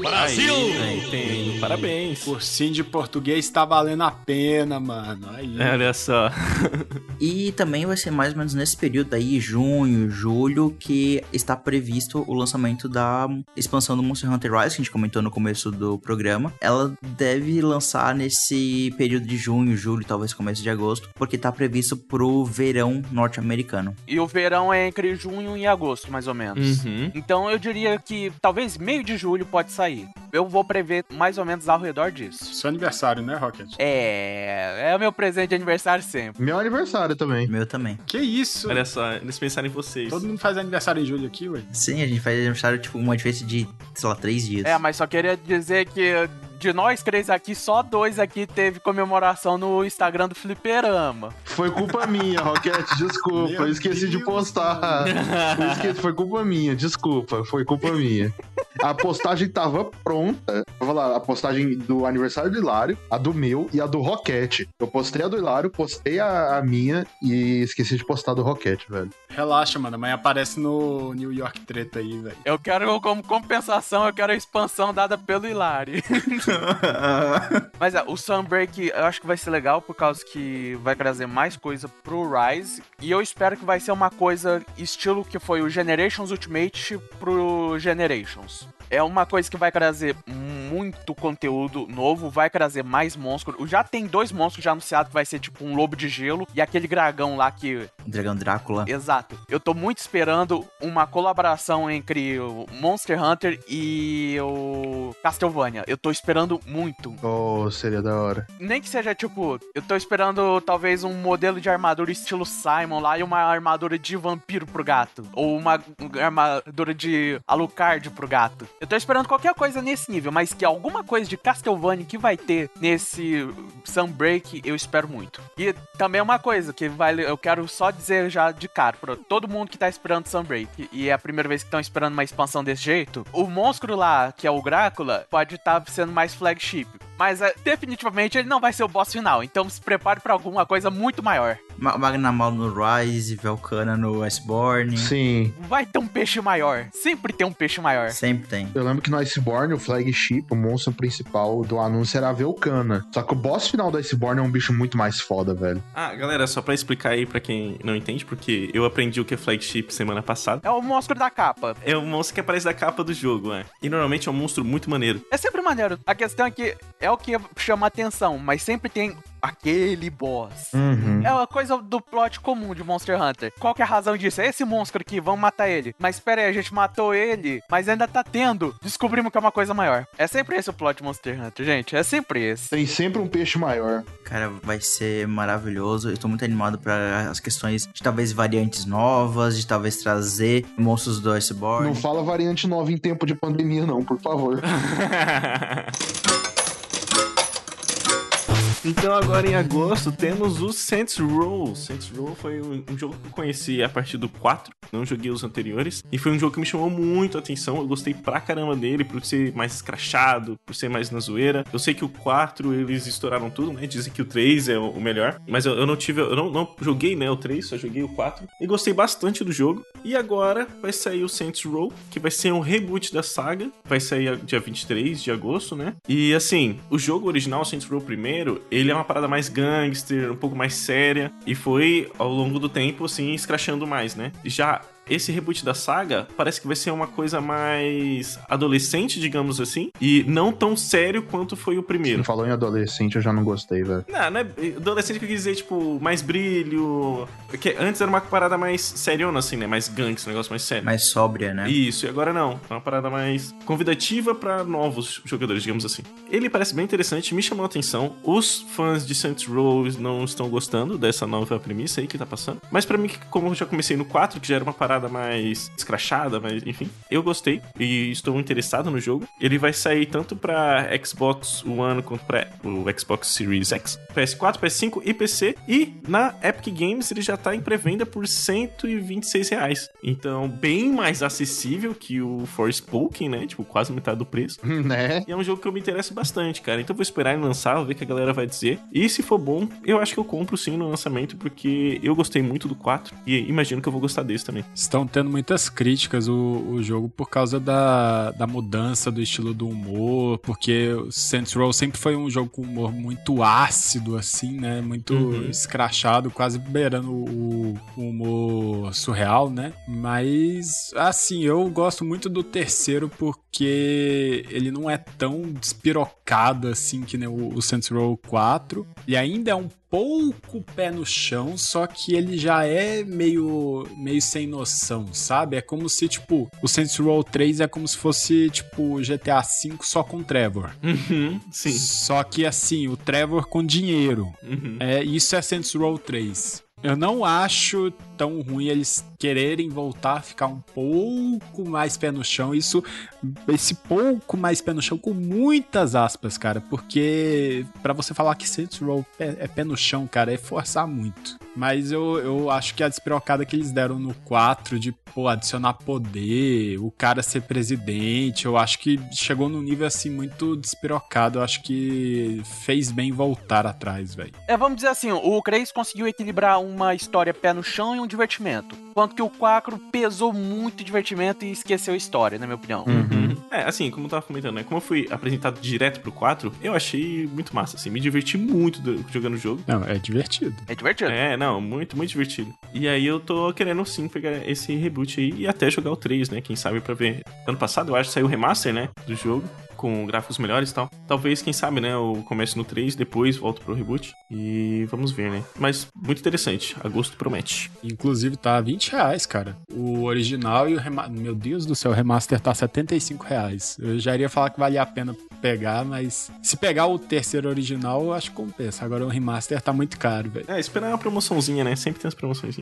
Brasil! Aí, tem. Parabéns. Cursinho de português tá valendo a pena, mano. Aí. É, olha só. e também vai ser mais ou menos nesse período aí, junho, julho, que está previsto o lançamento da expansão do Monster Hunter Rise, que a gente comentou no começo do programa. Ela deve lançar nesse período de junho, julho, talvez começo de agosto, porque tá previsto pro verão norte-americano. E o verão é entre junho e agosto, mais ou menos. Uhum. Então eu diria que talvez meio de julho pode sair. Eu vou prever mais ou menos ao redor disso. Seu aniversário, né, Rocket? É, é o meu presente de aniversário sempre. Meu aniversário também. Meu também. Que isso? Olha só, eles pensaram em vocês. Todo mundo faz aniversário em julho aqui, ué? Sim, a gente faz aniversário, tipo, uma diferença de, sei lá, três dias. É, mas só queria dizer que de nós três aqui, só dois aqui teve comemoração no Instagram do Fliperama. Foi culpa minha, Roquete, desculpa. Meu eu esqueci Deus, de postar. Eu esqueci, foi culpa minha, desculpa. Foi culpa minha. A postagem tava pronta. Vou falar, a postagem do aniversário do Hilário, a do meu e a do Roquete. Eu postei a do Hilário, postei a, a minha e esqueci de postar a do Roquete, velho. Relaxa, mano. Amanhã aparece no New York Treta aí, velho. Eu quero, como compensação, eu quero a expansão dada pelo Hilari. Mas é, o Sunbreak eu acho que vai ser legal por causa que vai trazer mais coisa pro Rise. E eu espero que vai ser uma coisa estilo que foi o Generations Ultimate pro Generations. É uma coisa que vai trazer muito conteúdo novo, vai trazer mais monstros. Já tem dois monstros já anunciados que vai ser tipo um lobo de gelo e aquele dragão lá que. Dragão Drácula. Exato. Eu tô muito esperando uma colaboração entre o Monster Hunter e o Castlevania. Eu tô esperando muito. Oh, seria da hora. Nem que seja tipo, eu tô esperando talvez um modelo de armadura estilo Simon lá e uma armadura de vampiro pro gato. Ou uma armadura de Alucard pro gato. Eu tô esperando qualquer coisa nesse nível, mas que alguma coisa de Castlevania que vai ter nesse Sunbreak, eu espero muito. E também uma coisa que vale, eu quero só dizer já de cara pra todo mundo que tá esperando Sunbreak e é a primeira vez que estão esperando uma expansão desse jeito, o monstro lá, que é o Drácula, pode estar tá sendo mais flagship. Mas é, definitivamente ele não vai ser o boss final, então se prepare para alguma coisa muito maior. Ma Magna Mal no Rise, Velcana no Iceborne. Sim. Vai ter um peixe maior. Sempre tem um peixe maior. Sempre tem. Eu lembro que no Iceborne, o flagship, o monstro principal do anúncio era a Velcana. Só que o boss final do Iceborne é um bicho muito mais foda, velho. Ah, galera, só pra explicar aí pra quem não entende, porque eu aprendi o que é flagship semana passada. É o monstro da capa. É o monstro que aparece da capa do jogo, é. E normalmente é um monstro muito maneiro. É sempre maneiro. A questão é que é o que chama atenção, mas sempre tem aquele boss. Uhum. É uma coisa do plot comum de Monster Hunter. Qual que é a razão disso? É esse monstro aqui, vamos matar ele. Mas espera aí, a gente matou ele, mas ainda tá tendo. Descobrimos que é uma coisa maior. É sempre esse o plot de Monster Hunter, gente. É sempre esse. Tem sempre um peixe maior. Cara, vai ser maravilhoso. Eu tô muito animado para as questões de talvez variantes novas, de talvez trazer monstros do Iceborne. Não fala variante nova em tempo de pandemia, não, por favor. Então agora em agosto temos o Saints Row. Saints Row foi um, um, jogo que eu conheci a partir do 4, não joguei os anteriores, e foi um jogo que me chamou muito a atenção, eu gostei pra caramba dele, por ser mais escrachado, por ser mais na zoeira. Eu sei que o 4 eles estouraram tudo, né? Dizem que o 3 é o melhor, mas eu, eu não tive, eu não, não, joguei, né, o 3, só joguei o 4, e gostei bastante do jogo. E agora vai sair o Saints Row, que vai ser um reboot da saga, vai sair dia 23 de agosto, né? E assim, o jogo original, Saints Row primeiro, ele é uma parada mais gangster, um pouco mais séria, e foi ao longo do tempo, assim, escrachando mais, né? Já esse reboot da saga parece que vai ser uma coisa mais adolescente, digamos assim, e não tão sério quanto foi o primeiro. Você falou em adolescente, eu já não gostei, velho. Não, não é adolescente que eu quis dizer, tipo, mais brilho. Que antes era uma parada mais seriona, assim, né? Mais ganks, um negócio mais sério. Mais sóbria, né? Isso, e agora não. É uma parada mais convidativa para novos jogadores, digamos assim. Ele parece bem interessante, me chamou a atenção. Os fãs de Saints Row não estão gostando dessa nova premissa aí que tá passando. Mas para mim, como eu já comecei no 4, que já era uma parada parada mais escrachada, mas enfim. Eu gostei e estou interessado no jogo. Ele vai sair tanto para Xbox One quanto para o Xbox Series X, PS4, PS5 e PC. E na Epic Games ele já tá em pré-venda por 126 reais. Então, bem mais acessível que o Forspoken, né? Tipo, quase metade do preço. né? E é um jogo que eu me interesso bastante, cara. Então vou esperar ele lançar, vou ver o que a galera vai dizer. E se for bom, eu acho que eu compro sim no lançamento, porque eu gostei muito do 4 e imagino que eu vou gostar desse também estão tendo muitas críticas o, o jogo por causa da, da mudança do estilo do humor, porque o Saints Row sempre foi um jogo com humor muito ácido, assim, né? Muito uhum. escrachado, quase beirando o, o, humor surreal, né? Mas, assim, eu gosto muito do terceiro porque ele não é tão despirocado assim que nem o, o Saints Row 4, e ainda é um pouco pé no chão, só que ele já é meio, meio sem noção, sabe? É como se, tipo, o Saints Row 3 é como se fosse, tipo, GTA V só com Trevor. Uhum, sim. Só que, assim, o Trevor com dinheiro. Uhum. É, isso é Saints Row 3. Eu não acho tão ruim eles quererem voltar a ficar um pouco mais pé no chão. Isso, esse pouco mais pé no chão com muitas aspas, cara, porque para você falar que Saints Row é, é, pé no chão, cara, é forçar muito. Mas eu, eu acho que a despirocada que eles deram no 4 de, pô, adicionar poder, o cara ser presidente, eu acho que chegou num nível assim muito despirocado. Eu acho que fez bem voltar atrás, velho. É, vamos dizer assim, o 3 conseguiu equilibrar uma história pé no chão e um divertimento. Enquanto que o 4 pesou muito divertimento e esqueceu a história, na minha opinião. Uhum. É, assim, como eu tava comentando, né? Como eu fui apresentado direto pro 4, eu achei muito massa, assim. Me diverti muito jogando o jogo. Não, é divertido. É divertido. É, não, muito, muito divertido. E aí eu tô querendo sim pegar esse reboot aí e até jogar o 3, né? Quem sabe pra ver. Ano passado eu acho que saiu o remaster, né? Do jogo com gráficos melhores e tal. Talvez, quem sabe, né, o comece no 3, depois volto pro reboot. E vamos ver, né? Mas muito interessante. Agosto promete. Inclusive tá 20 reais, cara. O original e o remaster. Meu Deus do céu, o remaster tá 75 reais. Eu já iria falar que valia a pena pegar, mas se pegar o terceiro original, eu acho que compensa. Agora o remaster tá muito caro, velho. É, esperar uma promoçãozinha, né? Sempre tem as promoções.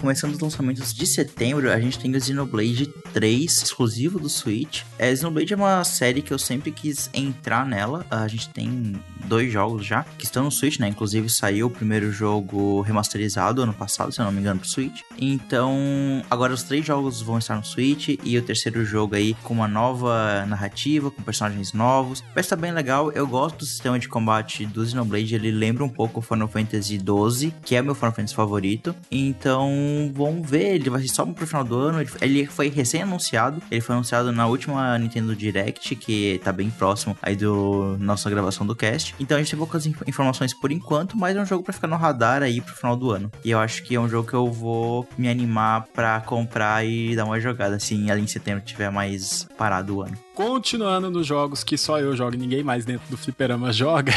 Começando os lançamentos de setembro, a gente tem o Xenoblade 3, exclusivo do Switch. É, Xenoblade é uma série que eu sempre quis entrar nela. A gente tem dois jogos já, que estão no Switch, né? Inclusive saiu o primeiro jogo remasterizado ano passado, se eu não me engano, pro Switch. Então, agora os três jogos vão estar no Switch e o terceiro jogo aí com uma nova narrativa, com personagens novos. Vai estar bem legal. Eu gosto do sistema de combate do Xenoblade, ele lembra um pouco o Final Fantasy XII, que é meu Final Fantasy favorito. Então, vamos ver, ele vai ser só pro final do ano. Ele foi recém-anunciado, ele foi anunciado na última Nintendo Direct, que tá bem próximo aí do nossa gravação do cast. Então a gente tem poucas informações por enquanto, mas é um jogo para ficar no radar aí pro final do ano. E eu acho que é um jogo que eu vou me animar para comprar e dar uma jogada, assim, ali em setembro tiver mais parado o ano. Continuando nos jogos que só eu jogo e ninguém mais dentro do fliperama joga,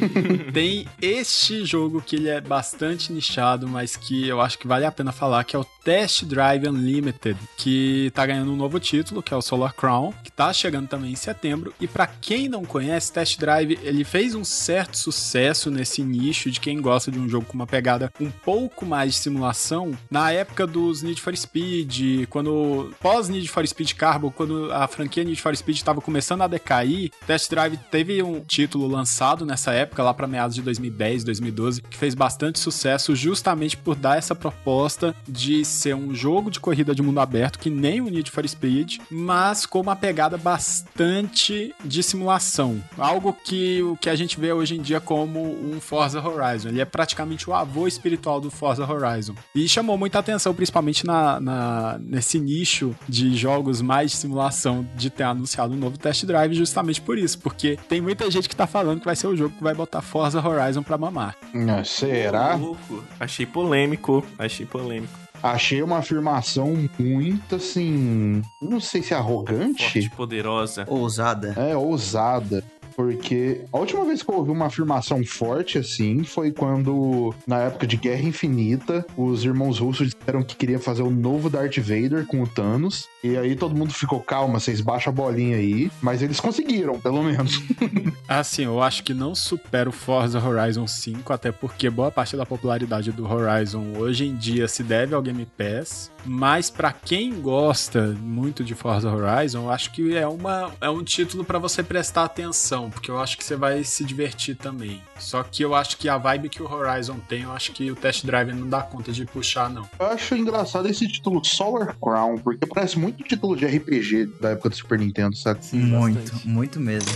tem este jogo que ele é bastante nichado, mas que eu acho que vale a pena falar, que é o Test Drive Unlimited, que tá ganhando um novo título, que é o Solar Crown, que tá chegando também em setembro. E para quem não conhece, Test Drive, ele fez um certo sucesso nesse nicho de quem gosta de um jogo com uma pegada um pouco mais de simulação. Na época dos Need for Speed, quando pós Need for Speed Carbon, quando a franquia Need for Speed estava começando a decair, Test Drive teve um título lançado nessa época, lá para meados de 2010, 2012, que fez bastante sucesso justamente por dar essa proposta de ser um jogo de corrida de mundo aberto que nem o Need for Speed, mas com uma pegada bastante de simulação. Algo que o que a gente vê hoje em dia como um Forza Horizon. Ele é praticamente o avô espiritual do Forza Horizon. E chamou muita atenção, principalmente na, na nesse nicho de jogos mais de simulação, de ter anunciado um novo test drive justamente por isso, porque tem muita gente que tá falando que vai ser o jogo que vai botar Forza Horizon pra mamar. Ah, será? Louco. Achei polêmico, achei polêmico. Achei uma afirmação muito assim. Não sei se é arrogante. Forte, poderosa. Ousada. É, ousada. Porque a última vez que eu ouvi uma afirmação forte assim foi quando, na época de Guerra Infinita, os irmãos russos disseram que queriam fazer o novo Darth Vader com o Thanos. E aí todo mundo ficou, calma, vocês baixam a bolinha aí. Mas eles conseguiram, pelo menos. assim, eu acho que não supera o Forza Horizon 5, até porque boa parte da popularidade do Horizon hoje em dia se deve ao Game Pass. Mas para quem gosta muito de Forza Horizon, eu acho que é, uma, é um título para você prestar atenção, porque eu acho que você vai se divertir também. Só que eu acho que a vibe que o Horizon tem, eu acho que o Test Drive não dá conta de puxar, não. Eu acho engraçado esse título Solar Crown, porque parece muito título de RPG da época do Super Nintendo, sabe? Sim, muito, bastante. muito mesmo.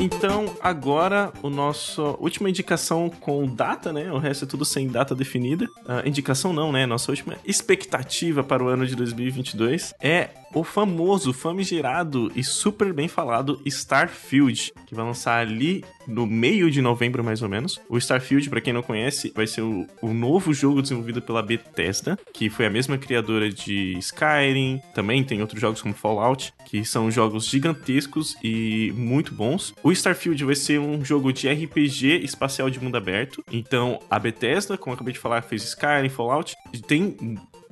Então, agora, o nosso última indicação com data, né? O resto é tudo sem data definida. Uh, indicação não, né? Nossa última expectativa para o ano de 2022 é o famoso, famigerado e super bem falado Starfield, que vai lançar ali no meio de novembro, mais ou menos. O Starfield, para quem não conhece, vai ser o, o, novo jogo desenvolvido pela Bethesda, que foi a mesma criadora de Skyrim, também tem outros jogos como Fallout, que são jogos gigantescos e muito bons. O Starfield vai ser um jogo de RPG espacial de mundo aberto. Então, a Bethesda, como eu acabei de falar, fez Skyrim, Fallout, tem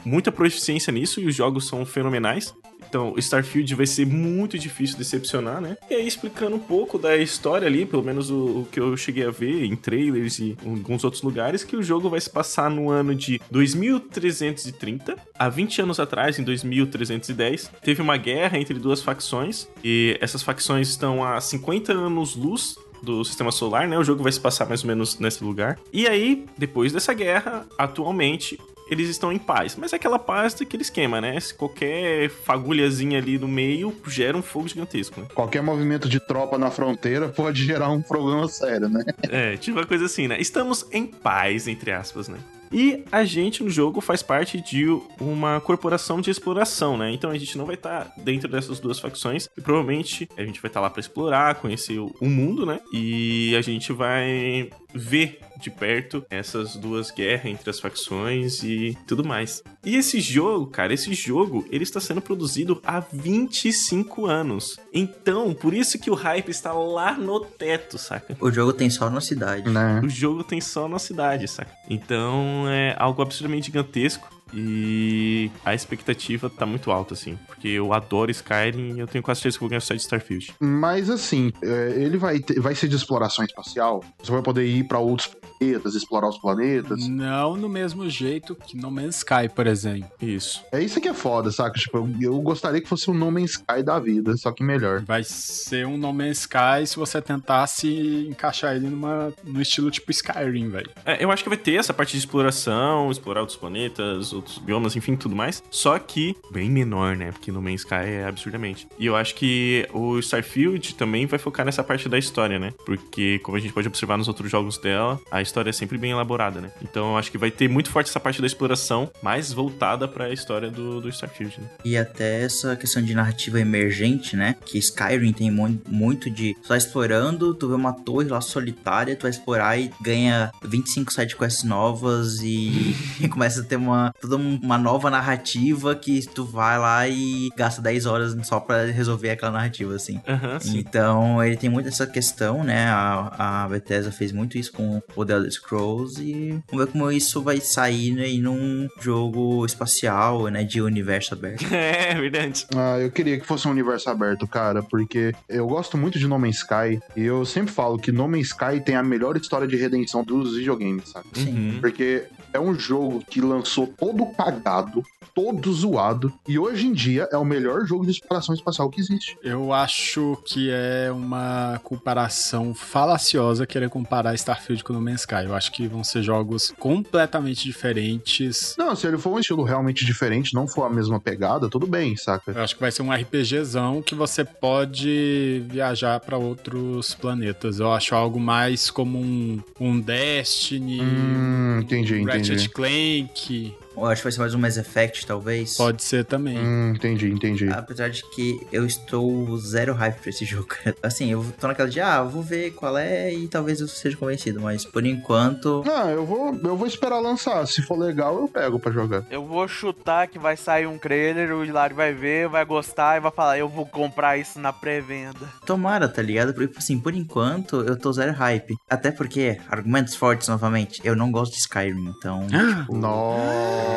muita proficiência nisso e os jogos são fenomenais. Então, Starfield vai ser muito difícil decepcionar, né? E aí, explicando um pouco da história ali, pelo menos o, o, que eu cheguei a ver em trailers e em alguns outros lugares, que o jogo vai se passar no ano de 2330. Há 20 anos atrás, em 2310, teve uma guerra entre duas facções, e essas facções estão há 50 anos-luz do sistema solar, né? O jogo vai se passar mais ou menos nesse lugar. E aí, depois dessa guerra, atualmente, eles estão em paz. Mas é aquela paz daquele esquema, né? Se qualquer fagulhazinha ali no meio gera um fogo gigantesco, né? Qualquer movimento de tropa na fronteira pode gerar um problema sério, né? É, tipo uma coisa assim, né? Estamos em paz, entre aspas, né? E a gente no jogo faz parte de uma corporação de exploração, né? Então a gente não vai estar tá dentro dessas duas facções e provavelmente a gente vai estar tá lá para explorar, conhecer o mundo, né? E a gente vai ver de perto essas duas guerras entre as facções e tudo mais. E esse jogo, cara, esse jogo, ele está sendo produzido há 25 anos. Então, por isso que o hype está lá no teto, saca? O jogo tem só na cidade. Né? O jogo tem só na cidade, saca? Então, é algo absurdamente gigantesco. E a expectativa tá muito alta, assim. Porque eu adoro Skyrim e eu tenho quase certeza que vou ganhar o de Starfield. Mas assim, é, ele vai, ter, vai ser de exploração espacial? Você vai poder ir para outros planetas, explorar os planetas? Não no mesmo jeito que No Man's Sky, por exemplo. Isso. É isso que é foda, saca? Tipo, eu gostaria que fosse um No Man's Sky da vida, só que melhor. Vai ser um No Man's Sky se você tentasse encaixar ele numa, no estilo tipo Skyrim, velho. É, eu acho que vai ter essa parte de exploração, explorar outros planetas, outros biomas, enfim, tudo mais. Só que bem menor, né? Porque no Man's Sky é absurdamente. E eu acho que o Starfield também vai focar nessa parte da história, né? Porque, como a gente pode observar nos outros jogos dela, a história é sempre bem elaborada, né? Então eu acho que vai ter muito forte essa parte da exploração, mais voltada para a história do, do Starfield, né? E até essa questão de narrativa emergente, né? Que Skyrim tem muito de. Tu vai explorando, tu vê uma torre lá solitária, tu vai explorar e ganha 25 sidequests novas e, e começa a ter uma. Toda uma nova narrativa que tu vai lá e gasta 10 horas só pra resolver aquela narrativa, assim. Sim. Então, ele tem muito essa questão, né? A, a Bethesda fez muito isso com o The Elder Scrolls e vamos ver como isso vai sair né, em um jogo espacial, né? De universo aberto. É, verdade. Ah, eu queria que fosse um universo aberto, cara, porque eu gosto muito de No Man's Sky e eu sempre falo que No Man's Sky tem a melhor história de redenção dos videogames, sabe? Sim. Uhum. Porque é um jogo que lançou todo cagado, todo zoado, e hoje em dia é o melhor jogo de exploração espacial que existe. Eu acho que é uma comparação falaciosa querer comparar Starfield com No Man's Sky. Eu acho que vão ser jogos completamente diferentes. Não, se ele for um estilo realmente diferente, não for a mesma pegada, tudo bem, saca? Eu acho que vai ser um RPGzão que você pode viajar pra outros planetas. Eu acho algo mais como um, um Destiny, Hum, entendi, um entendi. Ratchet Clank. Eu acho que vai ser mais um Mass Effect, talvez. Pode ser também. Hum, entendi, entendi. Apesar de que eu estou zero hype pra esse jogo. Assim, eu tô naquela de, ah, eu vou ver qual é e talvez eu seja convencido, mas por enquanto. Não, eu vou, eu vou esperar lançar. Se for legal, eu pego pra jogar. Eu vou chutar que vai sair um trailer, o Hilário vai ver, vai gostar e vai falar, eu vou comprar isso na pré-venda. Tomara, tá ligado? Porque, assim, por enquanto eu tô zero hype. Até porque, argumentos fortes novamente, eu não gosto de Skyrim, então. tipo, Nossa.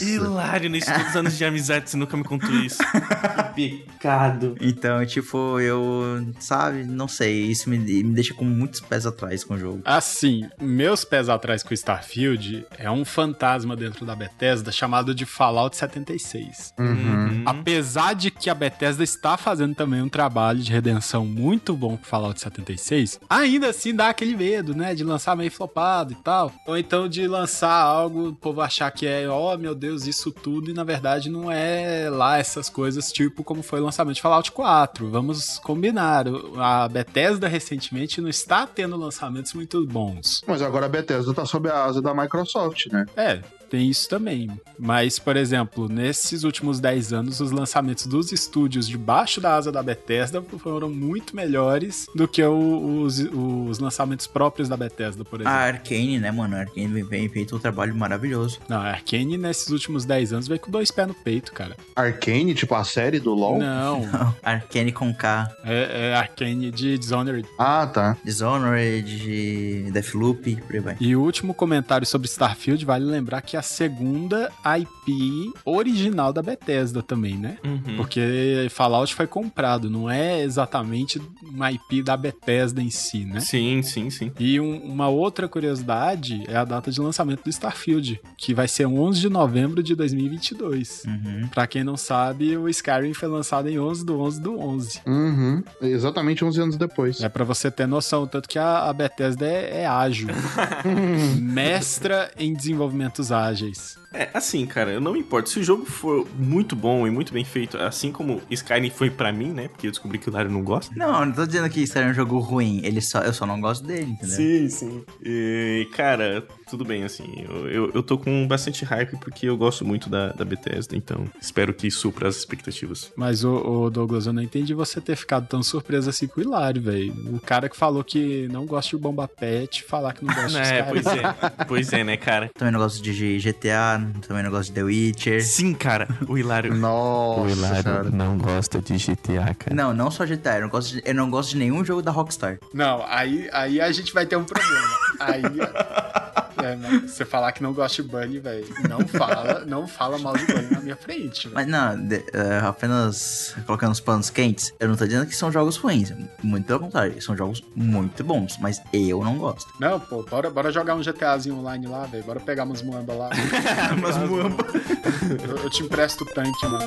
Hilário, nesses todos os anos de amizade, você nunca me contou isso. que pecado. Então, tipo, eu. Sabe? Não sei. Isso me, me deixa com muitos pés atrás com o jogo. Assim, meus pés atrás com o Starfield é um fantasma dentro da Bethesda chamado de Fallout 76. Uhum. Apesar de que a Bethesda está fazendo também um trabalho de redenção muito bom com Fallout 76, ainda assim dá aquele medo, né? De lançar meio flopado e tal. Ou então de lançar algo, o povo achar que é, oh meu Deus, isso tudo, e na verdade não é lá essas coisas, tipo como foi o lançamento de Fallout 4. Vamos combinar. A Bethesda recentemente não está tendo lançamentos muito bons. Mas agora a Bethesda tá sob a asa da Microsoft, né? É, tem isso também. Mas, por exemplo, nesses últimos 10 anos, os lançamentos dos estúdios debaixo da asa da Bethesda foram muito melhores do que o- os, os lançamentos próprios da Bethesda, por A exemplo. Arcane, né, mano? A Arcane vem, vem feito um trabalho maravilhoso. Não, a Arkane nesses últimos 10 anos veio com dois pés no peito, cara. Arcane, tipo a série do LoL? Não, Arcane com K, é, é Arkane de Dishonored. Ah, tá. Dishonored, Deathloop, por aí vai. E o último comentário sobre Starfield, vale lembrar que é a segunda IP original da Bethesda também, né? Uhum. Porque Fallout foi comprado, não é exatamente uma IP da Bethesda em si, né? Sim, sim, sim. E um- uma outra curiosidade é a data de lançamento do Starfield, que vai ser 11 de novembro de 2022. Uhum. Pra quem não sabe, o Skyrim foi lançado em 11 do 11 do 11. Uhum. Exatamente 11 anos depois. É pra você ter noção, tanto que a, a Bethesda é, é ágil. Mestra em desenvolvimentos ágeis ágeis. É, assim, cara, eu não me importo. Se o jogo for muito bom e muito bem feito, assim como Skyrim foi pra mim, né? Porque eu descobri que o Dário não gosta. Não, não tô dizendo que isso era um jogo ruim. Ele só, eu só não gosto dele, entendeu? Sim, sim. E, cara, tudo bem, assim. Eu, eu, eu tô com bastante hype porque eu gosto muito da, da Bethesda, então espero que supra as expectativas. Mas, o, o Douglas, eu não entendi você ter ficado tão surpreso assim com o Hilário, velho. O cara que falou que não gosta de Bomba Pet, falar que não gosta de É, Skyrim. pois é. Pois é, né, cara? Também não gosto de GTA, também não gosto de The Witcher. Sim, cara. O Hilário. Nossa, cara. não gosta de GTA, cara. Não, não só GTA, eu não gosto de, eu não gosto de nenhum jogo da Rockstar. Não, aí, aí a gente vai ter um problema. Aí. É, mano, você falar que não gosta de Bunny, velho. Não fala, não fala mal de Bunny na minha frente, velho. Mas não, de- é, apenas colocando os panos quentes, eu não tô dizendo que são jogos ruins. Muito pelo contrário, são jogos muito bons, mas eu não gosto. Não, pô, bora, bora jogar um GTAzinho online lá, velho. Bora pegar umas muamba lá. Mas muamba. Eu, eu te empresto o tanque, mano.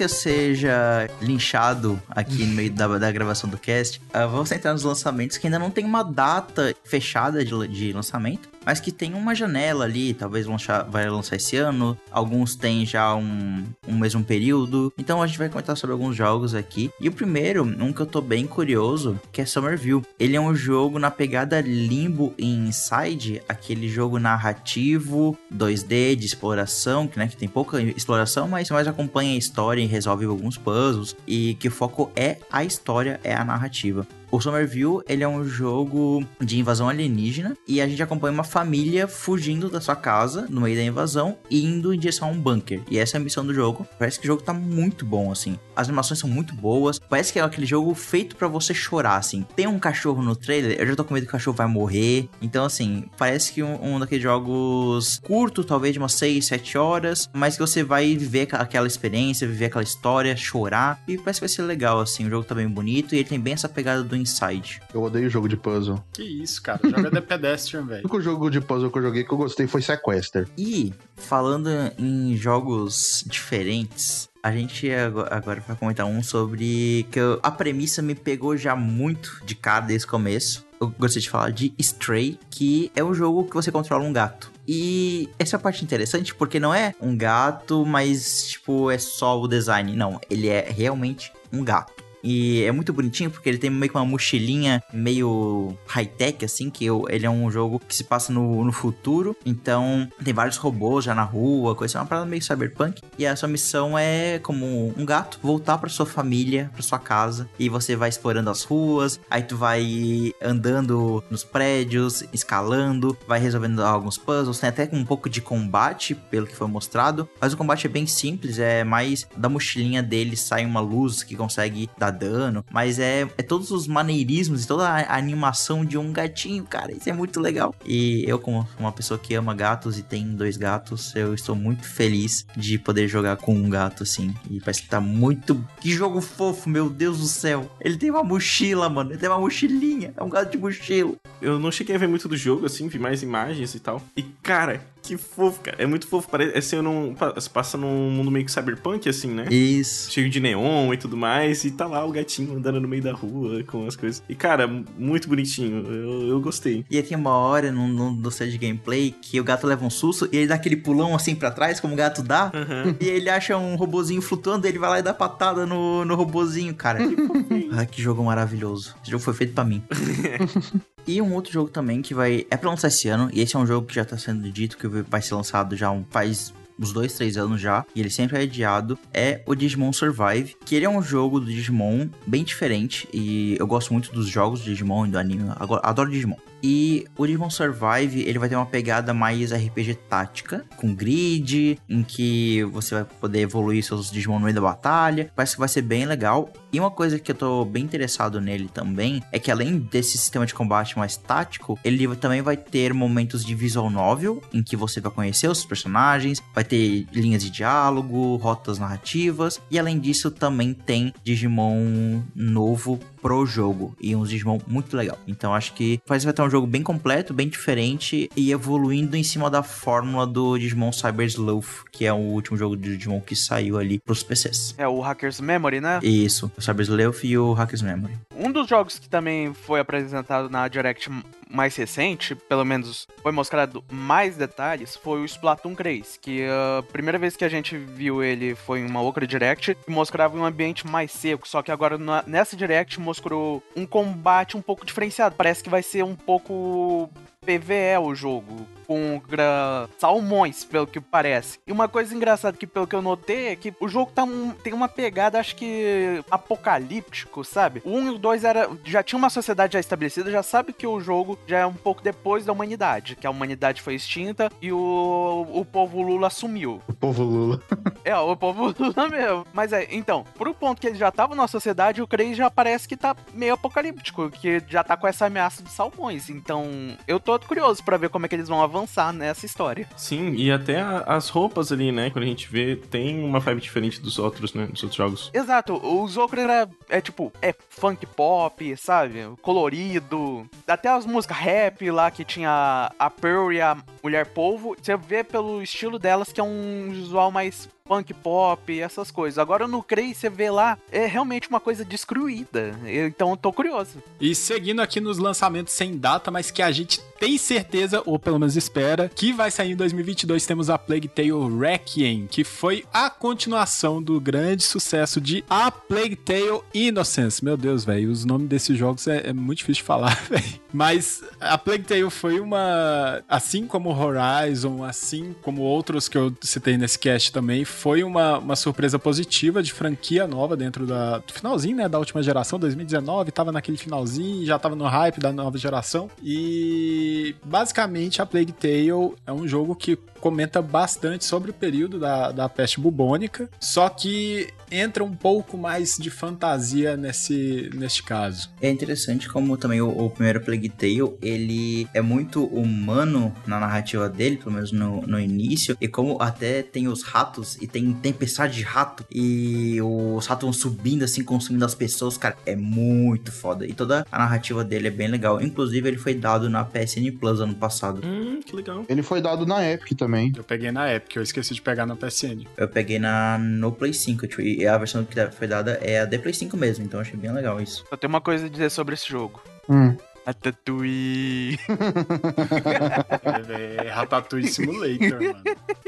Que eu seja linchado aqui no meio da, da gravação do cast, ah, vamos entrar nos lançamentos que ainda não tem uma data fechada de, de lançamento. Mas que tem uma janela ali, talvez lançar, vai lançar esse ano, alguns têm já um, um mesmo período. Então a gente vai comentar sobre alguns jogos aqui. E o primeiro, um que eu tô bem curioso, que é Somerville. Ele é um jogo na pegada Limbo Inside, aquele jogo narrativo 2D de exploração, que, né, que tem pouca exploração, mas mais acompanha a história e resolve alguns puzzles e que o foco é a história, é a narrativa. O Somerville, ele é um jogo de invasão alienígena e a gente acompanha uma família fugindo da sua casa no meio da invasão e indo em direção a um bunker. E essa é a missão do jogo. Parece que o jogo tá muito bom, assim. As animações são muito boas. Parece que é aquele jogo feito para você chorar, assim. Tem um cachorro no trailer, eu já tô com medo que o cachorro vai morrer. Então, assim, parece que um, um daqueles jogos curto, talvez de umas 6, 7 horas, mas que você vai viver aquela experiência, viver aquela história, chorar. E parece que vai ser legal, assim. O jogo tá bem bonito e ele tem bem essa pegada do Inside. Eu odeio jogo de puzzle. Que isso, cara. Joga The Pedestrian, O velho. único jogo de puzzle que eu joguei que eu gostei foi Sequester. E falando em jogos diferentes, a gente ago- agora vai comentar um sobre que eu- a premissa me pegou já muito de cara desde o começo. Eu gostaria de falar de Stray, que é um jogo que você controla um gato. E essa é a parte interessante porque não é um gato, mas tipo é só o design. Não, ele é realmente um gato. E é muito bonitinho porque ele tem meio que uma mochilinha meio high-tech, assim, que eu- ele é um jogo que se passa no, no futuro. Então tem vários robôs já na rua, coisa, é uma parada meio cyberpunk. E a sua missão é, como um gato, voltar pra sua família, pra sua casa. E você vai explorando as ruas, aí tu vai andando nos prédios, escalando, vai resolvendo alguns puzzles. Tem até um pouco de combate, pelo que foi mostrado. Mas o combate é bem simples, é mais da mochilinha dele sai uma luz que consegue dar dano. Mas é, é todos os maneirismos e toda a animação de um gatinho, cara. Isso é muito legal. E eu, como uma pessoa que ama gatos e tem dois gatos, eu estou muito feliz de poder jogar com um gato assim. E parece que tá muito. Que jogo fofo, meu Deus do céu. Ele tem uma mochila, mano. Ele tem uma mochilinha. É um gato de mochila. Eu não cheguei a ver muito do jogo, assim, vi mais imagens e tal. E, cara, que fofo, cara. É muito fofo. Parece é pa- se passa num mundo meio que cyberpunk, assim, né? Isso. Cheio de neon e tudo mais. E tá lá o gatinho andando no meio da rua com as coisas. E, cara, muito bonitinho. Eu, eu gostei. E aí tem uma hora no, no, no set de gameplay que o gato leva um susto e ele dá aquele pulão assim pra trás, como o gato dá. Aham. E ele acha um robozinho flutuando, ele vai lá e dá patada no, no robozinho, cara. ah, que jogo maravilhoso. Esse jogo foi feito pra mim. e um outro jogo também que vai. É pra lançar esse ano, e esse é um jogo que já tá sendo dito que vai ser lançado já um, faz uns dois, três anos já, e ele sempre é adiado, é o Digimon Survive, que ele é um jogo do Digimon bem diferente, e eu gosto muito dos jogos do Digimon e do anime, adoro Digimon. E o Digimon Survive, ele vai ter uma pegada mais RPG tática, com grid, em que você vai poder evoluir seus Digimon no meio da batalha. Parece que vai ser bem legal. E uma coisa que eu tô bem interessado nele também é que além desse sistema de combate mais tático, ele também vai ter momentos de visual novel, em que você vai conhecer os personagens, vai ter linhas de diálogo, rotas narrativas, e além disso também tem Digimon novo pro jogo e uns Digimon muito legal. Então acho que parece que vai ter um jogo bem completo, bem diferente e evoluindo em cima da fórmula do Digimon Cyber Sleuth, que é o último jogo de Digimon que saiu ali pros PCs. É o Hacker's Memory, né? Isso, o Cyber Sleuth e o Hacker's Memory. Um dos jogos que também foi apresentado na Direct mais recente, pelo menos foi mostrado mais detalhes, foi o Splatoon 3, que a primeira vez que a gente viu ele foi em uma outra Direct, que mostrava um ambiente mais seco, só que agora nessa Direct mostrou um combate um pouco diferenciado, parece que vai ser um pouco PVE o jogo, contra salmões, pelo que parece. E uma coisa engraçada que, pelo que eu notei, é que o jogo tá um- tem uma pegada, acho que apocalíptico, sabe? O 1 e o 2 era, já tinha uma sociedade já estabelecida, já sabe que o jogo já é um pouco depois da humanidade, que a humanidade foi extinta e o, o povo Lula assumiu. O povo Lula. É, o povo Lula mesmo. Mas é, então, pro ponto que ele já tava na sociedade, o 3 já parece que tá meio apocalíptico, que já tá com essa ameaça dos salmões. Então, eu tô curioso pra ver como é que eles vão avançar nessa história. Sim, e até a- as roupas ali, né? Quando a gente vê, tem uma vibe diferente dos outros, né? Dos outros jogos. Exato, o Zocro era, é tipo, é funk pop, sabe? Colorido. Até as músicas rap lá que tinha a Pearl e a Mulher Polvo. Você vê pelo estilo delas que é um visual mais punk pop, essas coisas. Agora no Cray você vê lá, é realmente uma coisa destruída. Então eu tô curioso. E seguindo aqui nos lançamentos sem data, mas que a gente tem certeza, ou pelo menos espera, que vai sair em 2022, temos a Plague Tale Requiem, que foi a continuação do grande sucesso de A Plague Tale Innocence. Meu Deus, velho, os nomes desses jogos é, é muito difícil de falar, velho. Mas a Plague Tale foi uma. Assim como Horizon, assim como outros que eu citei nesse cast também, foi uma, uma surpresa positiva de franquia nova dentro da, do finalzinho, né? Da última geração, 2019, tava naquele finalzinho, já tava no hype da nova geração. E basicamente a Plague Tale é um jogo que comenta bastante sobre o período da, da peste bubônica, só que entra um pouco mais de fantasia nesse, neste caso. É interessante como também o, o, primeiro Plague Tale, ele é muito humano na narrativa dele, pelo menos no, no início, e como até tem os ratos, e tem tempestade de rato, e os ratos vão subindo assim, consumindo as pessoas, cara, é muito foda. E toda a narrativa dele é bem legal. Inclusive, ele foi dado na PSN Plus ano passado. Hum, que legal. Ele foi dado na Epic também. Eu peguei na Epic, eu esqueci de pegar na PSN. Eu peguei na, no Play 5, tipo, e a versão que foi dada é a de Play 5 mesmo, então achei bem legal isso. Eu tenho uma coisa a dizer sobre esse jogo. Hum. Ratatouille. é Ratatouille Simulator, mano.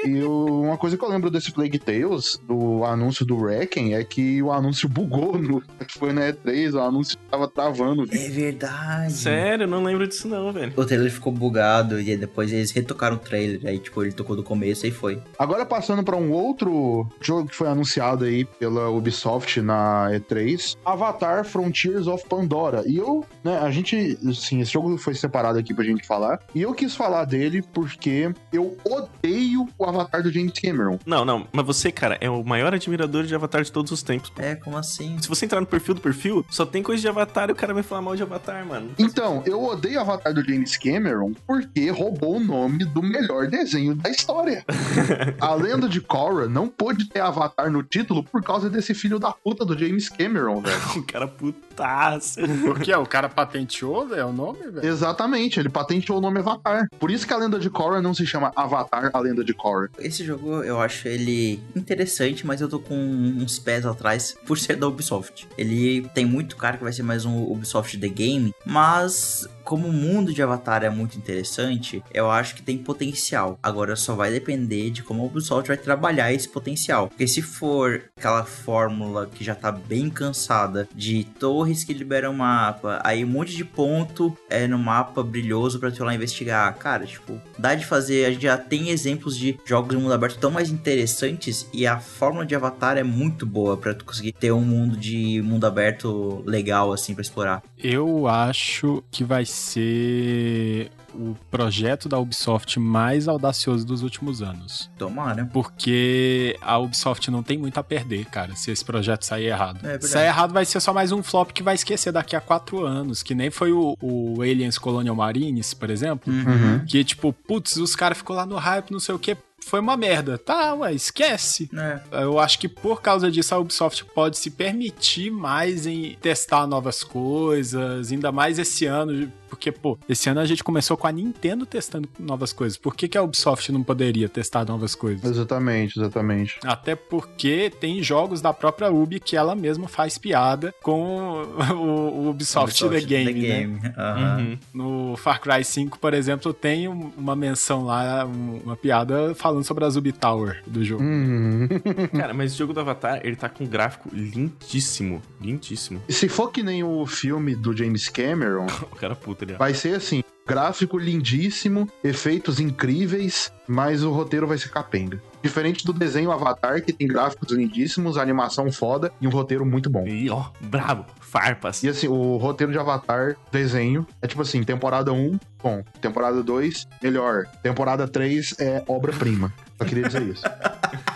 E o, uma coisa que eu lembro desse Plague Tales, do anúncio do Wrecken, é que o anúncio bugou no. Foi na E3, o anúncio tava travando. É verdade. Sério, não lembro disso não, velho. O trailer ficou bugado e depois eles retocaram o trailer. Aí, tipo, ele tocou do começo e foi. Agora passando para um outro jogo que foi anunciado aí pela Ubisoft na E3, Avatar Frontiers of Pandora. E eu, né, a gente assim, esse jogo foi separado aqui pra gente falar. E eu quis falar dele porque eu odeio o Avatar do James Cameron. Não, não, mas você, cara, é o maior admirador de Avatar de todos os tempos. Pô. É, como assim? Se você entrar no perfil do perfil, só tem coisa de Avatar e o cara vai falar mal de Avatar, mano. Então, eu odeio Avatar do James Cameron porque roubou o nome do melhor desenho da história. a lenda de Korra não pôde ter Avatar no título por causa desse filho da puta do James Cameron, velho. o cara putaço. Por que? O cara patenteou, velho, o nome, velho? Exatamente, ele patenteou o nome Avatar. Por isso que a lenda de Korra não se chama Avatar, a lenda de Korra. Esse jogo eu acho ele interessante, mas eu tô com uns pés atrás por ser da Ubisoft. Ele tem muito cara que vai ser mais um Ubisoft The Game, mas como o mundo de Avatar é muito interessante, eu acho que tem potencial. Agora só vai depender de como a Ubisoft vai trabalhar esse potencial. Porque se for aquela fórmula que já tá bem cansada de torres que liberam mapa, aí um monte de ponto é no mapa brilhoso para tu ir lá investigar. Cara, tipo, dá de fazer, a gente já tem exemplos de jogos de mundo aberto tão mais interessantes e a fórmula de Avatar é muito boa para tu conseguir ter um mundo de mundo aberto legal assim para explorar. Eu acho que vai ser o projeto da Ubisoft mais audacioso dos últimos anos. Tomara. Porque a Ubisoft não tem muito a perder, cara, se esse projeto sair errado. É se sair errado, vai ser só mais um flop que vai esquecer daqui a quatro anos. Que nem foi o, o Aliens Colonial Marines, por exemplo. Uhum. Que, tipo, putz, os caras ficou lá no hype, não sei o que foi uma merda. Tá, ué, esquece. É. Eu acho que por causa disso a Ubisoft pode se permitir mais em testar novas coisas, ainda mais esse ano, porque, pô, esse ano a gente começou com a Nintendo testando novas coisas. Por que, que a Ubisoft não poderia testar novas coisas? Exatamente, exatamente. Até porque tem jogos da própria Ubi que ela mesma faz piada com o, o Ubisoft, Ubisoft The Game. The né? Game. Aham. Uhum. No Far Cry 5, por exemplo, tem um- uma menção lá, um- uma piada falando sobre a Zubi Tower do jogo. Uhum. Cara, mas o jogo do Avatar, ele tá com um gráfico lindíssimo. Lindíssimo. E se for que nem o filme do James Cameron, O cara puta vai ser assim: gráfico lindíssimo, efeitos incríveis, mas o roteiro vai ser capenga. Diferente do desenho Avatar, que tem gráficos lindíssimos, animação foda e um roteiro muito bom. E ó, brabo, farpas. E assim, o roteiro de Avatar, desenho, é tipo assim, temporada 1, bom. Temporada 2, melhor. Temporada 3 é obra-prima. Só queria dizer isso.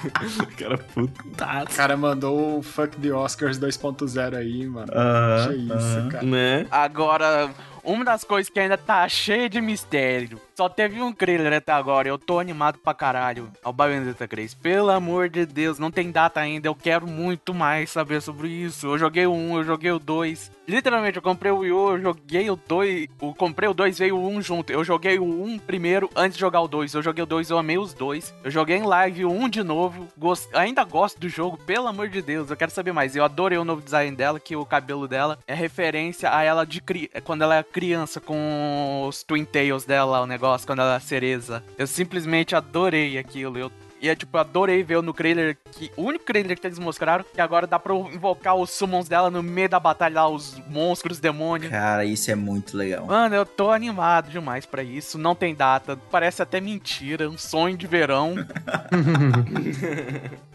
O cara putaço. O cara mandou o Fuck the Oscars 2.0 aí, mano. Aham, que isso, aham. cara. Né? Agora, uma das coisas que ainda tá cheia de mistério. Só teve um trailer até agora. Eu tô animado pra caralho. Ao Bayonetta 3. Pelo amor de Deus, não tem data ainda. Eu quero muito mais saber sobre isso. Eu joguei o 1, eu joguei o 2. Literalmente, eu comprei o Wii U, eu joguei o 2. Eu comprei o 2, veio o 1 junto. Eu joguei o 1 primeiro antes de jogar o 2. Eu joguei o 2, eu amei os dois. Eu joguei em live o 1 de novo. Gost... Ainda gosto do jogo, pelo amor de Deus. Eu quero saber mais. Eu adorei o novo design dela, que o cabelo dela é referência a ela de cri... quando ela é criança, com os Twin Tails dela, o negócio, quando ela é cereza. Eu simplesmente adorei aquilo. Eu e é tipo, eu adorei ver no trailer que. O único trailer que eles mostraram que agora dá pra invocar os summons dela no meio da batalha lá, os monstros, os demônios. Cara, isso é muito legal. Mano, eu tô animado demais para isso. Não tem data. Parece até mentira. Um sonho de verão.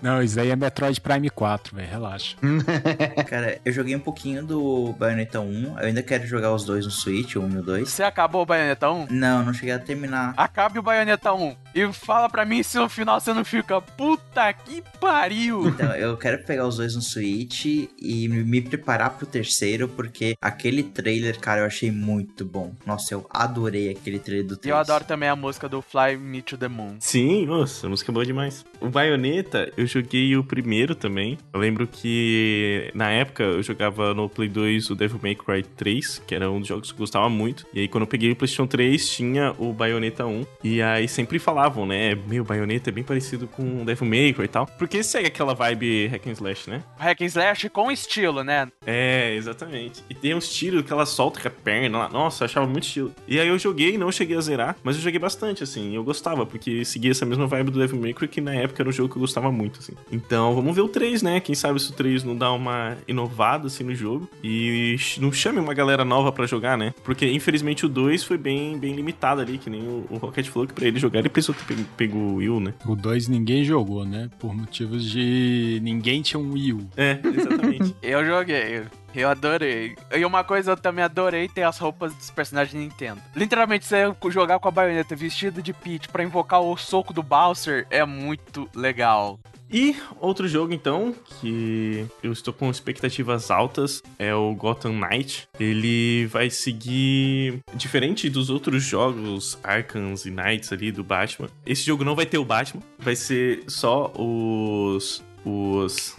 Não, isso aí é Metroid Prime 4, velho. Relaxa. Cara, eu joguei um pouquinho do Bayonetta 1. Eu ainda quero jogar os dois no Switch, o 1 e o 2. Você acabou o Bayonetta 1? Não, não cheguei a terminar. Acabe o Bayonetta 1 e fala pra mim se no final você não fica puta que pariu. Então, eu quero pegar os dois no Switch e me preparar pro terceiro, porque aquele trailer, cara, eu achei muito bom. Nossa, eu adorei aquele trailer do 3. E eu adoro também a música do Fly Me to the Moon. Sim, nossa, a música é boa demais. O Bayonetta, eu joguei o primeiro também. Eu lembro que na época eu jogava no Play 2 o Devil May Cry 3, que era um dos jogos que eu gostava muito. E aí quando eu peguei o PlayStation 3, tinha o Bayonetta 1. E aí sempre falavam, né? Meu, Bayonetta é bem parecido com o Devil May Cry e tal. Porque segue aquela vibe hack and slash, né? Hack and slash com estilo, né? É, exatamente. E tem uns tiros que ela solta com a perna lá. Nossa, eu achava muito estilo. E aí eu joguei, não cheguei a zerar, mas eu joguei bastante, assim. Eu gostava, porque seguia essa mesma vibe do Devil May Cry, que na época era um jogo que eu gostava muito, assim. Então, vamos ver o 3, né? Quem sabe se o 3 não dá uma inovada, assim, no jogo. E não chame uma galera nova para jogar, né? Porque, infelizmente, o 2 foi bem, bem limitado ali, que nem o, Rocket falou que pra ele jogar ele precisou ter pego, o Wii U, né? O 2 ninguém jogou, né? Por motivos de ninguém tinha um Wii U. É, exatamente. eu joguei. Eu adorei. E uma coisa eu também adorei ter as roupas dos personagens Nintendo. Literalmente, você jogar com a baioneta vestida de Peach pra invocar o soco do Bowser é muito legal. E outro jogo, então, que eu estou com expectativas altas é o Gotham Knight. Ele vai seguir. Diferente dos outros jogos Arkans e Knights ali do Batman, esse jogo não vai ter o Batman, vai ser só os. Os.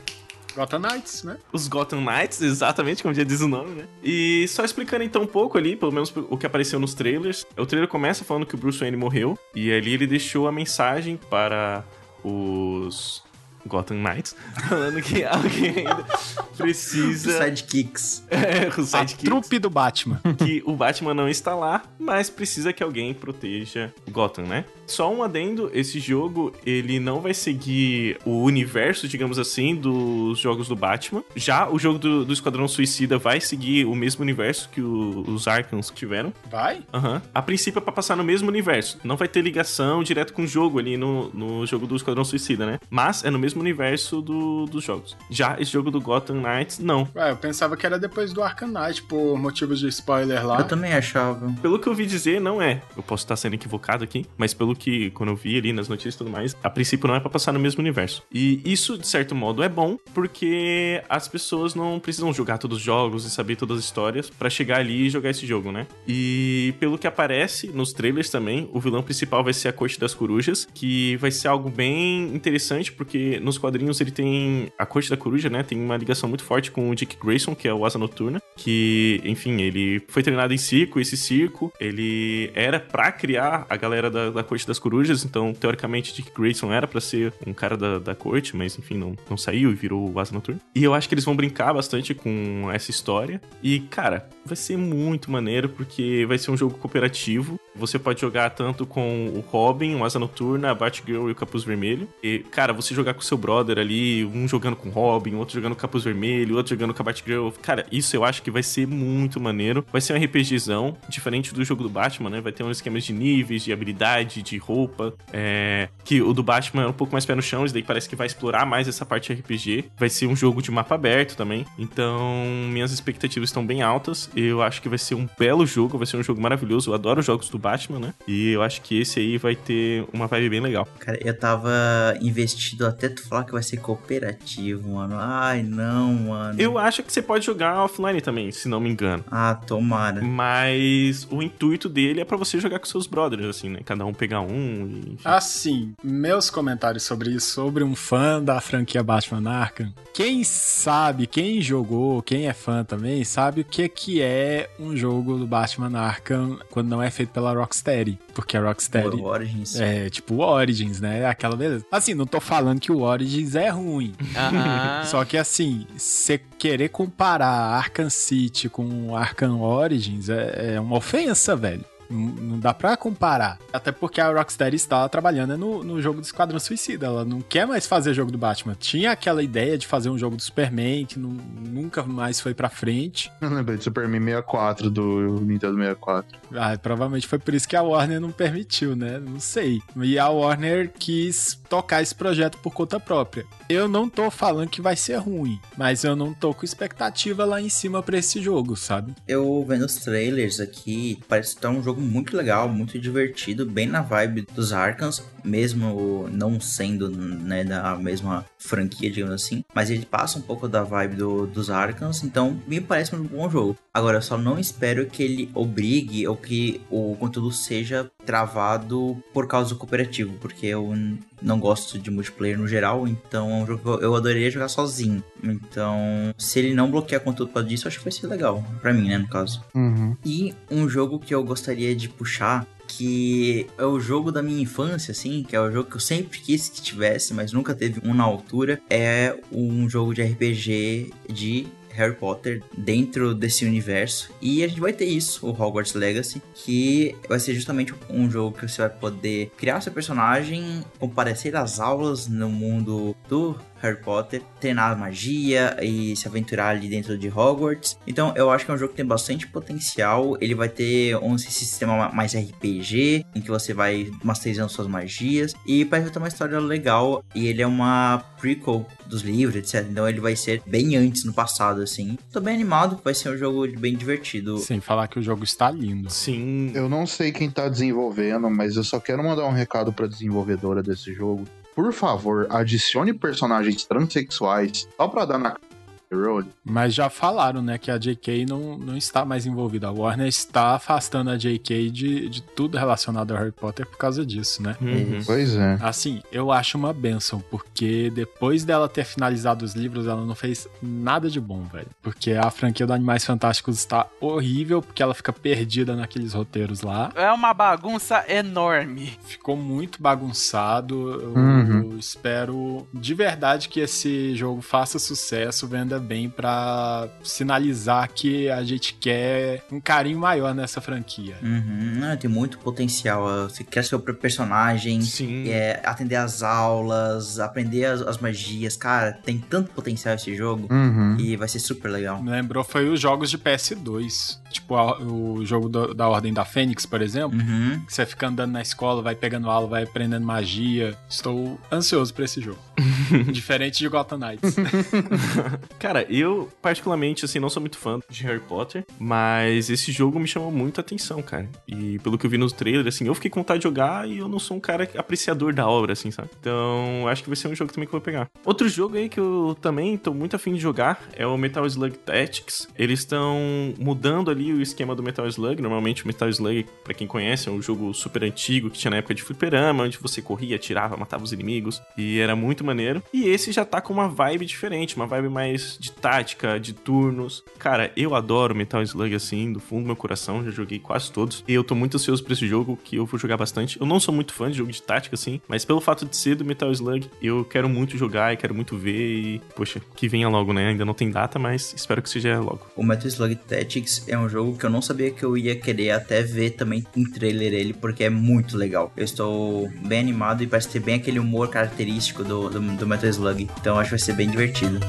Gotham Knights, né? Os Gotham Knights, exatamente como já diz o nome, né? E só explicando então um pouco ali, pelo menos o que apareceu nos trailers. O trailer começa falando que o Bruce Wayne morreu, e ali ele deixou a mensagem para os Gotham Knights, falando que alguém ainda precisa. Os sidekicks. É, os sidekicks. A trupe do Batman. Que o Batman não está lá, mas precisa que alguém proteja Gotham, né? Só um adendo, esse jogo, ele não vai seguir o universo, digamos assim, dos jogos do Batman. Já o jogo do, do Esquadrão Suicida vai seguir o mesmo universo que o, os Arkans tiveram. Vai? Aham. Uhum. A princípio é pra passar no mesmo universo. Não vai ter ligação direto com o jogo ali no, no jogo do Esquadrão Suicida, né? Mas é no mesmo universo do, dos jogos. Já esse jogo do Gotham Knights, não. Ué, eu pensava que era depois do Arkham Knight, por motivos de spoiler lá. Eu também achava. Pelo que eu ouvi dizer, não é. Eu posso estar sendo equivocado aqui, mas pelo que, quando eu vi ali nas notícias e tudo mais, a princípio não é pra passar no mesmo universo. E isso, de certo modo, é bom, porque as pessoas não precisam jogar todos os jogos e saber todas as histórias para chegar ali e jogar esse jogo, né? E pelo que aparece nos trailers também, o vilão principal vai ser a Corte das Corujas, que vai ser algo bem interessante, porque nos quadrinhos ele tem. A Corte da Coruja, né? Tem uma ligação muito forte com o Dick Grayson, que é o Asa Noturna, que, enfim, ele foi treinado em circo, esse circo, ele era pra criar a galera da, da Corte das Corujas, então, teoricamente, Dick Grayson era para ser um cara da, da corte, mas, enfim, não, não saiu e virou o Asa Noturna. E eu acho que eles vão brincar bastante com essa história. E, cara, vai ser muito maneiro, porque vai ser um jogo cooperativo. Você pode jogar tanto com o Robin, o Asa Noturna, a Batgirl e o Capuz Vermelho. E, cara, você jogar com seu brother ali, um jogando com o Robin, outro jogando com o Capuz Vermelho, outro jogando com a Batgirl. Cara, isso eu acho que vai ser muito maneiro. Vai ser um RPGzão, diferente do jogo do Batman, né? Vai ter um esquema de níveis, de habilidade, de roupa. É... Que o do Batman é um pouco mais pé no chão, isso daí parece que vai explorar mais essa parte RPG. Vai ser um jogo de mapa aberto também. Então, minhas expectativas estão bem altas. Eu acho que vai ser um belo jogo, vai ser um jogo maravilhoso. Eu adoro jogos do Batman, né? E eu acho que esse aí vai ter uma vibe bem legal. Cara, eu tava investido até tu falar que vai ser cooperativo, mano. Ai, não, mano. Eu acho que você pode jogar offline também. também, se não me engano. Ah, tomara. Mas o intuito dele é para você jogar com seus brothers, assim, né? Cada um pegar um enfim. Assim, meus comentários sobre isso, sobre um fã da franquia Batman Arkham. Quem sabe, quem jogou, quem é fã também, sabe o que, que é um jogo do Batman Arkham quando não é feito pela Rocksteady. Porque a Rocksteady O Origins. é tipo o Origins, né? Aquela beleza. Assim, não tô falando que o Origins é ruim. Só que assim, você querer comparar Arkham City com Arkham Origins é, é uma ofensa, velho. Não, não dá pra comparar. Até porque a Rocksteady está trabalhando no, no jogo do Esquadrão Suicida. Ela não quer mais fazer jogo do Batman. Tinha aquela ideia de fazer um jogo do Superman, que nu- nunca mais foi pra frente. Eu lembrei do Superman 64 do Nintendo 64. Ah, provavelmente foi por isso que a Warner não permitiu, né? Não sei. E a Warner quis tocar esse projeto por conta própria. Eu não tô falando que vai ser ruim, mas eu não tô com expectativa lá em cima pra esse jogo, sabe? Eu vendo os trailers aqui, parece que tá um jogo muito legal, muito divertido, bem na vibe dos Arkans, mesmo não sendo né, da mesma franquia, digamos assim. Mas ele passa um pouco da vibe do- dos Arkans, então me parece um bom jogo. Agora, eu só não espero que ele obrigue ou que o conteúdo seja travado por causa do cooperativo, porque eu não gosto de multiplayer no geral, então é um jogo que eu adoraria jogar sozinho. Então, se ele não bloquear conteúdo por causa disso, eu acho que vai ser legal. Pra mim, né, no caso. Uhum. E um jogo que eu gostaria de puxar, que é o jogo da minha infância, assim, que é o jogo que eu sempre quis que tivesse, mas nunca teve um na altura, é um jogo de RPG de Harry Potter dentro desse universo. E a gente vai ter isso, o Hogwarts Legacy, que vai ser justamente um jogo que você vai poder criar seu personagem, comparecer às aulas no mundo do Harry Potter, treinar magia e se aventurar ali dentro de Hogwarts. Então eu acho que é um jogo que tem bastante potencial. Ele vai ter um sistema ma- mais RPG, em que você vai masterizando suas magias. E parece ter uma história legal. E ele é uma prequel dos livros, etc. Então ele vai ser bem antes, no passado, assim. Tô bem animado, vai ser um jogo bem divertido. Sem falar que o jogo está lindo. Sim. Eu não sei quem tá desenvolvendo, mas eu só quero mandar um recado pra desenvolvedora desse jogo. Por favor, adicione personagens transexuais só pra dar na Road. Mas já falaram, né, que a JK não, não está mais envolvida. A Warner está afastando a JK de, de tudo relacionado ao Harry Potter por causa disso, né? Uhum. Pois é. Assim, eu acho uma benção, porque depois dela ter finalizado os livros, ela não fez nada de bom, velho. Porque a franquia do Animais Fantásticos está horrível, porque ela fica perdida naqueles roteiros lá. É uma bagunça enorme. Ficou muito bagunçado. Eu Uhum. espero de verdade que esse jogo faça sucesso, venda bem pra sinalizar que a gente quer um carinho maior nessa franquia. Uhum, não, tem muito potencial. Você quer seu próprio personagem, Sim. é, atender as aulas, aprender as, as magias. Cara, tem tanto potencial esse jogo Uhum. e vai ser super legal. Me lembrou foi os jogos de PS2. Tipo, a- o jogo do- da Ordem da Fênix, por exemplo. Uhum. Que você fica andando na escola, vai pegando aula, vai aprendendo magia. Estou ansioso pra esse jogo. Diferente de Gotham Knights. Cara, eu particularmente, assim, não sou muito fã de Harry Potter, mas esse jogo me chamou muito a atenção, cara. E pelo que eu vi nos trailers, assim, eu fiquei com vontade de jogar e eu não sou um cara apreciador da obra, assim, sabe? Então, acho que vai ser um jogo também que eu vou pegar. Outro jogo aí que eu também tô muito afim de jogar é o Metal Slug Tactics. Eles estão mudando ali o esquema do Metal Slug. Normalmente o Metal Slug, pra quem conhece, é um jogo super antigo que tinha na época de fliperama, onde você corria, atirava, matava os inimigos e era muito maneiro. E esse já tá com uma vibe diferente, uma vibe mais de tática, de turnos. Cara, eu adoro Metal Slug assim, do fundo do meu coração, já joguei quase todos. E eu tô muito ansioso pra esse jogo, que eu vou jogar bastante. Eu não sou muito fã de jogo de tática assim, mas pelo fato de ser do Metal Slug, eu quero muito jogar e quero muito ver e, poxa, que venha logo, né? Ainda não tem data, mas espero que seja logo. O Metal Slug Tactics é um jogo que eu não sabia que eu ia querer até ver também em trailer ele, porque é muito legal. Eu estou bem animado e parece ter bem aquele humor característico do, do, do Metal Slug. Então acho que vai ser bem divertido.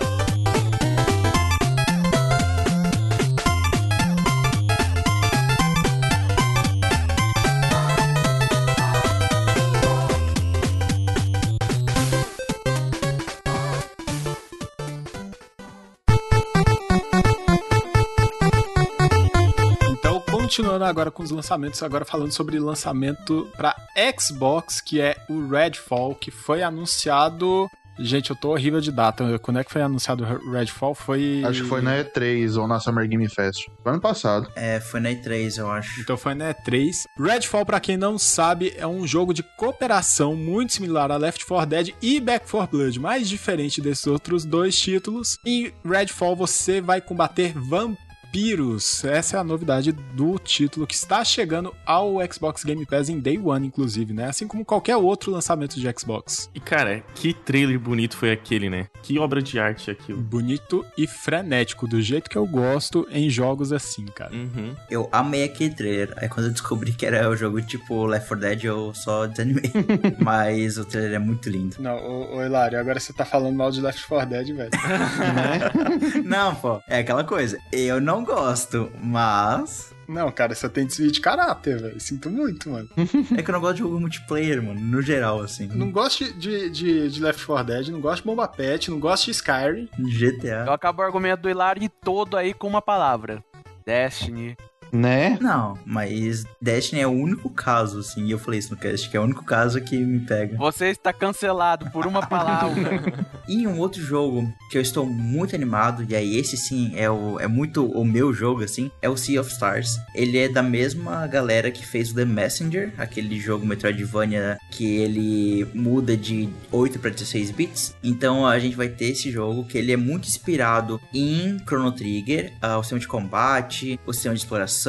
Continuando agora com os lançamentos, agora falando sobre lançamento para Xbox, que é o Redfall, que foi anunciado Gente, eu tô horrível de data. Quando é que foi anunciado o Redfall? Foi. Acho que foi na E3 ou na Summer Game Fest. Foi ano passado. É, foi na E3, eu acho. Então foi na E3. Redfall, pra quem não sabe, é um jogo de cooperação muito similar a Left 4 Dead e Back 4 Blood, mais diferente desses outros dois títulos. Em Redfall você vai combater vampiros Vampiros. Essa é a novidade do título que está chegando ao Xbox Game Pass em Day One, inclusive, né? Assim como qualquer outro lançamento de Xbox. E cara, que trailer bonito foi aquele, né? Que obra de arte aquilo. Bonito e frenético, do jeito que eu gosto em jogos assim, cara. Uhum. Eu amei aquele trailer. Aí quando eu descobri que era o jogo tipo Left 4 Dead, eu só desanimei. Mas o trailer é muito lindo. Não, ô, ô Hilário, agora você tá falando mal de Left 4 Dead, velho. Não, pô, é aquela coisa. Eu não gosto, mas. Não, cara, você tem desvio de caráter, velho. Sinto muito, mano. É que eu não gosto de jogo multiplayer, mano, no geral, assim. Não gosto de, de, de Left 4 Dead, não gosto de Bomba Pet, não gosto de Skyrim. GTA. Eu acabo o argumento do Hilário todo aí com uma palavra. Destiny. Né? Não, mas Destiny é o único caso, assim, e eu falei isso no cast, que é o único caso que me pega. Você está cancelado por uma palavra. E um outro jogo que eu estou muito animado, e aí esse sim é, o, é muito o meu jogo, assim, é o Sea of Stars. Ele é da mesma galera que fez o The Messenger, aquele jogo Metroidvania que ele muda de 8 para 16 bits. Então a gente vai ter esse jogo que ele é muito inspirado em Chrono Trigger, ah, o sistema de combate, o sistema de exploração,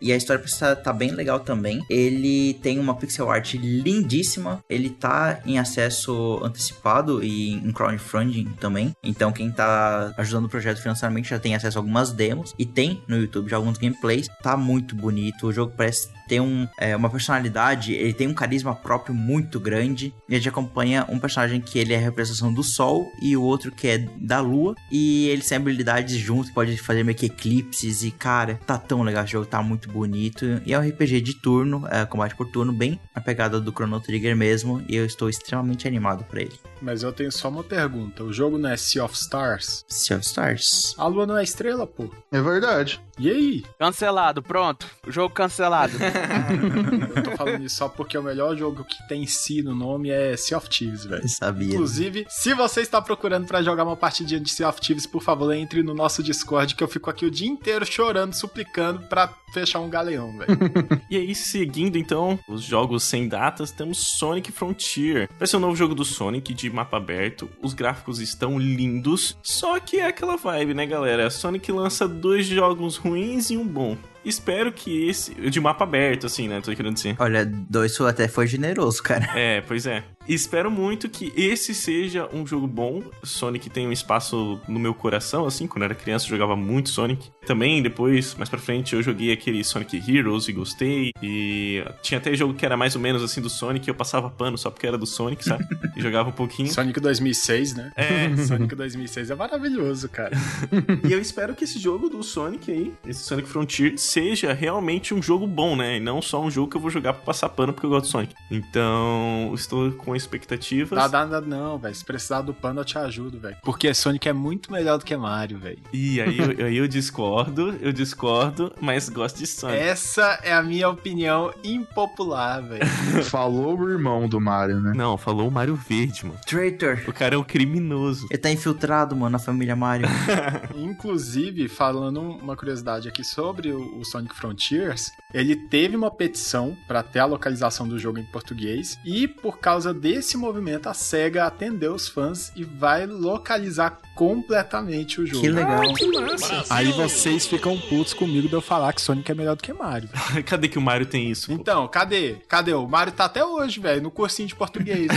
e a história precisa tá bem legal também. Ele tem uma pixel art lindíssima, ele tá em acesso antecipado e em crowdfunding também. Então quem tá ajudando o projeto financeiramente já tem acesso a algumas demos e tem no YouTube já alguns gameplays. Tá muito bonito, o jogo parece ter um, é, uma personalidade, ele tem um carisma próprio muito grande. E a gente acompanha um personagem que ele é a representação do Sol e o outro que é da Lua. E eles têm habilidades juntos, pode fazer meio que eclipses. E cara, tá tão legal o jogo, tá muito bonito. E é um RPG de turno, é, combate por turno, bem na pegada do Chrono Trigger mesmo. E eu estou extremamente animado pra ele. Mas eu tenho só uma pergunta. O jogo não é Sea of Stars? Sea of Stars. A lua não é estrela, pô. É verdade. E aí? cancelado, pronto. Jogo cancelado. Eu tô falando isso só porque o melhor jogo que tem si no nome é Sea of Thieves, velho. Eu sabia. Inclusive, se você está procurando pra jogar uma partidinha de Sea of Thieves, por favor, entre no nosso Discord que eu fico aqui o dia inteiro chorando, suplicando pra fechar um galeão, velho. E aí, seguindo então os jogos sem datas, temos Sonic Frontier. Vai ser um novo jogo do Sonic de mapa aberto. Os gráficos estão lindos, só que é aquela vibe, né, galera? Sonic lança dois jogos ruins e um bom. Espero que esse. De mapa aberto, assim, né? Tô querendo dizer. Olha, dois até foi generoso, cara. É, pois é. Espero muito que esse seja um jogo bom. Sonic tem um espaço no meu coração, assim. Quando eu era criança, eu jogava muito Sonic. Também, depois, mais pra frente, eu joguei aquele Sonic Heroes e gostei. E tinha até jogo que era mais ou menos assim do Sonic. Eu passava pano só porque era do Sonic, sabe? E jogava um pouquinho. Sonic 2006, né? É, Sonic 2006 é maravilhoso, cara. E eu espero que esse jogo do Sonic aí, esse Sonic Frontier, seja realmente um jogo bom, né? E não só um jogo que eu vou jogar pra passar pano porque eu gosto do Sonic. Então, estou com expectativas. Dá, dá, dá, não, velho. Se precisar do pano, eu te ajudo, velho. Porque Sonic é muito melhor do que Mario, velho. E aí eu, aí eu discordo, eu discordo, mas gosto de Sonic. Essa é a minha opinião impopular, velho. Falou o irmão do Mario, né? Não, falou o Mario Verde, mano. Traitor. O cara é um criminoso. Ele tá infiltrado, mano, na família Mario. Inclusive, falando uma curiosidade aqui sobre o, o Sonic Frontiers, ele teve uma petição para ter a localização do jogo em português e por causa desse movimento a Sega atendeu os fãs e vai localizar completamente o jogo. que legal. Aí vocês ficam putos comigo de eu falar que Sonic é melhor do que Mario. Cadê que o Mario tem isso? pô? Então, cadê? Cadê? O Mario tá até hoje, velho, no cursinho de português.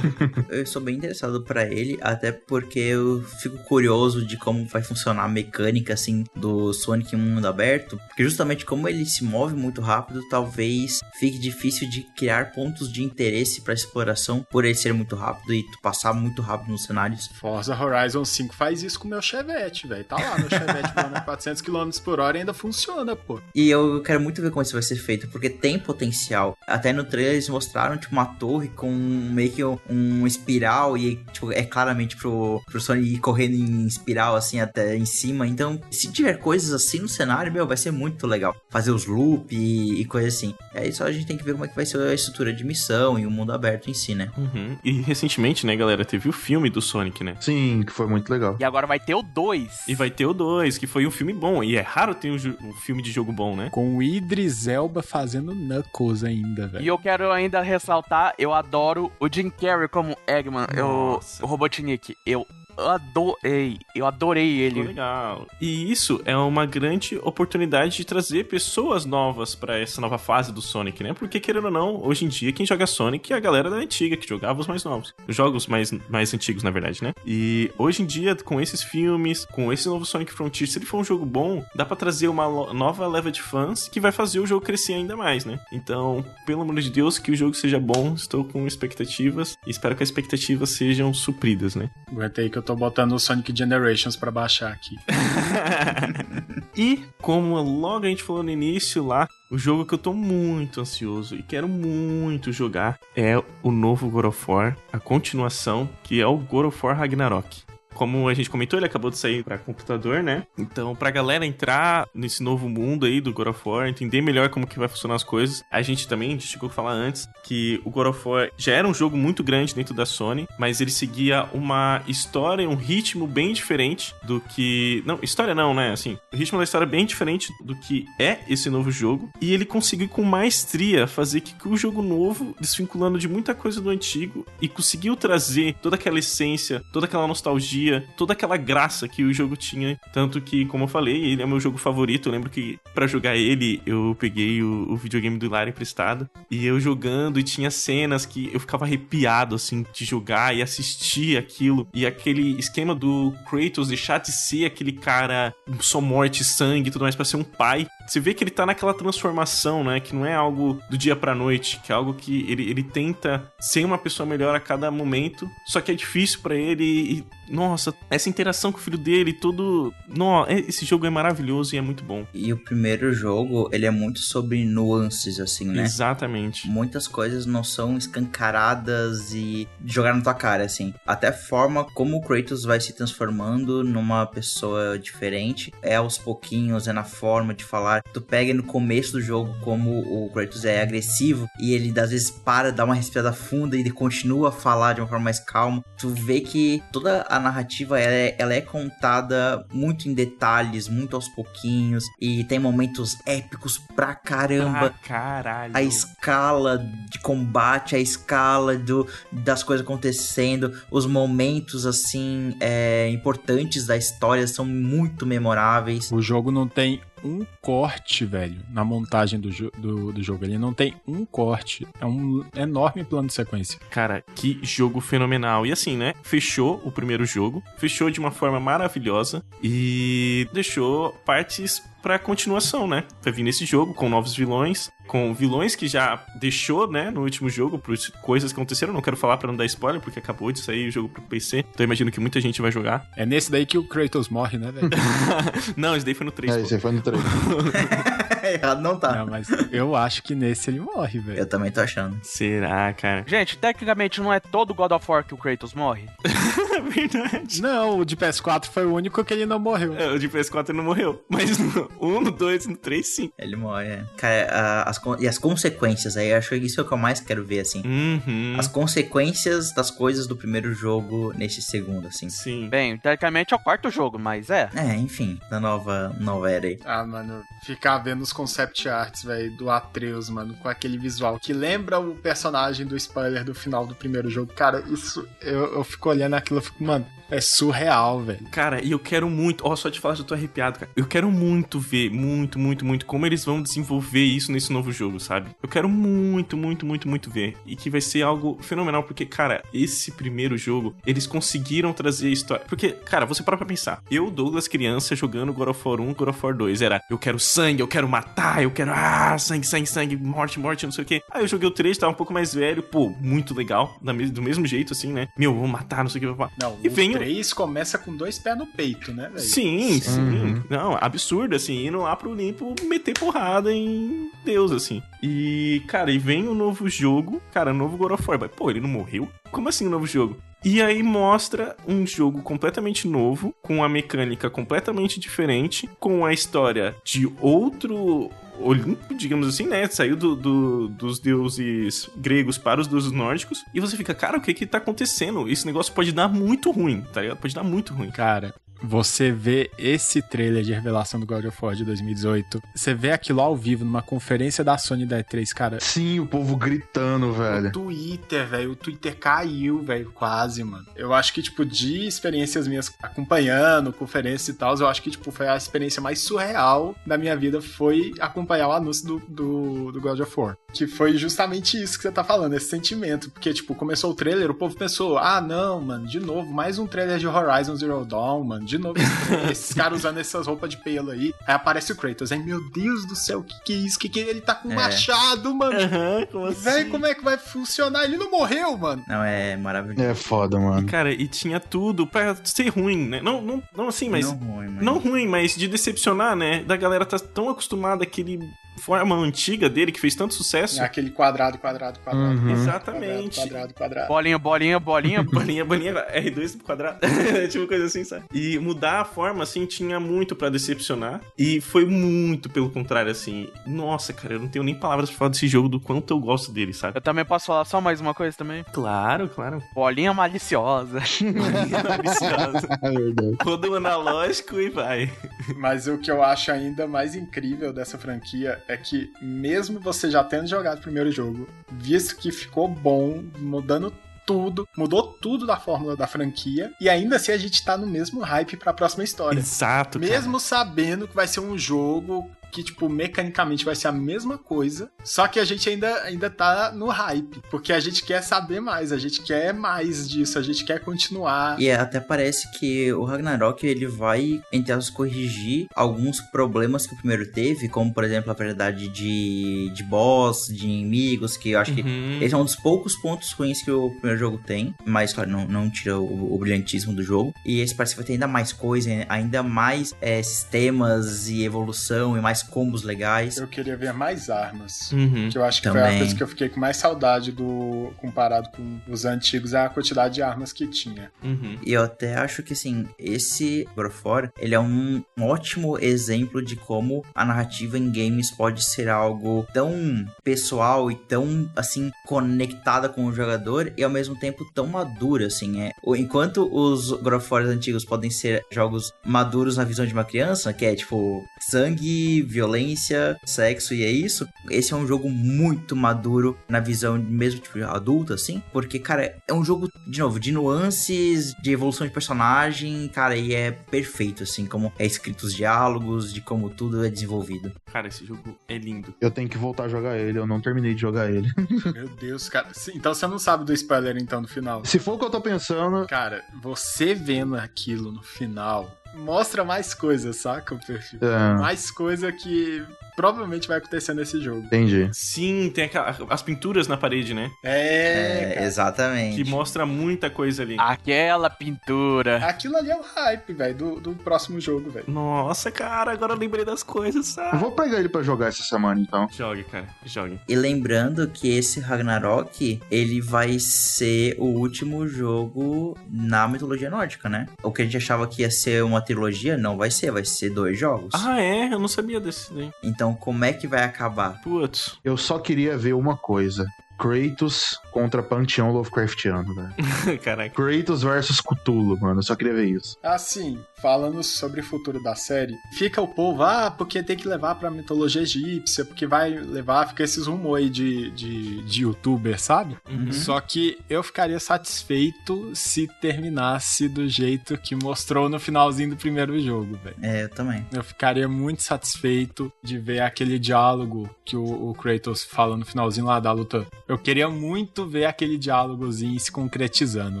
Eu sou bem interessado pra ele, até porque eu fico curioso de como vai funcionar a mecânica assim do Sonic em um mundo aberto, porque justamente como ele se move muito rápido, talvez fique difícil de criar pontos de interesse pra exploração por ele ser muito rápido e tu passar muito rápido nos cenários. Forza Horizon 5 faz isso com o meu Chevette, velho. Tá lá no Chevette voando a 400 km por hora e ainda funciona, pô. E eu quero muito ver como isso vai ser feito, porque tem potencial. Até no trailer eles mostraram, tipo, uma torre com meio que um, um espiral e, tipo, é claramente pro, pro Sonic ir correndo em espiral, assim, até em cima. Então, se tiver coisas assim no cenário, meu, vai ser muito legal. Fazer os loop e, e coisa assim. É só a gente tem que ver como é que vai ser a estrutura de missão e o mundo aberto em si, né? Uhum. E recentemente, né, galera, teve o filme do Sonic, né? Sim, que foi muito legal. E agora vai ter o 2. E vai ter o 2, que foi um filme bom. E é raro ter um, um filme de jogo bom, né? Com o Idris Elba fazendo Knuckles ainda, velho. E eu quero ainda ressaltar, eu adoro o Jim Carrey como Eggman, eu, o Robotnik. Eu adorei, eu adorei ele. legal. E isso é uma grande oportunidade de trazer pessoas novas pra essa nova fase do Sonic, né? Porque, querendo ou não, hoje em dia quem joga Sonic é a galera da antiga, que jogava os mais novos. Os jogos mais, mais antigos, na verdade, né? E hoje em dia, com esses filmes, com esse novo Sonic Frontier, se ele for um jogo bom, dá pra trazer uma nova leva de fãs que vai fazer o jogo crescer ainda mais, né? Então, pelo amor de Deus, que o jogo seja bom. Estou com expectativas e espero que as expectativas sejam supridas, né? Aguenta aí que eu tô botando o Sonic Generations pra baixar aqui. E, como logo a gente falou no início lá, o jogo que eu tô muito ansioso e quero muito jogar é o novo God of War, a continuação, que é o God of War Ragnarok. Como a gente comentou, ele acabou de sair para computador, né? Então, pra galera entrar nesse novo mundo aí do God of War, entender melhor como que vai funcionar as coisas, a gente também chegou a falar antes que o God of War já era um jogo muito grande dentro da Sony, mas ele seguia uma história, um ritmo bem diferente do que. Não, história não, né? Assim, o ritmo da história é bem diferente do que é esse novo jogo. E ele conseguiu com maestria fazer que o jogo novo, desvinculando de muita coisa do antigo, e conseguiu trazer toda aquela essência, toda aquela nostalgia, toda aquela graça que o jogo tinha. Tanto que, como eu falei, ele é meu jogo favorito. Eu lembro que pra jogar ele, eu peguei o, o videogame do Hilário emprestado. E eu jogando, e tinha cenas que eu ficava arrepiado, assim, de jogar e assistir aquilo. E aquele esquema do Kratos deixar de ser aquele cara só morte, sangue e tudo mais, pra ser um pai. Você vê que ele tá naquela transformação, né? Que não é algo do dia pra noite, que é algo que ele, ele tenta ser uma pessoa melhor a cada momento. Só que é difícil pra ele e, nossa, essa interação com o filho dele, tudo. No, esse jogo é maravilhoso e é muito bom. E o primeiro jogo, ele é muito sobre nuances, assim, né? Exatamente. Muitas coisas não são escancaradas e jogar na tua cara, assim. Até a forma como o Kratos vai se transformando numa pessoa diferente é aos pouquinhos, é na forma de falar. Tu pega no começo do jogo como o Kratos é agressivo e ele às vezes para, dá uma respirada funda e ele continua a falar de uma forma mais calma. Tu vê que toda a narrativa ela é, ela é contada muito em detalhes, muito aos pouquinhos e tem momentos épicos pra caramba Ah, caralho. a escala de combate, a escala do, das coisas acontecendo, os momentos assim é, importantes da história são muito memoráveis. O jogo não tem um corte, velho, na montagem do, jo- do, do jogo. Ele não tem um corte. É um enorme plano de sequência. Cara, que jogo fenomenal. E assim, né? Fechou o primeiro jogo, fechou de uma forma maravilhosa e deixou partes pra continuação, né? Vai vir nesse jogo com novos vilões, com vilões que já deixou, né, no último jogo, por coisas que aconteceram. Não quero falar pra não dar spoiler, porque acabou de sair o jogo pro PC. Então eu imagino que muita gente vai jogar. É nesse daí que o Kratos morre, né, velho? não, esse daí foi no 3. É, pô. você foi no trailer. Errado não tá. não, mas eu acho que nesse ele morre, velho. Eu também tô achando. Será, cara? Gente, tecnicamente não é todo God of War que o Kratos morre? É verdade. Não, o de PS4 foi o único que ele não morreu. É, o de PS4 não morreu. Mas no 1, no 2, no 3, sim. Ele morre. é. Cara, a- as, e as consequências aí, acho que isso é o que eu mais quero ver, assim. Uhum. As consequências das coisas do primeiro jogo nesse segundo, assim. Sim. Bem, tecnicamente é o quarto jogo, mas é. É, enfim, da nova, nova era aí. Ah, mano, ficar vendo os concept arts, velho, do Atreus, mano, com aquele visual que lembra o personagem do spoiler do final do primeiro jogo. Cara, isso, eu, eu fico olhando aquilo, eu fico, mano, é surreal, velho. Cara, e eu quero muito. Ó, só de falar, já tô arrepiado, cara. Eu quero muito ver, muito, muito, muito, como eles vão desenvolver isso nesse novo jogo, sabe? Eu quero muito, muito, muito, muito ver. E que vai ser algo fenomenal, porque, cara, esse primeiro jogo, eles conseguiram trazer a história. Porque, cara, você para pra pensar. Eu, Douglas, criança, jogando God of War 1, God of War 2, era eu quero sangue, eu quero matar, eu quero, ah, sangue, sangue, sangue, morte, morte, não sei o quê. Aí eu joguei o 3, tava um pouco mais velho, pô, muito legal, do mesmo jeito, assim, né? Meu, vou matar, não sei o que. Não, E o vem o- 3 começa com dois pés no peito, né, velho? Sim, sim. Uhum. Não, absurdo, assim, indo lá pro Olimpo meter porrada em Deus, assim. E, cara, e vem o novo jogo, cara, novo God of War. Mas, Pô, ele não morreu? Como assim o novo jogo? E aí mostra um jogo completamente novo, com uma mecânica completamente diferente, com a história de outro Olimpo, digamos assim, né? Saiu do, do- dos deuses gregos para os deuses nórdicos. E você fica, cara, o que que tá acontecendo? Esse negócio pode dar muito ruim, tá ligado? Pode dar muito ruim. Cara, você vê esse trailer de revelação do God of War de 2018, você vê aquilo ao vivo numa conferência da Sony da E3, cara. Sim, o povo gritando, O velho. Twitter, velho, o Twitter caiu, velho, quase, mano. Eu acho que, tipo, de experiências minhas acompanhando, conferência e tal, eu acho que, tipo, foi a experiência mais surreal da minha vida foi acompanhar o anúncio do, do, do God of War. Que foi justamente isso que você tá falando, esse sentimento. Porque, tipo, começou o trailer, o povo pensou, ah, não, mano, de novo, mais um trailer de Horizon Zero Dawn, mano, de novo esse esses caras usando essas roupas de pelo aí. Aí aparece o Kratos, aí, meu Deus do céu, o que que é isso? Que que ele tá com É. machado, mano? Aham, como assim? Véi, como é que vai funcionar? Ele não morreu, mano. Não, é maravilhoso. É foda, mano. Cara, e tinha tudo pra ser ruim, né? Não, não, não assim, mas. não Não, ruim, mas... ruim, mas de decepcionar, né? Da galera tá tão acostumada àquele forma antiga dele que fez tanto sucesso. É aquele quadrado, quadrado, quadrado. Uhum. quadrado, Exatamente. Quadrado, quadrado. Bolinha, bolinha, bolinha. Bolinha, bolinha, R2 pro quadrado. tipo coisa assim, sabe? E mudar a forma, assim, tinha muito pra decepcionar. E foi muito pelo contrário, assim. Nossa, cara, eu não tenho nem palavras pra falar desse jogo, do quanto eu gosto dele, sabe? Eu também posso falar só mais uma coisa também? Claro, claro. Bolinha maliciosa. Delicioso. É verdade. Roda o analógico e vai. Mas o que eu acho ainda mais incrível dessa franquia é que, mesmo você já tendo jogado o primeiro jogo, visto que ficou bom, mudando tudo, mudou tudo da fórmula da franquia, e ainda assim a gente tá no mesmo hype pra próxima história. Exato, cara. Mesmo sabendo que vai ser um jogo que, tipo, mecanicamente vai ser a mesma coisa, só que a gente ainda, ainda tá no hype, porque a gente quer saber mais, a gente quer mais disso, a gente quer continuar. E até parece que o Ragnarok ele vai, entre aspas, corrigir alguns problemas que o primeiro teve, como por exemplo a variedade de, de boss, de inimigos, que eu acho que Uhum. esse é um dos poucos pontos ruins que o primeiro jogo tem, mas claro, não, não tira o, o brilhantismo do jogo. E esse parece que vai ter ainda mais coisa, ainda mais é, sistemas e evolução e mais combos legais. Eu queria ver mais armas. Uhum. Que eu acho que foi a Também. coisa que eu fiquei com mais saudade do. comparado com os antigos, é a quantidade de armas que tinha. Uhum. E eu até acho que, assim, esse God ele é um ótimo exemplo de como a narrativa em games pode ser algo tão pessoal e tão, assim, conectada com o jogador e ao mesmo tempo tão madura, assim, é. Enquanto os God War antigos podem ser jogos maduros na visão de uma criança, que é, tipo, sangue, violência, sexo e é isso, esse é um jogo muito maduro na visão mesmo, tipo, adulta, assim, porque, cara, é um jogo, de novo, de nuances, de evolução de personagem, cara, e é perfeito, assim, como é escrito os diálogos, de como tudo é desenvolvido. Cara, esse jogo é lindo. Eu tenho que voltar a jogar ele, eu não terminei de jogar ele. Meu Deus, cara. Então você não sabe do spoiler então no final. Se for o que eu tô pensando, Cara, você vendo aquilo no final mostra mais coisas, saca? O perfil. É. Mais coisa que provavelmente vai acontecer nesse jogo. entendi. Sim, tem aquela, as pinturas na parede, né? É. É, cara. exatamente. Que mostra muita coisa ali. Aquela pintura. Aquilo ali é o hype, velho, do, do próximo jogo, velho. Nossa, cara, agora eu lembrei das coisas, Eu sabe? vou pegar ele pra jogar essa semana, então. Jogue, cara, jogue. E lembrando que esse Ragnarok, ele vai ser o último jogo na mitologia nórdica, né? O que a gente achava que ia ser uma trilogia, não vai ser, vai ser dois jogos. Ah, é? Eu não sabia desse daí. Então, como é que vai acabar? Putz. Eu só queria ver uma coisa. Kratos contra Panteão Lovecraftiano, velho. Caraca. Kratos versus Cthulhu, mano. Eu só queria ver isso. Assim, falando sobre o futuro da série, fica o povo, ah, porque tem que levar pra mitologia egípcia, porque vai levar, fica esses rumores aí de, de, de youtuber, sabe? Uhum. Só que eu ficaria satisfeito se terminasse do jeito que mostrou no finalzinho do primeiro jogo, velho. É, eu também. Eu ficaria muito satisfeito de ver aquele diálogo que o, o Kratos fala no finalzinho lá da luta. Eu queria muito ver aquele diálogozinho se concretizando,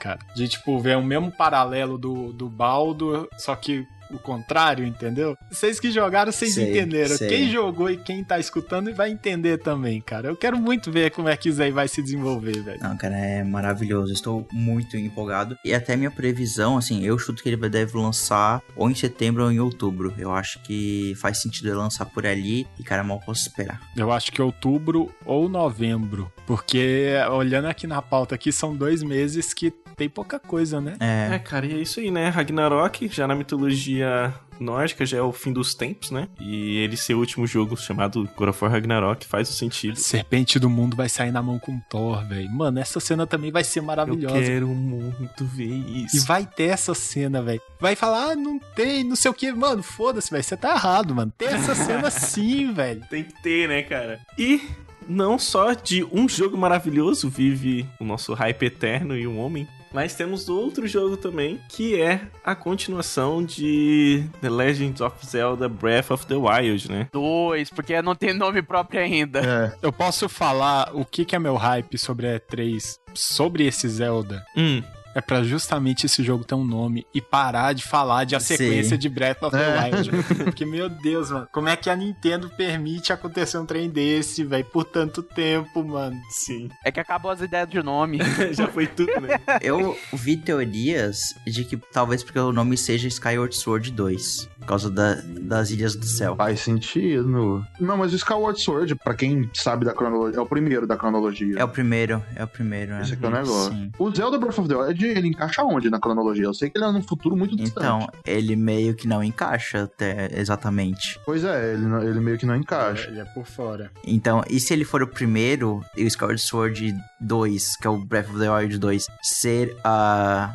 cara. De, tipo, ver o mesmo paralelo do, do Baldo, só que o contrário, entendeu? Vocês que jogaram, vocês Sei, entenderam. sei. Quem jogou e quem tá escutando vai entender também, cara. Eu quero muito ver como é que isso aí vai se desenvolver, velho. Não, cara, é maravilhoso. Estou muito empolgado. E até minha previsão, assim, eu chuto que ele deve lançar ou em setembro ou em outubro. Eu acho que faz sentido ele lançar por ali. E, cara, mal posso esperar. Eu acho que outubro ou novembro. Porque olhando aqui na pauta aqui, são dois meses que tem pouca coisa, né? É, É, cara, e é isso aí, né? Ragnarok, já na mitologia nórdica, já é o fim dos tempos, né? E ele ser o último jogo chamado God of War Ragnarok faz o sentido. Serpente do mundo vai sair na mão com Thor, velho. Mano, essa cena também vai ser Eu maravilhosa. quero muito ver E isso. vai ter essa cena, velho. Vai falar, ah, não tem, não sei o que. Mano, foda-se, velho. Você tá errado, mano. Tem essa cena sim, velho. Tem que ter, né, cara? E não só de um jogo maravilhoso vive o nosso hype eterno e um homem, mas temos outro jogo também, que é a continuação de The Legend of Zelda Breath of the Wild, né? Dois, porque não tem nome próprio ainda. É, Eu posso falar o que, que é meu hype sobre a E3, sobre esse Zelda. Hum, É pra justamente esse jogo ter um nome e parar de falar de a Sim. sequência de Breath of the É. Wild. Porque, meu Deus, mano, como é que a Nintendo permite acontecer um trem desse, velho, por tanto tempo, mano? sim. É que acabou as ideias de nome. Já foi tudo, né? eu vi teorias de que talvez porque o nome seja Skyward Sword 2. Por causa da- das Ilhas do Céu. faz sentido. Não, mas o Skyward Sword, pra quem sabe da cronologia, é o primeiro da cronologia. É o primeiro, é o primeiro, né? Esse aqui é o negócio. Sim. O Zelda Breath of the Wild, ele encaixa onde na cronologia? Eu sei que ele é num futuro muito distante. Então, ele meio que não encaixa até exatamente. Pois é, ele, não- ele meio que não encaixa. Ele é por fora. Então, e se ele for o primeiro, e o Skyward Sword 2, que é o Breath of the Wild 2, ser a.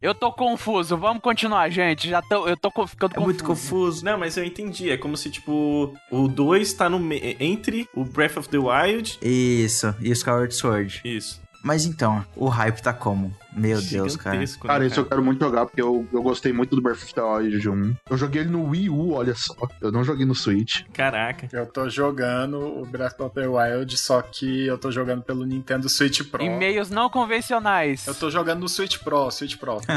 Eu tô confuso, vamos continuar, gente. Já tô, eu tô ficando É muito confuso. confuso. Não, mas eu entendi. É como se, tipo, o 2 tá no me- entre o Breath of the Wild. Isso, e o Skyward Sword. Isso. Mas então, o hype tá como? Meu Deus, cara. Né, Cara, esse eu quero muito jogar, porque eu, eu gostei muito do Breath of the Wild 1. Eu joguei ele no Wii U, olha só. Eu não joguei no Switch. Caraca. Eu tô jogando o Breath of the Wild, só que eu tô jogando pelo Nintendo Switch Pro. Em meios não convencionais. Eu tô jogando no Switch Pro, Switch Pro.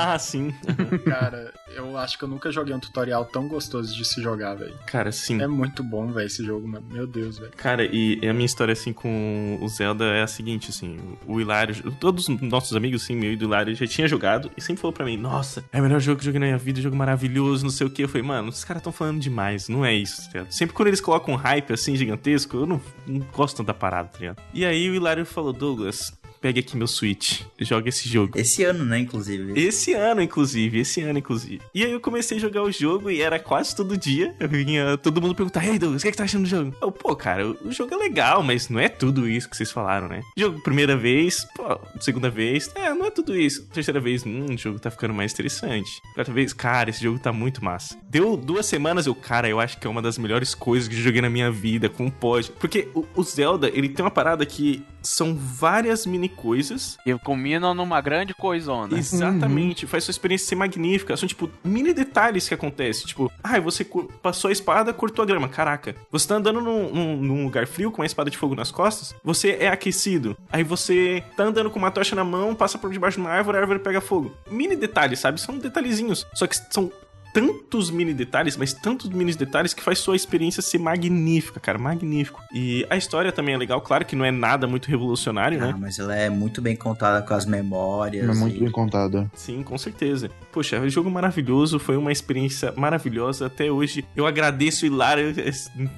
Ah, sim. Cara, eu acho que eu nunca joguei um tutorial tão gostoso de se jogar, velho. Cara, sim. É muito bom, velho, esse jogo, mano. Meu Deus, velho. Cara, e a minha história, assim, com o Zelda é a seguinte, assim, o Hilário, todos os nossos amigos, assim, meu e do Hilário, já tinha jogado e sempre falou pra mim, nossa, é o melhor jogo que eu joguei na minha vida, jogo maravilhoso, não sei o que. Eu falei, mano, os caras tão falando demais, não é isso, tá ligado? Sempre quando eles colocam um hype, assim, gigantesco, eu não, não gosto tanto da parada, tá ligado? E aí o Hilário falou, Douglas, pegue aqui meu Switch, joga esse jogo. Esse ano, né, inclusive. Esse ano, inclusive, esse ano, inclusive. E aí eu comecei a jogar o jogo e era quase todo dia. Eu vinha todo mundo perguntar, ei Douglas, o que, é que tá achando do jogo? Eu, pô, cara, o jogo é legal, mas não é tudo isso que vocês falaram, né? Jogo primeira vez, pô, segunda vez, é, não é tudo isso. Terceira vez, hum, o jogo tá ficando mais interessante. Quarta vez, cara, esse jogo tá muito massa. Deu duas semanas, eu, cara, eu acho que é uma das melhores coisas que eu joguei na minha vida, como pode. Porque o, o Zelda, ele tem uma parada que são várias mini coisas Que combinam numa grande coisona. Exatamente, faz sua experiência ser magnífica. São, tipo, mini detalhes que acontecem. Tipo, ai, você cu- passou a espada, cortou a grama. Caraca. Você tá andando num, num- num lugar frio com uma espada de fogo nas costas, você é aquecido. Aí você tá andando com uma tocha na mão, passa por debaixo de uma árvore, a árvore pega fogo. Mini detalhes, sabe? São detalhezinhos. Só que são tantos mini detalhes, mas tantos mini detalhes que faz sua experiência ser magnífica, cara, magnífico. E a história também é legal, claro que não é nada muito revolucionário, né? Ah, mas ela é muito bem contada com as memórias. É muito e- bem contada. Sim, com certeza. Poxa, é um jogo maravilhoso, foi uma experiência maravilhosa até hoje. Eu agradeço o Hilário.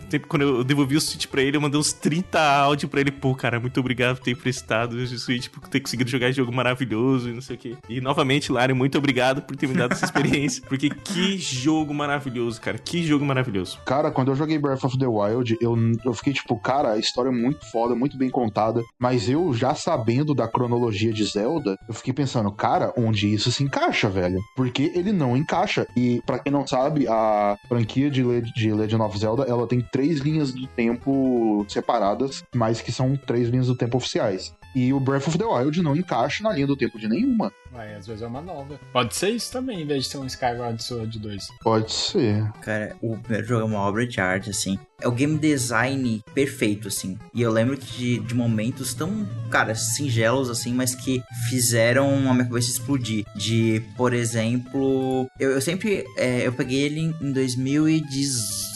tempo Quando eu devolvi o Switch pra ele, eu mandei uns 30 áudios pra ele. Pô, cara, muito obrigado por ter emprestado o Switch, por ter conseguido jogar esse jogo maravilhoso e não sei o quê. E novamente, Hilário, muito obrigado por ter me dado essa experiência. Porque que jogo maravilhoso, cara. Que jogo maravilhoso. Cara, quando eu joguei Breath of the Wild, eu, eu fiquei tipo, cara, a história é muito foda, muito bem contada. Mas eu, já sabendo da cronologia de Zelda, eu fiquei pensando, cara, onde isso se encaixa, velho? Porque ele não encaixa. E pra quem não sabe, a franquia de, Le- de Legend of Zelda, ela tem três linhas do tempo separadas, mas que são três linhas do tempo oficiais. E o Breath of the Wild não encaixa na linha do tempo de nenhuma. Mas às vezes é uma nova. Pode ser isso também, em vez de ser um Skyward Sword 2. Pode ser. Cara, o primeiro jogo é uma obra de arte, assim. É o game design perfeito, assim. E eu lembro de, de momentos tão, cara, singelos, assim, mas que fizeram a minha cabeça explodir. De, por exemplo, eu, eu sempre. é, eu peguei ele em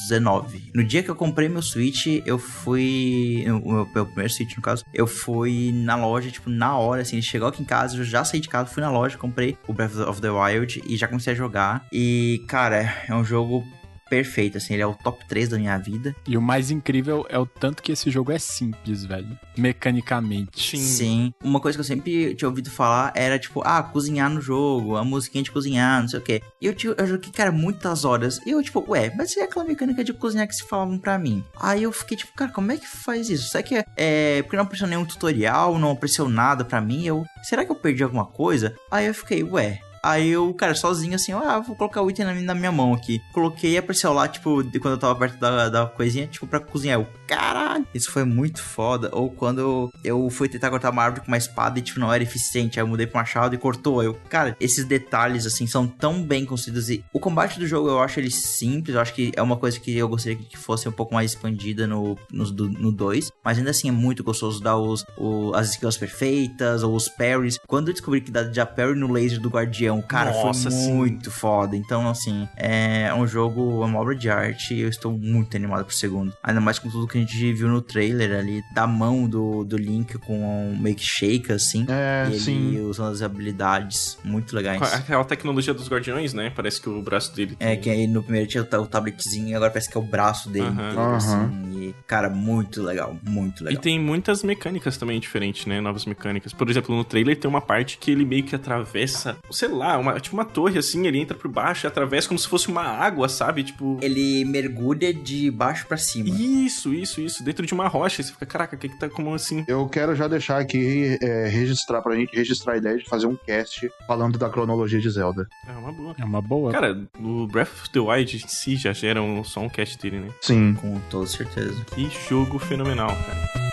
2019. No dia que eu comprei meu Switch, eu fui. O meu, meu primeiro Switch, no caso. Eu fui na loja, tipo, na hora, assim. Ele chegou aqui em casa, eu já saí de casa, fui na loja, comprei o Breath of the Wild e já comecei a jogar. E, cara, é um jogo perfeito, assim, ele é o top 3 da minha vida. E o mais incrível é o tanto que esse jogo é simples, velho. Mecanicamente. Sim. Uma coisa que eu sempre tinha ouvido falar era, tipo, ah, cozinhar no jogo, a musiquinha de cozinhar, não sei o quê. E eu, eu joguei, cara, muitas horas. E eu, tipo, ué, mas e aquela mecânica de cozinhar que se falavam pra mim? Aí eu fiquei, tipo, cara, como é que faz isso? Será que é. é porque não apareceu nenhum tutorial, não apareceu nada pra mim? Eu, será que eu perdi alguma coisa? Aí eu fiquei, ué. Aí eu, cara, sozinho assim, ah, vou colocar o item na, minha mão aqui. Coloquei e apareceu lá, tipo, de quando eu tava perto da, da coisinha, tipo, pra cozinhar. Eu, caralho, isso foi muito foda. Ou quando eu, fui tentar cortar uma árvore com uma espada e, tipo, não era eficiente. Aí eu mudei pra machado e cortou. Eu, cara, esses detalhes, assim, são tão bem construídos. E o combate do jogo, eu acho ele simples. Eu acho que é uma coisa que eu gostaria que fosse um pouco mais expandida no 2. No, no dois. mas ainda assim é muito gostoso dar os, o- as skills perfeitas ou os parries. Quando eu descobri que dá de parry no laser do guardião, cara, Nossa, foi sim. muito foda. Então, assim, é um jogo, é uma obra de arte e eu estou muito animado pro segundo. Ainda mais com tudo que a gente viu no trailer ali, da mão do, do Link com um que shake, assim. É, e ele sim. usando as habilidades muito legais. Aquela tecnologia dos guardiões, né? Parece que o braço dele. É, tem- que aí no primeiro tinha o ta- o tabletzinho e agora parece que é o braço dele Aham. inteiro, assim. E, cara, muito legal, muito E legal. tem muitas mecânicas também diferentes, né? Novas mecânicas. Por exemplo, no trailer tem uma parte que ele meio que atravessa, sei lá, uma, tipo uma torre assim, ele entra por baixo e atravessa como se fosse uma água, sabe? Tipo. Ele mergulha de baixo pra cima. Isso, isso, isso. Dentro de uma rocha. E você fica, caraca, o que que tá como assim? Eu quero já deixar aqui, é, registrar pra gente, registrar a ideia de fazer um cast falando da cronologia de Zelda. É uma boa. É uma boa. Cara, o Breath of the Wild em si já gera um, só um cast dele, né? Sim. Com toda certeza. Que jogo fenomenal, cara.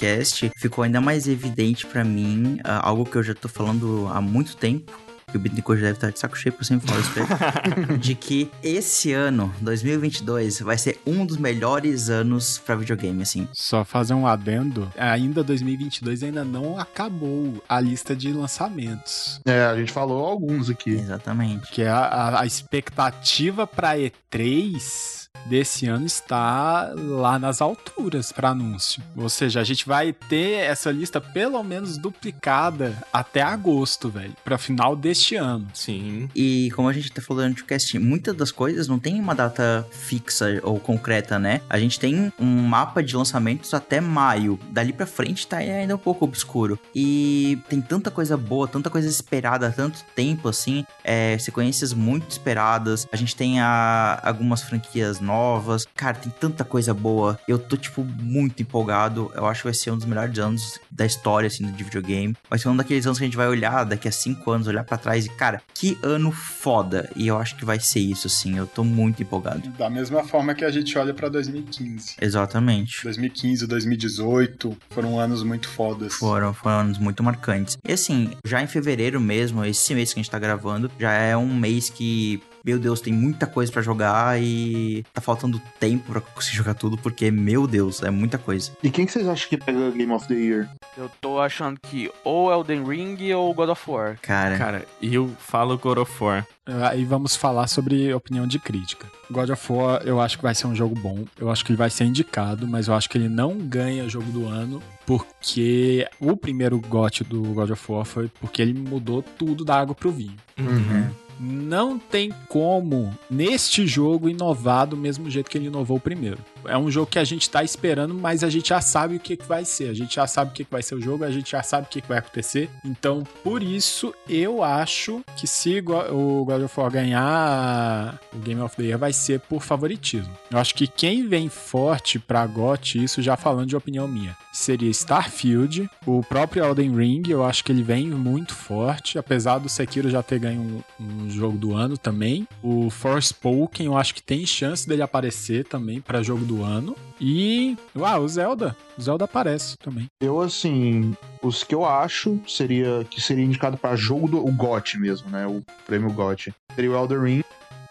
Fazendo esse cast, ficou ainda mais evidente pra mim ah, algo que eu já tô falando há muito tempo. Que o Bitcoin já deve estar de saco cheio, porque eu sempre falo isso pra ele. de que esse ano, 2022, vai ser um dos melhores anos pra videogame, assim. Só fazer um adendo, ainda 2022 ainda não acabou a lista de lançamentos. É, a gente falou alguns aqui. Exatamente. Que é a, a- a expectativa pra E3 desse ano está lá nas alturas para anúncio. Ou seja, a gente vai ter essa lista pelo menos duplicada até agosto, velho, para final deste ano. Sim. E como a gente tá falando no cast, muitas das coisas não tem uma data fixa ou concreta, né? A gente tem um mapa de lançamentos até maio. Dali pra frente tá ainda um pouco obscuro. E tem tanta coisa boa, tanta coisa esperada há tanto tempo, assim. É, sequências muito esperadas. A gente tem a- algumas franquias novas. Cara, tem tanta coisa boa. Eu tô, tipo, muito empolgado. Eu acho que vai ser um dos melhores anos da história, assim, de videogame. Vai ser um daqueles anos que a gente vai olhar daqui a cinco anos, olhar pra trás e, cara, que ano foda. E eu acho que vai ser isso, assim. Eu tô muito empolgado. Da mesma forma que a gente olha para 2015. Exatamente. 2015, 2018 foram anos muito fodas. Foram, foram anos muito marcantes. E assim, já em fevereiro mesmo, esse mês que a gente tá gravando, já é um mês que, meu Deus, tem muita coisa pra jogar e tá faltando tempo pra conseguir jogar tudo, porque, meu Deus, é muita coisa. E quem que vocês acham que pega Game of the Year? Eu tô achando que ou Elden Ring ou God of War. Cara, Cara, eu falo God of War. Aí vamos falar sobre opinião de crítica. God of War, eu acho que vai ser um jogo bom. Eu acho que ele vai ser indicado, mas eu acho que ele não ganha jogo do ano porque o primeiro GOT do God of War foi porque ele mudou tudo da água pro vinho. Uhum. Não tem como, neste jogo, inovar do mesmo jeito que ele inovou o primeiro. É um jogo que a gente tá esperando, mas a gente já sabe o que, que vai ser. A gente já sabe o que, que vai ser o jogo, a gente já sabe o que, que vai acontecer. Então, por isso, eu acho que se o God of War ganhar o Game of the Year, vai ser por favoritismo. Eu acho que quem vem forte pra GOT, isso já falando de opinião minha, seria Starfield, o próprio Elden Ring, eu acho que ele vem muito forte, apesar do Sekiro já ter ganho um, um jogo do ano também. O Forspoken, eu acho que tem chance dele aparecer também para jogo do ano. E, uau, o Zelda. O Zelda aparece também. Eu, assim, os que eu acho seria que seria indicado para jogo do o GOT mesmo, né? O prêmio GOT. Seria o Elden Ring,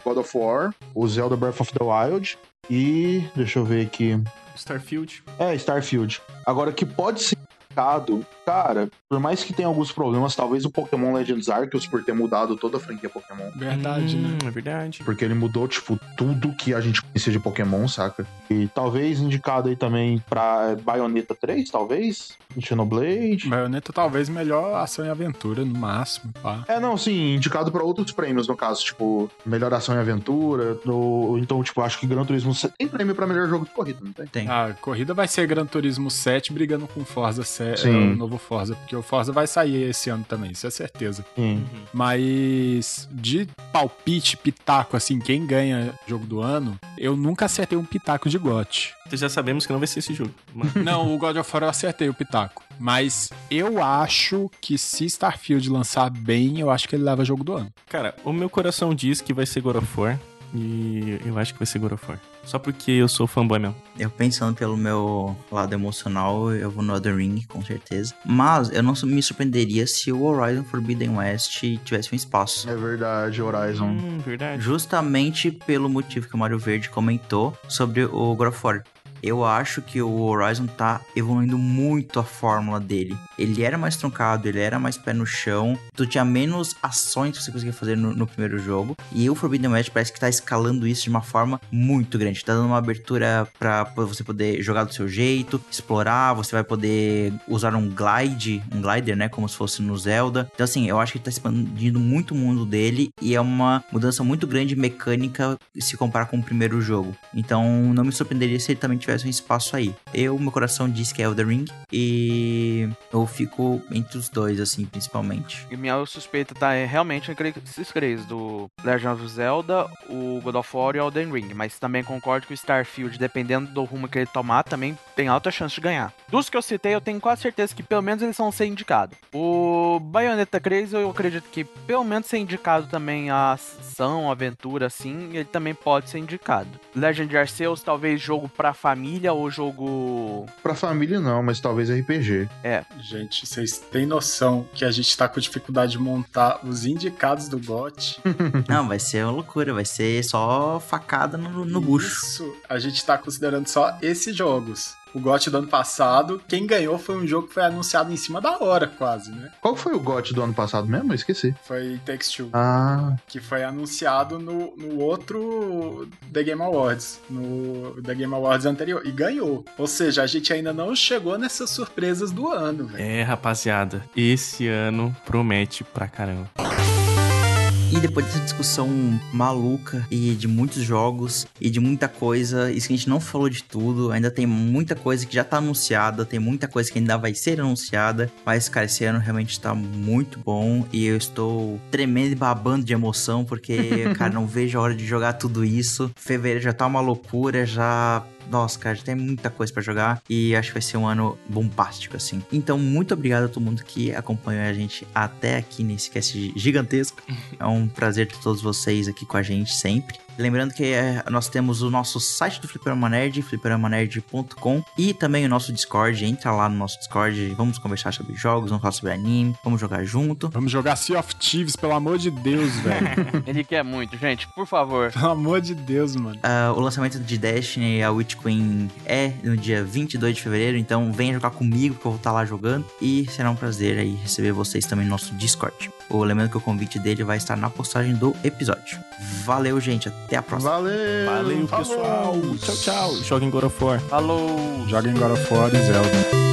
God of War, o Zelda Breath of the Wild e. Deixa eu ver aqui. Starfield. É, Starfield. Agora, que pode ser indicado cara, por mais que tenha alguns problemas, talvez o Pokémon Legends Arceus por ter mudado toda a franquia Pokémon. Verdade, hum, né? É verdade. Porque ele mudou, tipo, tudo que a gente conhecia de Pokémon, saca? E talvez indicado aí também pra Bayonetta 3, talvez? Xenoblade. Bayonetta talvez melhor ação e aventura, no máximo, pá. É, não, sim, indicado pra outros prêmios, no caso, tipo, melhor ação e aventura. No... Então, tipo, acho que Gran Turismo tem prêmio pra melhor jogo de corrida, não tem? Tem. A corrida vai ser Gran Turismo 7 brigando com Forza 7, Sim. o novo Forza, porque o Forza vai sair esse ano também, isso é certeza. Sim. Mas de palpite, pitaco, assim, quem ganha jogo do ano, eu nunca acertei um pitaco de GOT. Já sabemos que não vai ser esse jogo. Mas- Não, o God of War eu acertei o pitaco. Mas eu acho que se Starfield lançar bem, eu acho que ele leva jogo do ano. Cara, o meu coração diz que vai ser God of War. E eu acho que vai ser God of War. Só porque eu sou fanboy mesmo. Eu pensando pelo meu lado emocional, eu vou no Elden Ring, com certeza. Mas eu não me surpreenderia se o Horizon Forbidden West tivesse um espaço. É verdade, Horizon. Hum, verdade. Justamente pelo motivo que o Mario Verde comentou sobre o God of War. Eu acho que o Horizon tá evoluindo muito a fórmula dele. Ele era mais truncado, ele era mais pé no chão. Tu tinha menos ações que você conseguia fazer no, no primeiro jogo. E o Forbidden West parece que tá escalando isso de uma forma muito grande. Tá dando uma abertura pra você poder jogar do seu jeito, explorar. Você vai poder usar um glide, um glider, né? Como se fosse no Zelda. Então, assim, eu acho que tá expandindo muito o mundo dele. E é uma mudança muito grande mecânica se comparar com o primeiro jogo. Então, não me surpreenderia se ele também um espaço aí. Eu, meu coração diz que é Elden Ring. E eu fico entre os dois, assim, principalmente. E minha suspeita tá é, realmente entre esses três, do Legend of Zelda, o God of War e o Elden Ring. Mas também concordo que o Starfield, dependendo do rumo que ele tomar, também tem alta chance de ganhar. Dos que eu citei, eu tenho quase certeza que pelo menos eles vão ser indicados. O Bayonetta 3, eu acredito que pelo menos ser indicado também a ação, aventura, assim, ele também pode ser indicado. Legend Arceus, talvez jogo pra família ou jogo... Pra família não, mas talvez RPG. Gente, vocês têm noção que a gente tá com dificuldade de montar os indicados do GOT? Não, vai ser uma loucura. Vai ser só facada no, no bucho. Isso, a gente tá considerando só esses jogos. O GOT do ano passado, quem ganhou foi um jogo que foi anunciado em cima da hora, quase, né? Qual foi o GOT do ano passado mesmo? Eu esqueci. Foi Takes Two, Ah, que foi anunciado no, no outro The Game Awards, no The Game Awards anterior, e ganhou. Ou seja, a gente ainda não chegou nessas surpresas do ano, velho. É, rapaziada, esse ano promete pra caramba. E depois dessa discussão maluca e de muitos jogos e de muita coisa, isso que a gente não falou de tudo, ainda tem muita coisa que já tá anunciada, tem muita coisa que ainda vai ser anunciada, mas cara, esse ano realmente tá muito bom e eu estou tremendo e babando de emoção porque, cara, não vejo a hora de jogar tudo isso. Fevereiro já tá uma loucura, já nossa, cara, já tem muita coisa pra jogar e acho que vai ser um ano bombástico, assim. Então, muito obrigado a todo mundo que acompanhou a gente até aqui nesse cast gigantesco. É um prazer ter todos vocês aqui com a gente sempre. Lembrando que é, nós temos o nosso site do Fliperama Nerd, fliperamanerd.com e também o nosso Discord. Entra lá no nosso Discord, vamos conversar sobre jogos, vamos falar sobre anime, vamos jogar junto. Vamos jogar Sea of Thieves, pelo amor de Deus, velho. Ele quer muito, gente, por favor. pelo amor de Deus, mano. Ah, o lançamento de Destiny, a Witch Queen, é no dia 22 de fevereiro, então venha jogar comigo que eu vou estar lá jogando e será um prazer aí receber vocês também no nosso Discord. O lembrando que o convite dele vai estar na postagem do episódio. Valeu, gente, até a próxima. valeu! Valeu, falou. pessoal. Tchau, tchau. Joguem God of War. Falou! Joga em God of War e Zelda.